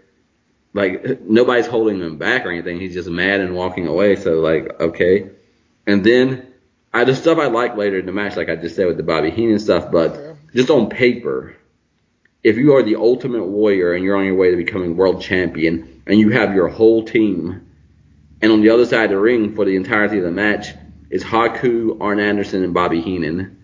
like nobody's holding him back or anything. He's just mad and walking away. So like, okay. And then I the stuff I like later in the match, like I just said with the Bobby Heenan stuff, but just on paper, if you are the ultimate warrior and you're on your way to becoming world champion and you have your whole team, and on the other side of the ring for the entirety of the match is Haku, Arn Anderson, and Bobby Heenan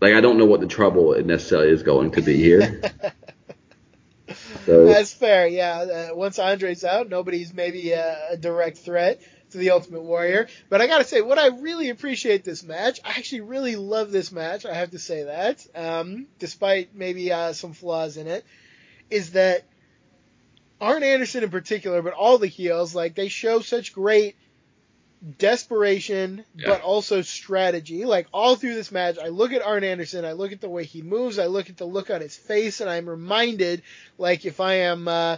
like I don't know what the trouble necessarily is going to be here. <laughs> so. That's fair. Yeah. Uh, once Andre's out, nobody's maybe a, a, direct threat to the Ultimate Warrior. But I gotta say, what I really appreciate this match, I actually really love this match. I have to say that, um, despite maybe uh, some flaws in it, is that Arn Anderson in particular, but all the heels, like they show such great desperation, yeah. but also strategy. Like all through this match, I look at Arn Anderson, I look at the way he moves, I look at the look on his face, and I'm reminded, like if I am uh,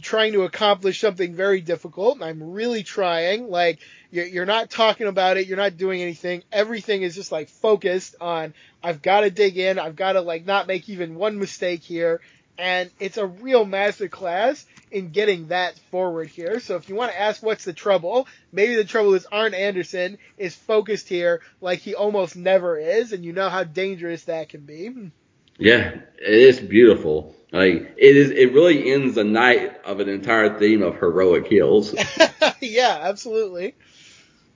trying to accomplish something very difficult, and I'm really trying, like you're, you're not talking about it, you're not doing anything. Everything is just like focused on I've got to dig in, I've got to like not make even one mistake here, and it's a real master class in getting that forward here. So if you want to ask what's the trouble, maybe the trouble is Arn Anderson is focused here like he almost never is, and you know how dangerous that can be. Yeah, it is beautiful. Like it is, it really ends the night of an entire theme of heroic heels. <laughs> yeah, absolutely.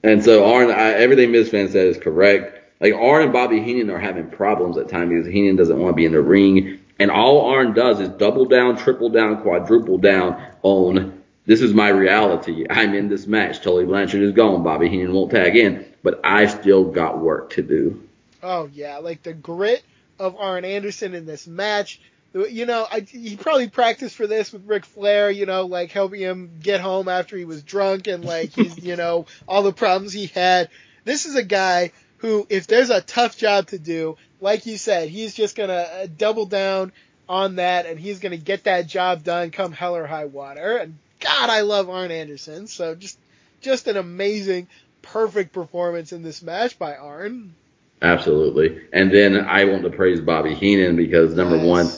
And so Arn, I, everything Miz Fan said is correct. Like Arn and Bobby Heenan are having problems at times because Heenan doesn't want to be in the ring. And all Arn does is double down, triple down, quadruple down on this is my reality. I'm in this match. Tully Blanchard is gone. Bobby Heenan won't tag in, but I still got work to do. Oh yeah, like the grit of Arn Anderson in this match. You know, I, he probably practiced for this with Ric Flair. You know, like helping him get home after he was drunk and like his, you know, all the problems he had. This is a guy who, if there's a tough job to do, like you said, he's just gonna uh, double down on that and he's gonna get that job done come hell or high water. And God, I love Arn Anderson. So just, just an amazing, perfect performance in this match by Arn. Absolutely. And then I want to praise Bobby Heenan because number Yes. one,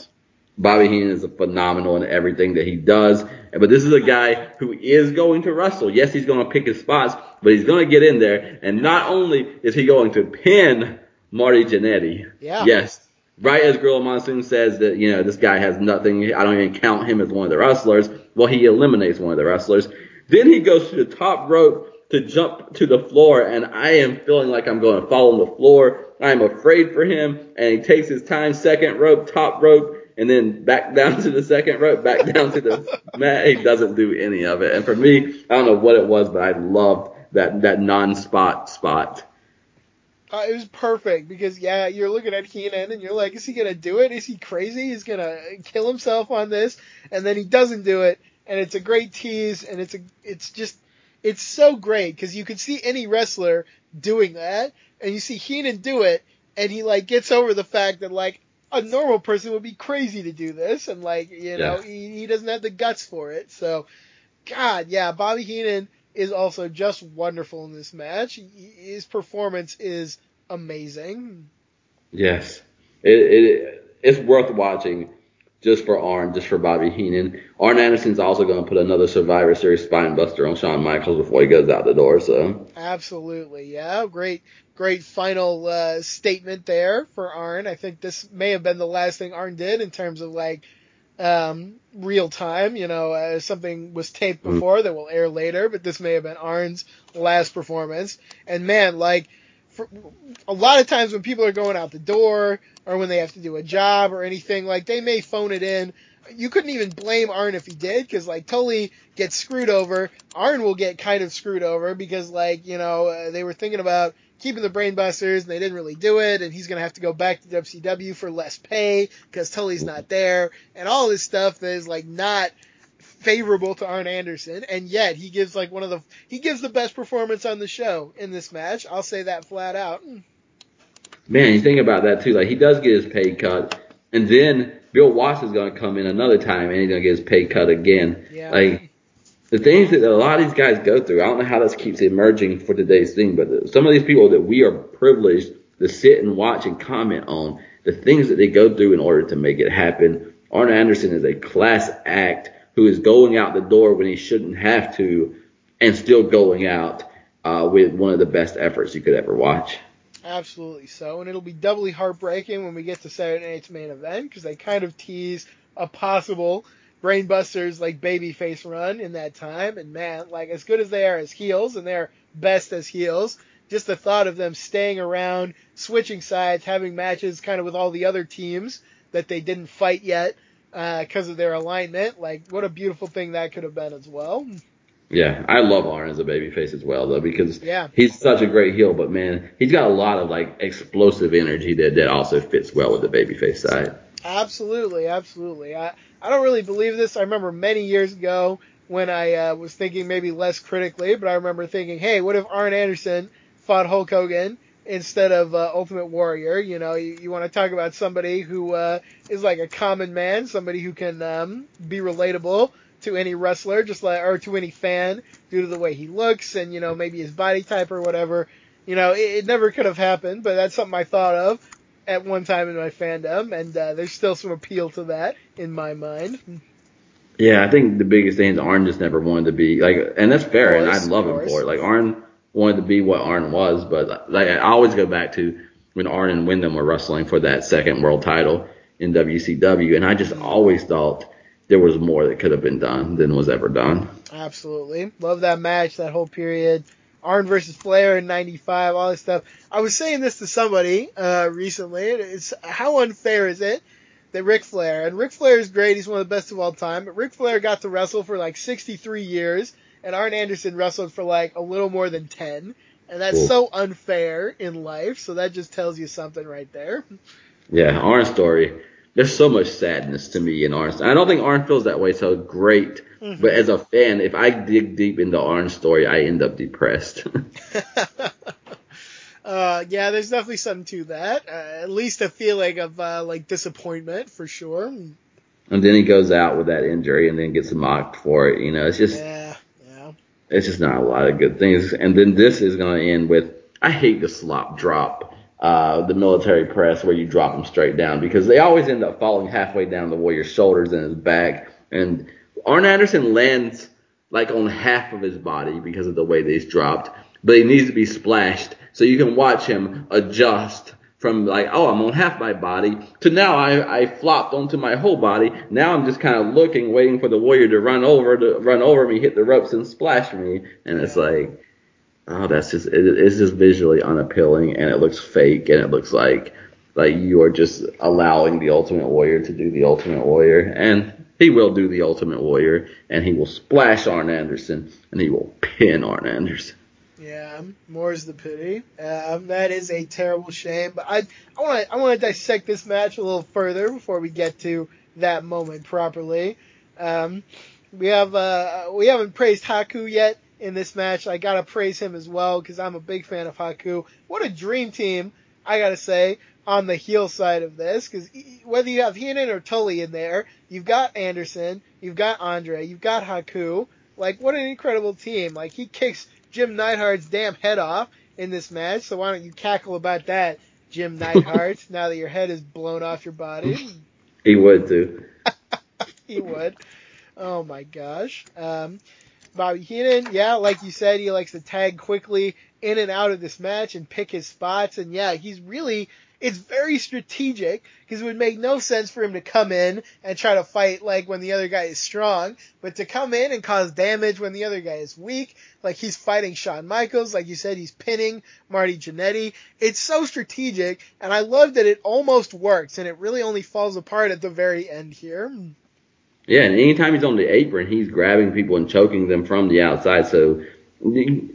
Bobby Heenan is a phenomenal in everything that he does. But this is a guy who is going to wrestle. Yes, he's going to pick his spots, but he's going to get in there. And not only is he going to pin Marty Jannetty. Yeah. Yes. Right as Gorilla Monsoon says that, you know, this guy has nothing. I don't even count him as one of the wrestlers. Well, he eliminates one of the wrestlers. Then he goes to the top rope to jump to the floor, and I am feeling like I'm going to fall on the floor. I'm afraid for him, and he takes his time, second rope, top rope, and then back <laughs> down to the second rope, back down to the <laughs> mat. He doesn't do any of it. And for me, I don't know what it was, but I loved that, that non-spot spot. Uh, it was perfect because yeah, you're looking at Heenan and you're like, is he gonna do it? Is he crazy? He's gonna kill himself on this, and then he doesn't do it, and it's a great tease, and it's a, it's just, it's so great because you could see any wrestler doing that, and you see Heenan do it, and he like gets over the fact that like a normal person would be crazy to do this, and like you know he, he doesn't have the guts for it, so God, yeah, Bobby Heenan is also just wonderful in this match. His performance is amazing. Yes, it, it it's worth watching just for Arn, just for Bobby Heenan. Arn Anderson's also going to put another Survivor Series spine buster on Shawn Michaels before he goes out the door. So Absolutely, yeah, great, great final uh, statement there for Arn. I think this may have been the last thing Arn did in terms of like um, real time. You know, uh, something was taped Mhm. before that will air later, but this may have been Arn's last performance. And man, like. For, a lot of times when people are going out the door or when they have to do a job or anything, like they may phone it in. You couldn't even blame Arn if he did, because like Tully gets screwed over. Arn will get kind of screwed over because like you know uh, they were thinking about keeping the brainbusters and they didn't really do it, and he's gonna have to go back to WCW for less pay because Tully's not there, and all this stuff that is like not favorable to Arn Anderson, and yet he gives like one of the he gives the best performance on the show in this match. I'll say that flat out. Hmm. man, you think about that too. Like he does get his pay cut, and then Bill Watts is going to come in another time and he's going to get his pay cut again. Yeah. Like the things that a lot of these guys go through. I don't know how this keeps emerging for today's thing, but some of these people that we are privileged to sit and watch and comment on the things that they go through in order to make it happen. Arn Anderson is a class act who is going out the door when he shouldn't have to and still going out uh, with one of the best efforts you could ever watch. Absolutely so, and it'll be doubly heartbreaking when we get to Saturday night's main event because they kind of tease a possible Brainbusters like babyface run in that time, and man, like as good as they are as heels, and they're best as heels, just the thought of them staying around, switching sides, having matches kind of with all the other teams that they didn't fight yet uh, because of their alignment, like what a beautiful thing that could have been as well. Yeah, I love Arn as a babyface as well though because Yeah. he's such a great heel, but man, he's got a lot of like explosive energy that that also fits well with the babyface side. Absolutely, absolutely. I, I don't really believe this. I remember many years ago when I uh, was thinking maybe less critically, but I remember thinking, hey, what if Arn Anderson fought Hulk Hogan instead of uh, Ultimate Warrior? You know, you, you want to talk about somebody who uh, is like a common man, somebody who can um, be relatable to any wrestler, just like or to any fan due to the way he looks and you know maybe his body type or whatever. You know, it, it never could have happened, but that's something I thought of at one time in my fandom, and uh, there's still some appeal to that in my mind. Yeah, I think the biggest thing is Arn just never wanted to be like, and that's fair, and I love him for it. Like Arn wanted to be what Arn was, but like I always go back to when Arn and Windham were wrestling for that second world title in WCW, and I just always thought there was more that could have been done than was ever done. Absolutely. Love that match, that whole period. Arn versus Flair in 95, all this stuff. I was saying this to somebody, uh, recently. It's, how unfair is it that Ric Flair, and Ric Flair is great. He's one of the best of all time. But Ric Flair got to wrestle for like 63 years, and Arn Anderson wrestled for like a little more than 10. And that's Cool. so unfair in life. So that just tells you something right there. Yeah, Arn's story. There's so much sadness to me in Arn's. I don't think Arn feels that way so great. Mhm. But as a fan, if I dig deep into Arn's story, I end up depressed. <laughs> <laughs> uh, yeah, there's definitely something to that. Uh, at least a feeling of uh, like disappointment for sure. and then he goes out with that injury and then gets mocked for it. You know, it's just Yeah, yeah. it's just not a lot of good things. And then this is going to end with I hate the slop drop, uh, the military press where you drop them straight down because they always end up falling halfway down the warrior's shoulders and his back. And Arn Anderson lands like on half of his body because of the way that he's dropped, but he needs to be splashed so you can watch him adjust from like, oh, I'm on half my body to now I, I flopped onto my whole body. Now I'm just kind of looking, waiting for the warrior to run over, to run over me, hit the ropes and splash me. And it's like, oh, that's just, it, it's just visually unappealing and it looks fake and it looks like, like you are just allowing the ultimate warrior to do the ultimate warrior. And he will do the ultimate warrior and he will splash Arn Anderson and he will pin Arn Anderson. Yeah, more's the pity. Um, that is a terrible shame. But I, I want to, I want to dissect this match a little further before we get to that moment properly. Um, we have, uh, we haven't praised Haku yet in this match. I gotta praise him as well because I'm a big fan of Haku. What a dream team, I gotta say, on the heel side of this. Because whether you have Heenan or Tully in there, you've got Anderson, you've got Andre, you've got Haku. Like, what an incredible team. Like, he kicks Jim Neidhart's damn head off in this match. So why don't you cackle about that, Jim Neidhart, <laughs> now that your head is blown off your body? <laughs> He would too. <laughs> he would. Oh my gosh. Um, Bobby Heenan, yeah, like you said, he likes to tag quickly in and out of this match and pick his spots. And yeah, he's really, it's very strategic because it would make no sense for him to come in and try to fight like when the other guy is strong, but to come in and cause damage when the other guy is weak, like he's fighting Shawn Michaels, like you said, he's pinning Marty Jannetty. It's so strategic, and I love that it almost works, and it really only falls apart at the very end here. Yeah, and anytime he's on the apron, he's grabbing people and choking them from the outside. So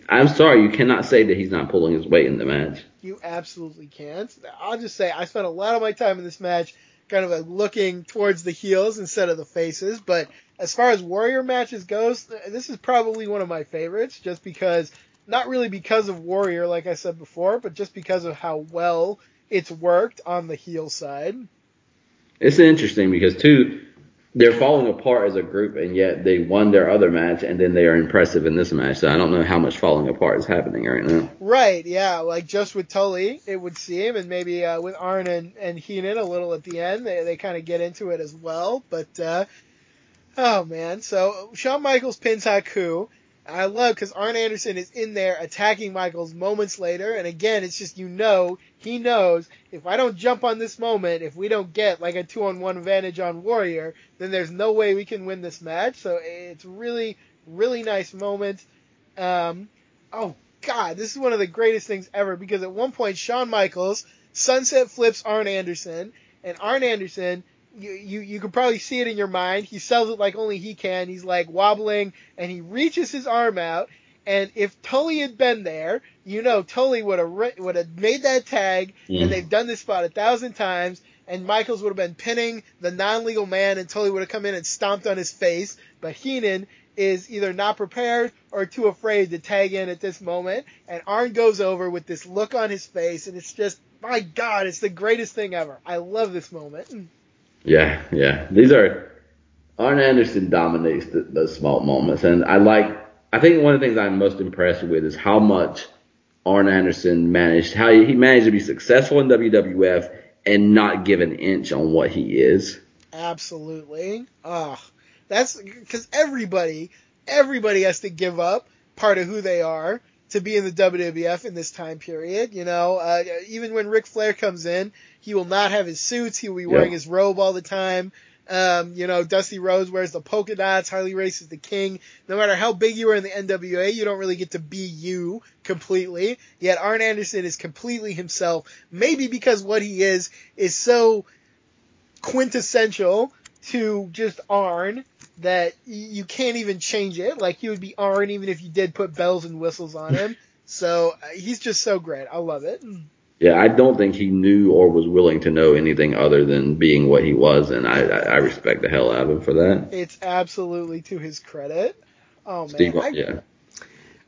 I'm sorry, you cannot say that he's not pulling his weight in the match. You absolutely can't. I'll just say I spent a lot of my time in this match kind of uh, looking towards the heels instead of the faces. But as far as Warrior matches goes, this is probably one of my favorites just because, not really because of Warrior, like I said before, but just because of how well it's worked on the heel side. It's interesting because too, they're falling apart as a group, and yet they won their other match, and then they are impressive in this match. So I don't know how much falling apart is happening right now. Right, yeah, like just with Tully, it would seem, and maybe uh, with Arn and, and Heenan a little at the end, they, they kind of get into it as well. But, uh, oh man, so Shawn Michaels pins Haku. I love because Arn Anderson is in there attacking Michaels moments later, and again, it's just you know he knows if I don't jump on this moment, if we don't get like a two on one advantage on Warrior, then there's no way we can win this match. So it's really, really nice moment. Um, oh God, this is one of the greatest things ever because at one point Shawn Michaels sunset flips Arn Anderson, and Arn Anderson, you, you you could probably see it in your mind. He sells it like only he can. He's like wobbling, and he reaches his arm out. And if Tully had been there, you know Tully would have would have made that tag, and they've done this spot a thousand times. And Michaels would have been pinning the non-legal man, and Tully would have come in and stomped on his face. But Heenan is either not prepared or too afraid to tag in at this moment. And Arn goes over with this look on his face, and it's just, my God, it's the greatest thing ever. I love this moment. Yeah, yeah. These are Arn Anderson dominates the, the small moments, and I like. I think one of the things I'm most impressed with is how much Arn Anderson managed, how he, managed to be successful in WWF and not give an inch on what he is. Absolutely. Ah, that's because everybody, everybody has to give up part of who they are to be in the WWF in this time period. You know, uh, even when Ric Flair comes in, he will not have his suits. He will be wearing Yep. his robe all the time. Um, you know, Dusty Rhodes wears the polka dots. Harley Race is the king. No matter how big you are in the NWA, you don't really get to be you completely. Yet Arn Anderson is completely himself. Maybe because what he is is so quintessential to just Arn that you can't even change it. Like he would be Arn even if you did put bells and whistles on him. <laughs> So uh, he's just so great. I love it. Yeah, I don't think he knew or was willing to know anything other than being what he was, and I, I, I respect the hell out of him for that. It's absolutely to his credit. Oh man, I, yeah.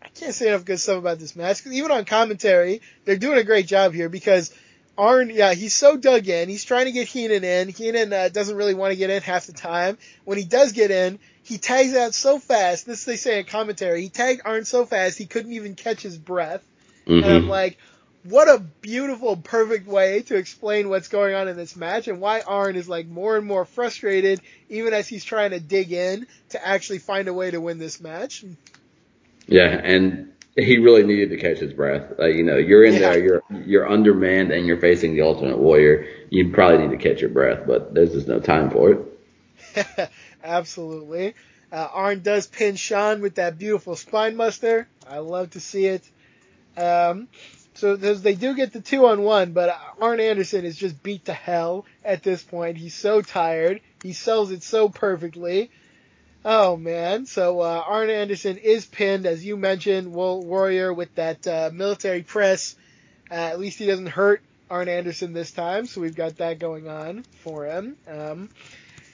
I can't say enough good stuff about this match. even on commentary, they're doing a great job here because Arn, yeah, he's so dug in. He's trying to get Heenan in. Heenan uh, doesn't really want to get in half the time. When he does get in, he tags out so fast. This they say in commentary. He tagged Arn so fast he couldn't even catch his breath. And I'm hmm like, what a beautiful, perfect way to explain what's going on in this match and why Arn is like more and more frustrated even as he's trying to dig in to actually find a way to win this match. Yeah, and he really needed to catch his breath. Like, you know, you're in Yeah. there, you're you're undermanned, and you're facing the Ultimate Warrior. You probably need to catch your breath, but there's just no time for it. <laughs> Absolutely. Uh, Arn does pin Shawn with that beautiful spinebuster. I love to see it. Um, so they do get the two on one, but Arn Anderson is just beat to hell at this point. He's so tired. He sells it so perfectly. Oh man. So uh, Arn Anderson is pinned, as you mentioned, Warrior with that uh, military press. Uh, at least he doesn't hurt Arn Anderson this time, so we've got that going on for him. Um,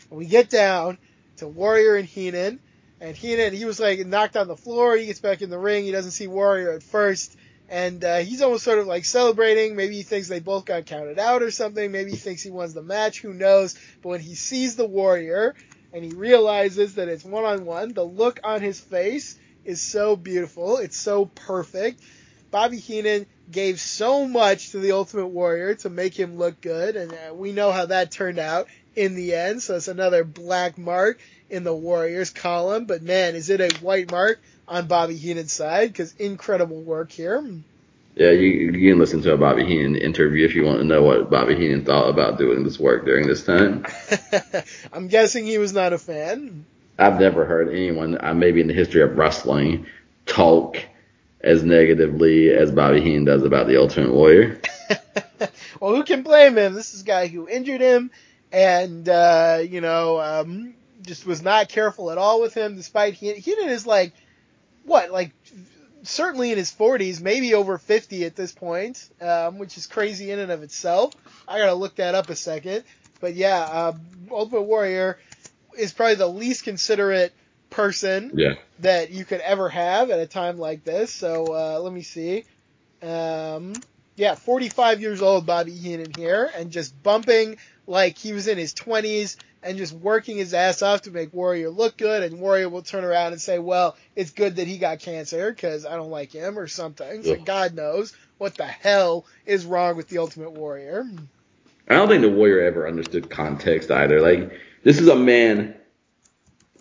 we get down to Warrior and Heenan, and Heenan he was like knocked on the floor. He gets back in the ring. He doesn't see Warrior at first, and uh, he's almost sort of like celebrating. Maybe he thinks they both got counted out or something. Maybe he thinks he wins the match. Who knows? But when he sees the Warrior and he realizes that it's one on one, the look on his face is so beautiful. It's so perfect. Bobby Heenan gave so much to the Ultimate Warrior to make him look good, and uh, we know how that turned out in the end. So it's another black mark in the Warriors column. But man, is it a white mark on Bobby Heenan's side? Because incredible work here. Yeah, you you can listen to a Bobby Heenan interview if you want to know what Bobby Heenan thought about doing this work during this time. <laughs> I'm guessing he was not a fan. I've never heard anyone, uh, maybe in the history of wrestling, talk as negatively as Bobby Heenan does about the Ultimate Warrior. <laughs> well, who can blame him? This is a guy who injured him and, uh, you know, um, just was not careful at all with him despite he, Heenan is like, what, like, certainly in his 40s, maybe over 50 at this point, um, which is crazy in and of itself. I gotta look that up a second. But yeah, uh, Ultimate Warrior is probably the least considerate person Yeah. that you could ever have at a time like this. So uh, let me see. Um, yeah, 45 years old, Bobby Heenan here, and just bumping like he was in his 20s and just working his ass off to make Warrior look good. And Warrior will turn around and say, well, it's good that he got cancer because I don't like him or something. So God knows what the hell is wrong with the Ultimate Warrior. I don't think the Warrior ever understood context either. Like, this is a man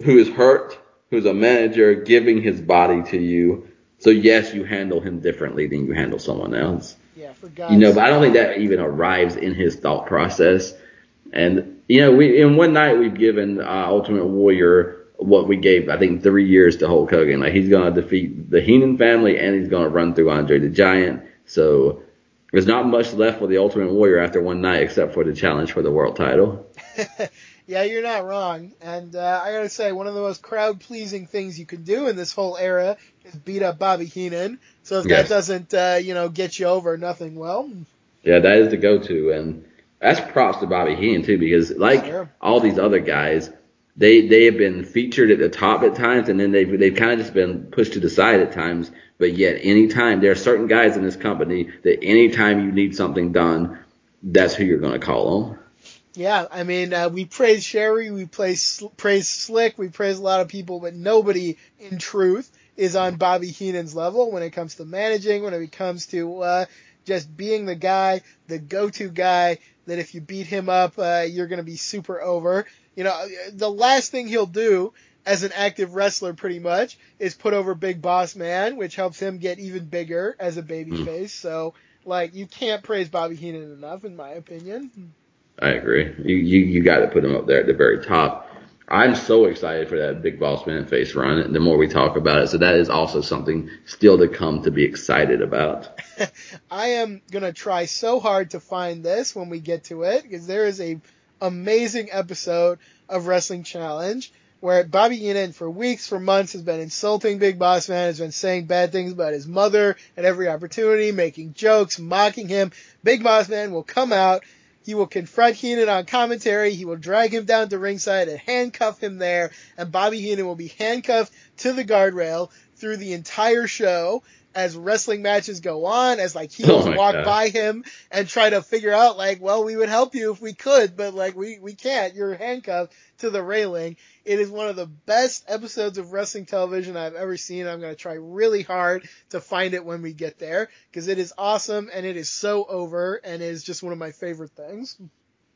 who is hurt, who's a manager giving his body to you. So yes, you handle him differently than you handle someone else. Yeah, for God's You know, but I don't think that even arrives in his thought process. And you know, we in one night we've given uh, Ultimate Warrior what we gave, I think, three years to Hulk Hogan. Like he's gonna defeat the Heenan family and he's gonna run through Andre the Giant. So there's not much left for the Ultimate Warrior after one night except for the challenge for the world title. <laughs> yeah, you're not wrong. And uh, I gotta say, one of the most crowd pleasing things you can do in this whole era is beat up Bobby Heenan. So if Yes. that doesn't, uh, you know, get you over, nothing will. Yeah, that is the go-to, and that's props to Bobby Heenan too, because like Sure. all these other guys, they they have been featured at the top at times, and then they've they've kind of just been pushed to the side at times. But yet, anytime there are certain guys in this company that anytime you need something done, that's who you're going to call on. Yeah, I mean, uh, we praise Sherri, we praise, praise Slick, we praise a lot of people, but nobody, in truth, is on Bobby Heenan's level when it comes to managing, when it comes to uh, just being the guy, the go-to guy that if you beat him up, uh, you're going to be super over. You know, the last thing he'll do as an active wrestler, pretty much, is put over Big Boss Man, which helps him get even bigger as a babyface. So, like, you can't praise Bobby Heenan enough, in my opinion. I agree. You you you got to put him up there at the very top. I'm so excited for that Big Boss Man face run. The more we talk about it, so that is also something still to come to be excited about. <laughs> I am gonna try so hard to find this when we get to it because there is a amazing episode of Wrestling Challenge where Bobby Heenan for weeks, for months has been insulting Big Boss Man, has been saying bad things about his mother at every opportunity, making jokes, mocking him. Big Boss Man will come out. He will confront Heenan on commentary. He will drag him down to ringside and handcuff him there. And Bobby Heenan will be handcuffed to the guardrail through the entire show as wrestling matches go on, as like heels <laughs> Oh walk God. by him and try to figure out like, well, we would help you if we could, but like we, we can't. You're handcuffed to the railing. It is one of the best episodes of wrestling television I've ever seen. I'm going to try really hard to find it when we get there because it is awesome and it is so over and it is just one of my favorite things.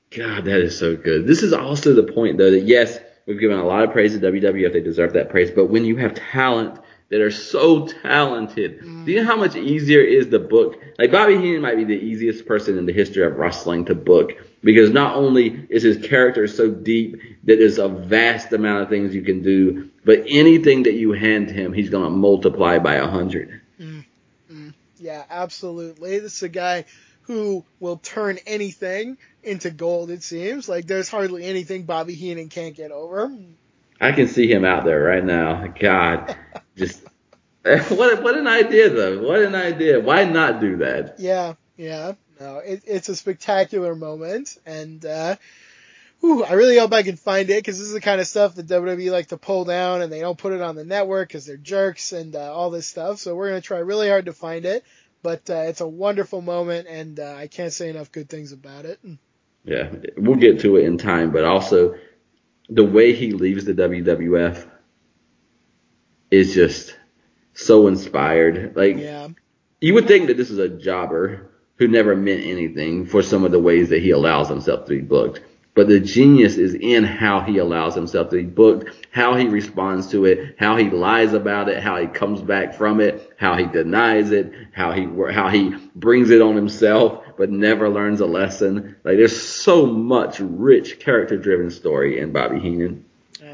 God, that is so good. This is also the point, though, that yes, we've given a lot of praise to WWF. They deserve that praise. But when you have talent that are so talented, do you know mm. how much easier is the book? Like, Bobby Heenan might be the easiest person in the history of wrestling to book because not only is his character so deep that there's a vast amount of things you can do, but anything that you hand him, he's going to multiply by a hundred. Mm. Mm. Yeah, absolutely. This is a guy who will turn anything into gold, it seems. Like there's hardly anything Bobby Heenan can't get over. I can see him out there right now. God, <laughs> just <laughs> what what an idea though. What an idea. Why not do that? Yeah, yeah. No, it, it's a spectacular moment, and uh, whew, I really hope I can find it because this is the kind of stuff that WWE like to pull down, and they don't put it on the network because they're jerks and uh, all this stuff. So we're gonna try really hard to find it, but uh, it's a wonderful moment, and uh, I can't say enough good things about it. Yeah, we'll get to it in time, but also the way he leaves the WWF is just so inspired. Like Yeah, you would think that this is a jobber who never meant anything for some of the ways that he allows himself to be booked. But the genius is in how he allows himself to be booked, how he responds to it, how he lies about it, how he comes back from it, how he denies it, how he how he brings it on himself but never learns a lesson. Like there's so much rich character driven story in Bobby Heenan.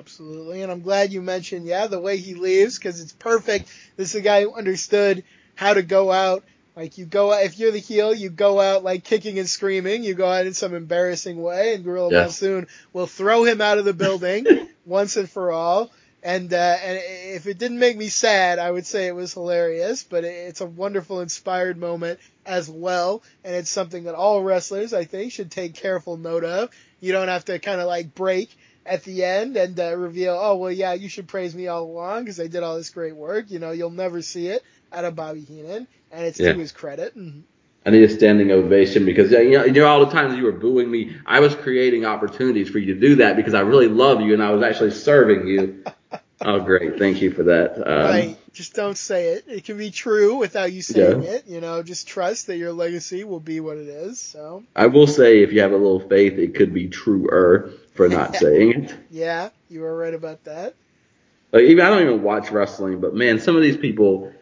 Absolutely, and I'm glad you mentioned, yeah, the way he leaves because it's perfect. This is a guy who understood how to go out. Like you go out, if you're the heel, you go out like kicking and screaming. You go out in some embarrassing way, and Gorilla Yes. Monsoon will throw him out of the building <laughs> once and for all. And uh, and if it didn't make me sad, I would say it was hilarious. But it's a wonderful, inspired moment as well, and it's something that all wrestlers, I think, should take careful note of. You don't have to kind of like break at the end and uh, reveal, oh well, yeah, you should praise me all along because I did all this great work. You know, you'll never see it out of Bobby Heenan, and it's Yeah. to his credit. And I need a standing ovation because you know, you know all the times you were booing me, I was creating opportunities for you to do that because I really love you and I was actually serving you. <laughs> oh, great! Thank you for that. Um, right, just don't say it. It can be true without you saying Yeah. it. You know, just trust that your legacy will be what it is. So I will say, if you have a little faith, it could be truer for not <laughs> saying it. yeah, you are right about that. Like even I don't even watch wrestling, but man, some of these people,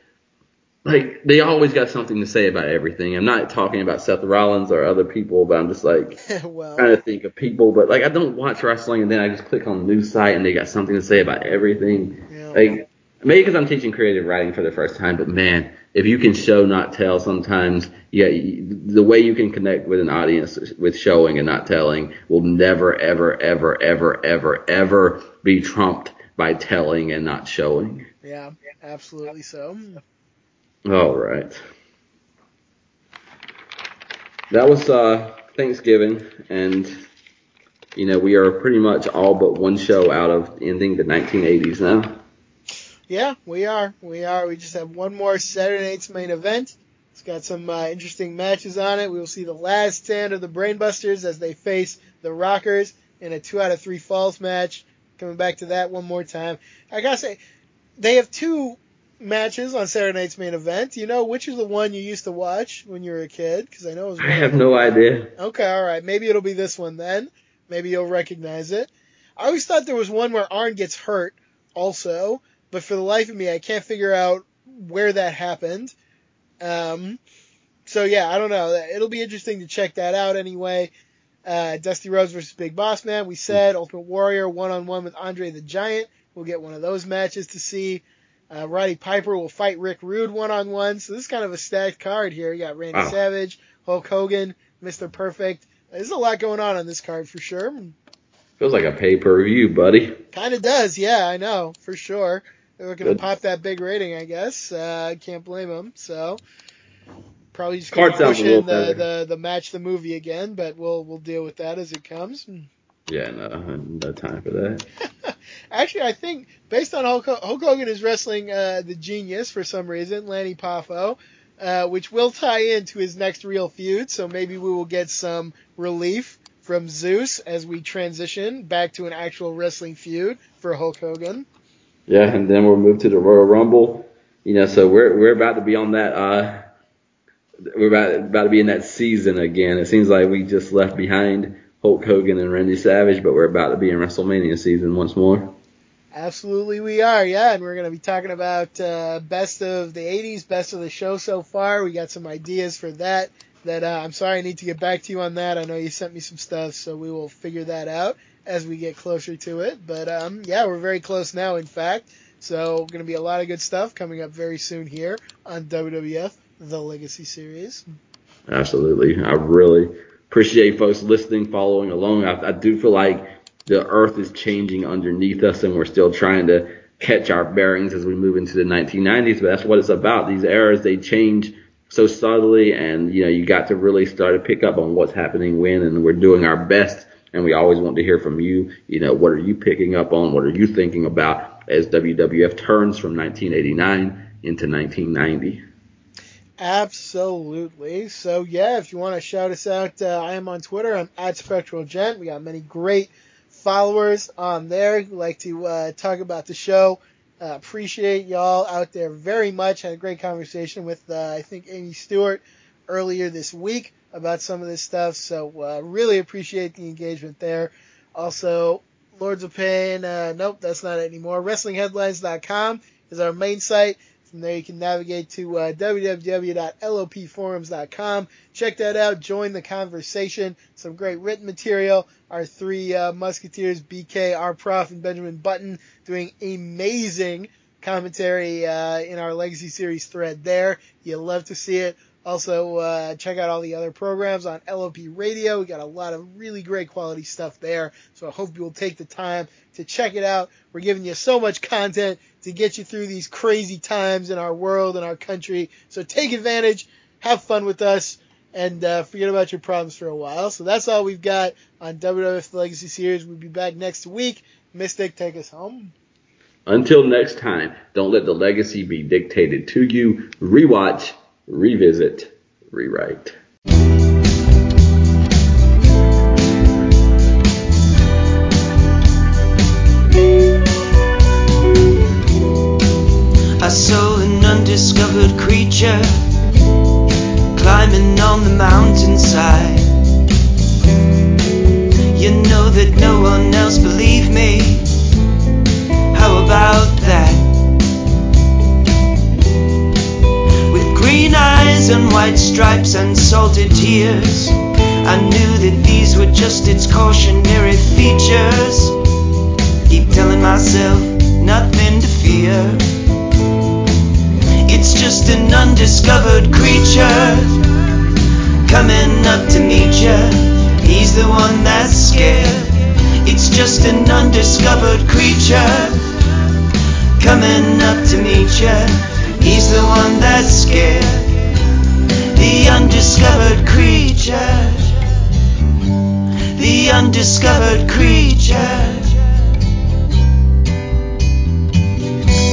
like they always got something to say about everything. I'm not talking about Seth Rollins or other people, but I'm just like <laughs> well, trying to think of people. But like I don't watch wrestling, and then I just click on the news site and they got something to say about everything. know, Like maybe because I'm teaching creative writing for the first time, but man, if you can show not tell, sometimes yeah, the way you can connect with an audience with showing and not telling will never, ever, ever, ever, ever, ever be trumped by telling and not showing. yeah, absolutely so. All right. That was uh, Thanksgiving, and you know we are pretty much all but one show out of ending the 1980s now. Yeah, we are. We are. We just have one more Saturday night's main event. It's got some uh, interesting matches on it. We will see the last stand of the Brainbusters as they face the Rockers in a two out of three falls match. Coming back to that one more time. I gotta say, they have two matches on Saturday night's main event. You know which is the one you used to watch when you were a kid? Because I know it was. I have no idea. Okay, all right. Maybe it'll be this one then. Maybe you'll recognize it. I always thought there was one where Arn gets hurt also, but for the life of me, I can't figure out where that happened. Um, so yeah, I don't know. It'll be interesting to check that out anyway. Uh, Dusty Rhodes versus Big Boss Man. We said Ultimate Warrior one on one with Andre the Giant. We'll get one of those matches to see. Uh, Roddy Piper will fight Rick Rude one on one. So this is kind of a stacked card here. You got Randy Wow. Savage, Hulk Hogan, Mr. Perfect, there's a lot going on on this card for sure. Feels like a pay per view, buddy. Kind of does, yeah, I know for sure. They're looking to pop that big rating, I guess. Uh, I can't blame them. So probably just Card gonna push in the, the the match the movie again, but we'll we'll deal with that as it comes. Yeah, no, no time for that. <laughs> Actually, I think based on Hulk, Hulk Hogan is wrestling uh, the Genius for some reason, Lanny Poffo, uh, which will tie into his next real feud. So maybe we will get some relief from Zeus as we transition back to an actual wrestling feud for Hulk Hogan. Yeah, and then we'll move to the Royal Rumble. You know, so we're we're about to be on that. uh We're about about to be in that season again. It seems like we just left behind Hulk Hogan and Randy Savage, but we're about to be in WrestleMania season once more. Absolutely, we are. Yeah, and we're going to be talking about uh, best of the '80s, best of the show so far. We got some ideas for that. That uh, I'm sorry, I need to get back to you on that. I know you sent me some stuff, so we will figure that out as we get closer to it. But um, yeah, we're very close now. In fact, so going to be a lot of good stuff coming up very soon here on WWF The Legacy Series. Absolutely. I really appreciate folks listening, following along. I, I do feel like the earth is changing underneath us and we're still trying to catch our bearings as we move into the 1990s, but that's what it's about. These eras, they change so subtly and, you know, you got to really start to pick up on what's happening when and we're doing our best and we always want to hear from you. You know, what are you picking up on? What are you thinking about as WWF turns from 1989 into 1990? Absolutely. So yeah, if you want to shout us out, uh, I am on Twitter. I'm at Spectral Gent. We got many great followers on there who like to uh, talk about the show. Uh, appreciate y'all out there very much. Had a great conversation with uh, I think Amy Stewart earlier this week about some of this stuff. So uh, really appreciate the engagement there. Also, Lords of Pain. Uh, nope, that's not it anymore. WrestlingHeadlines.com is our main site. From there, you can navigate to uh, www.lopforums.com. Check that out. Join the conversation. Some great written material. Our three uh, Musketeers, BK, R. Prof, and Benjamin Button, doing amazing commentary uh, in our Legacy Series thread there. You'll love to see it. Also, uh, check out all the other programs on LOP Radio. We got a lot of really great quality stuff there. So I hope you will take the time to check it out. We're giving you so much content to get you through these crazy times in our world and our country. So take advantage, have fun with us, and uh, forget about your problems for a while. So that's all we've got on WWF Legacy Series. We'll be back next week. Mystic, take us home. Until next time, don't let the legacy be dictated to you. Rewatch, revisit, rewrite. And tears, I knew that these were just its cautionary features. Keep telling myself nothing to fear. It's just an undiscovered creature coming up to meet you. He's the one that's scared. It's just an undiscovered creature coming up to meet you. He's the one that's scared. The undiscovered creature. The undiscovered creature.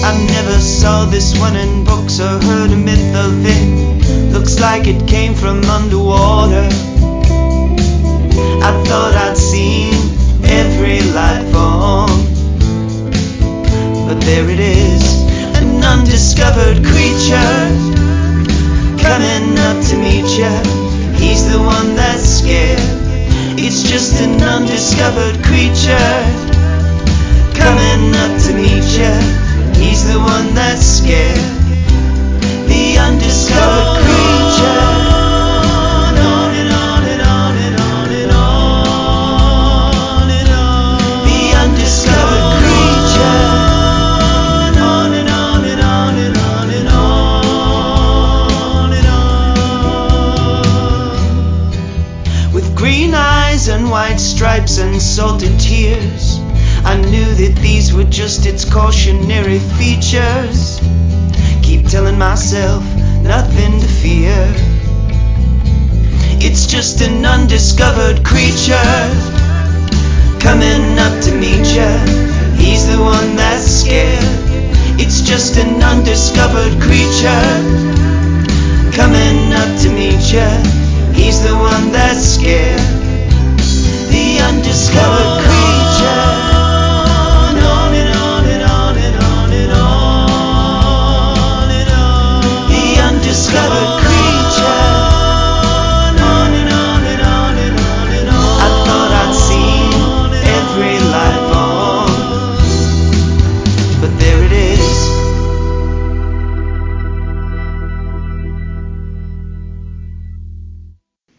I never saw this one in books or heard a myth of it. Looks like it came from underwater. I thought I'd seen every life form. But there it is, an undiscovered creature coming up to meet you. He's the one that's scared. It's just an undiscovered creature coming up to meet you. He's the one that's scared. The undiscovered creature. Drops and salted tears. I knew that these were just its cautionary features. Keep telling myself nothing to fear. It's just an undiscovered creature coming up to meet ya. He's the one that's scared. It's just an undiscovered creature coming up to meet ya. He's the one that's scared discovered.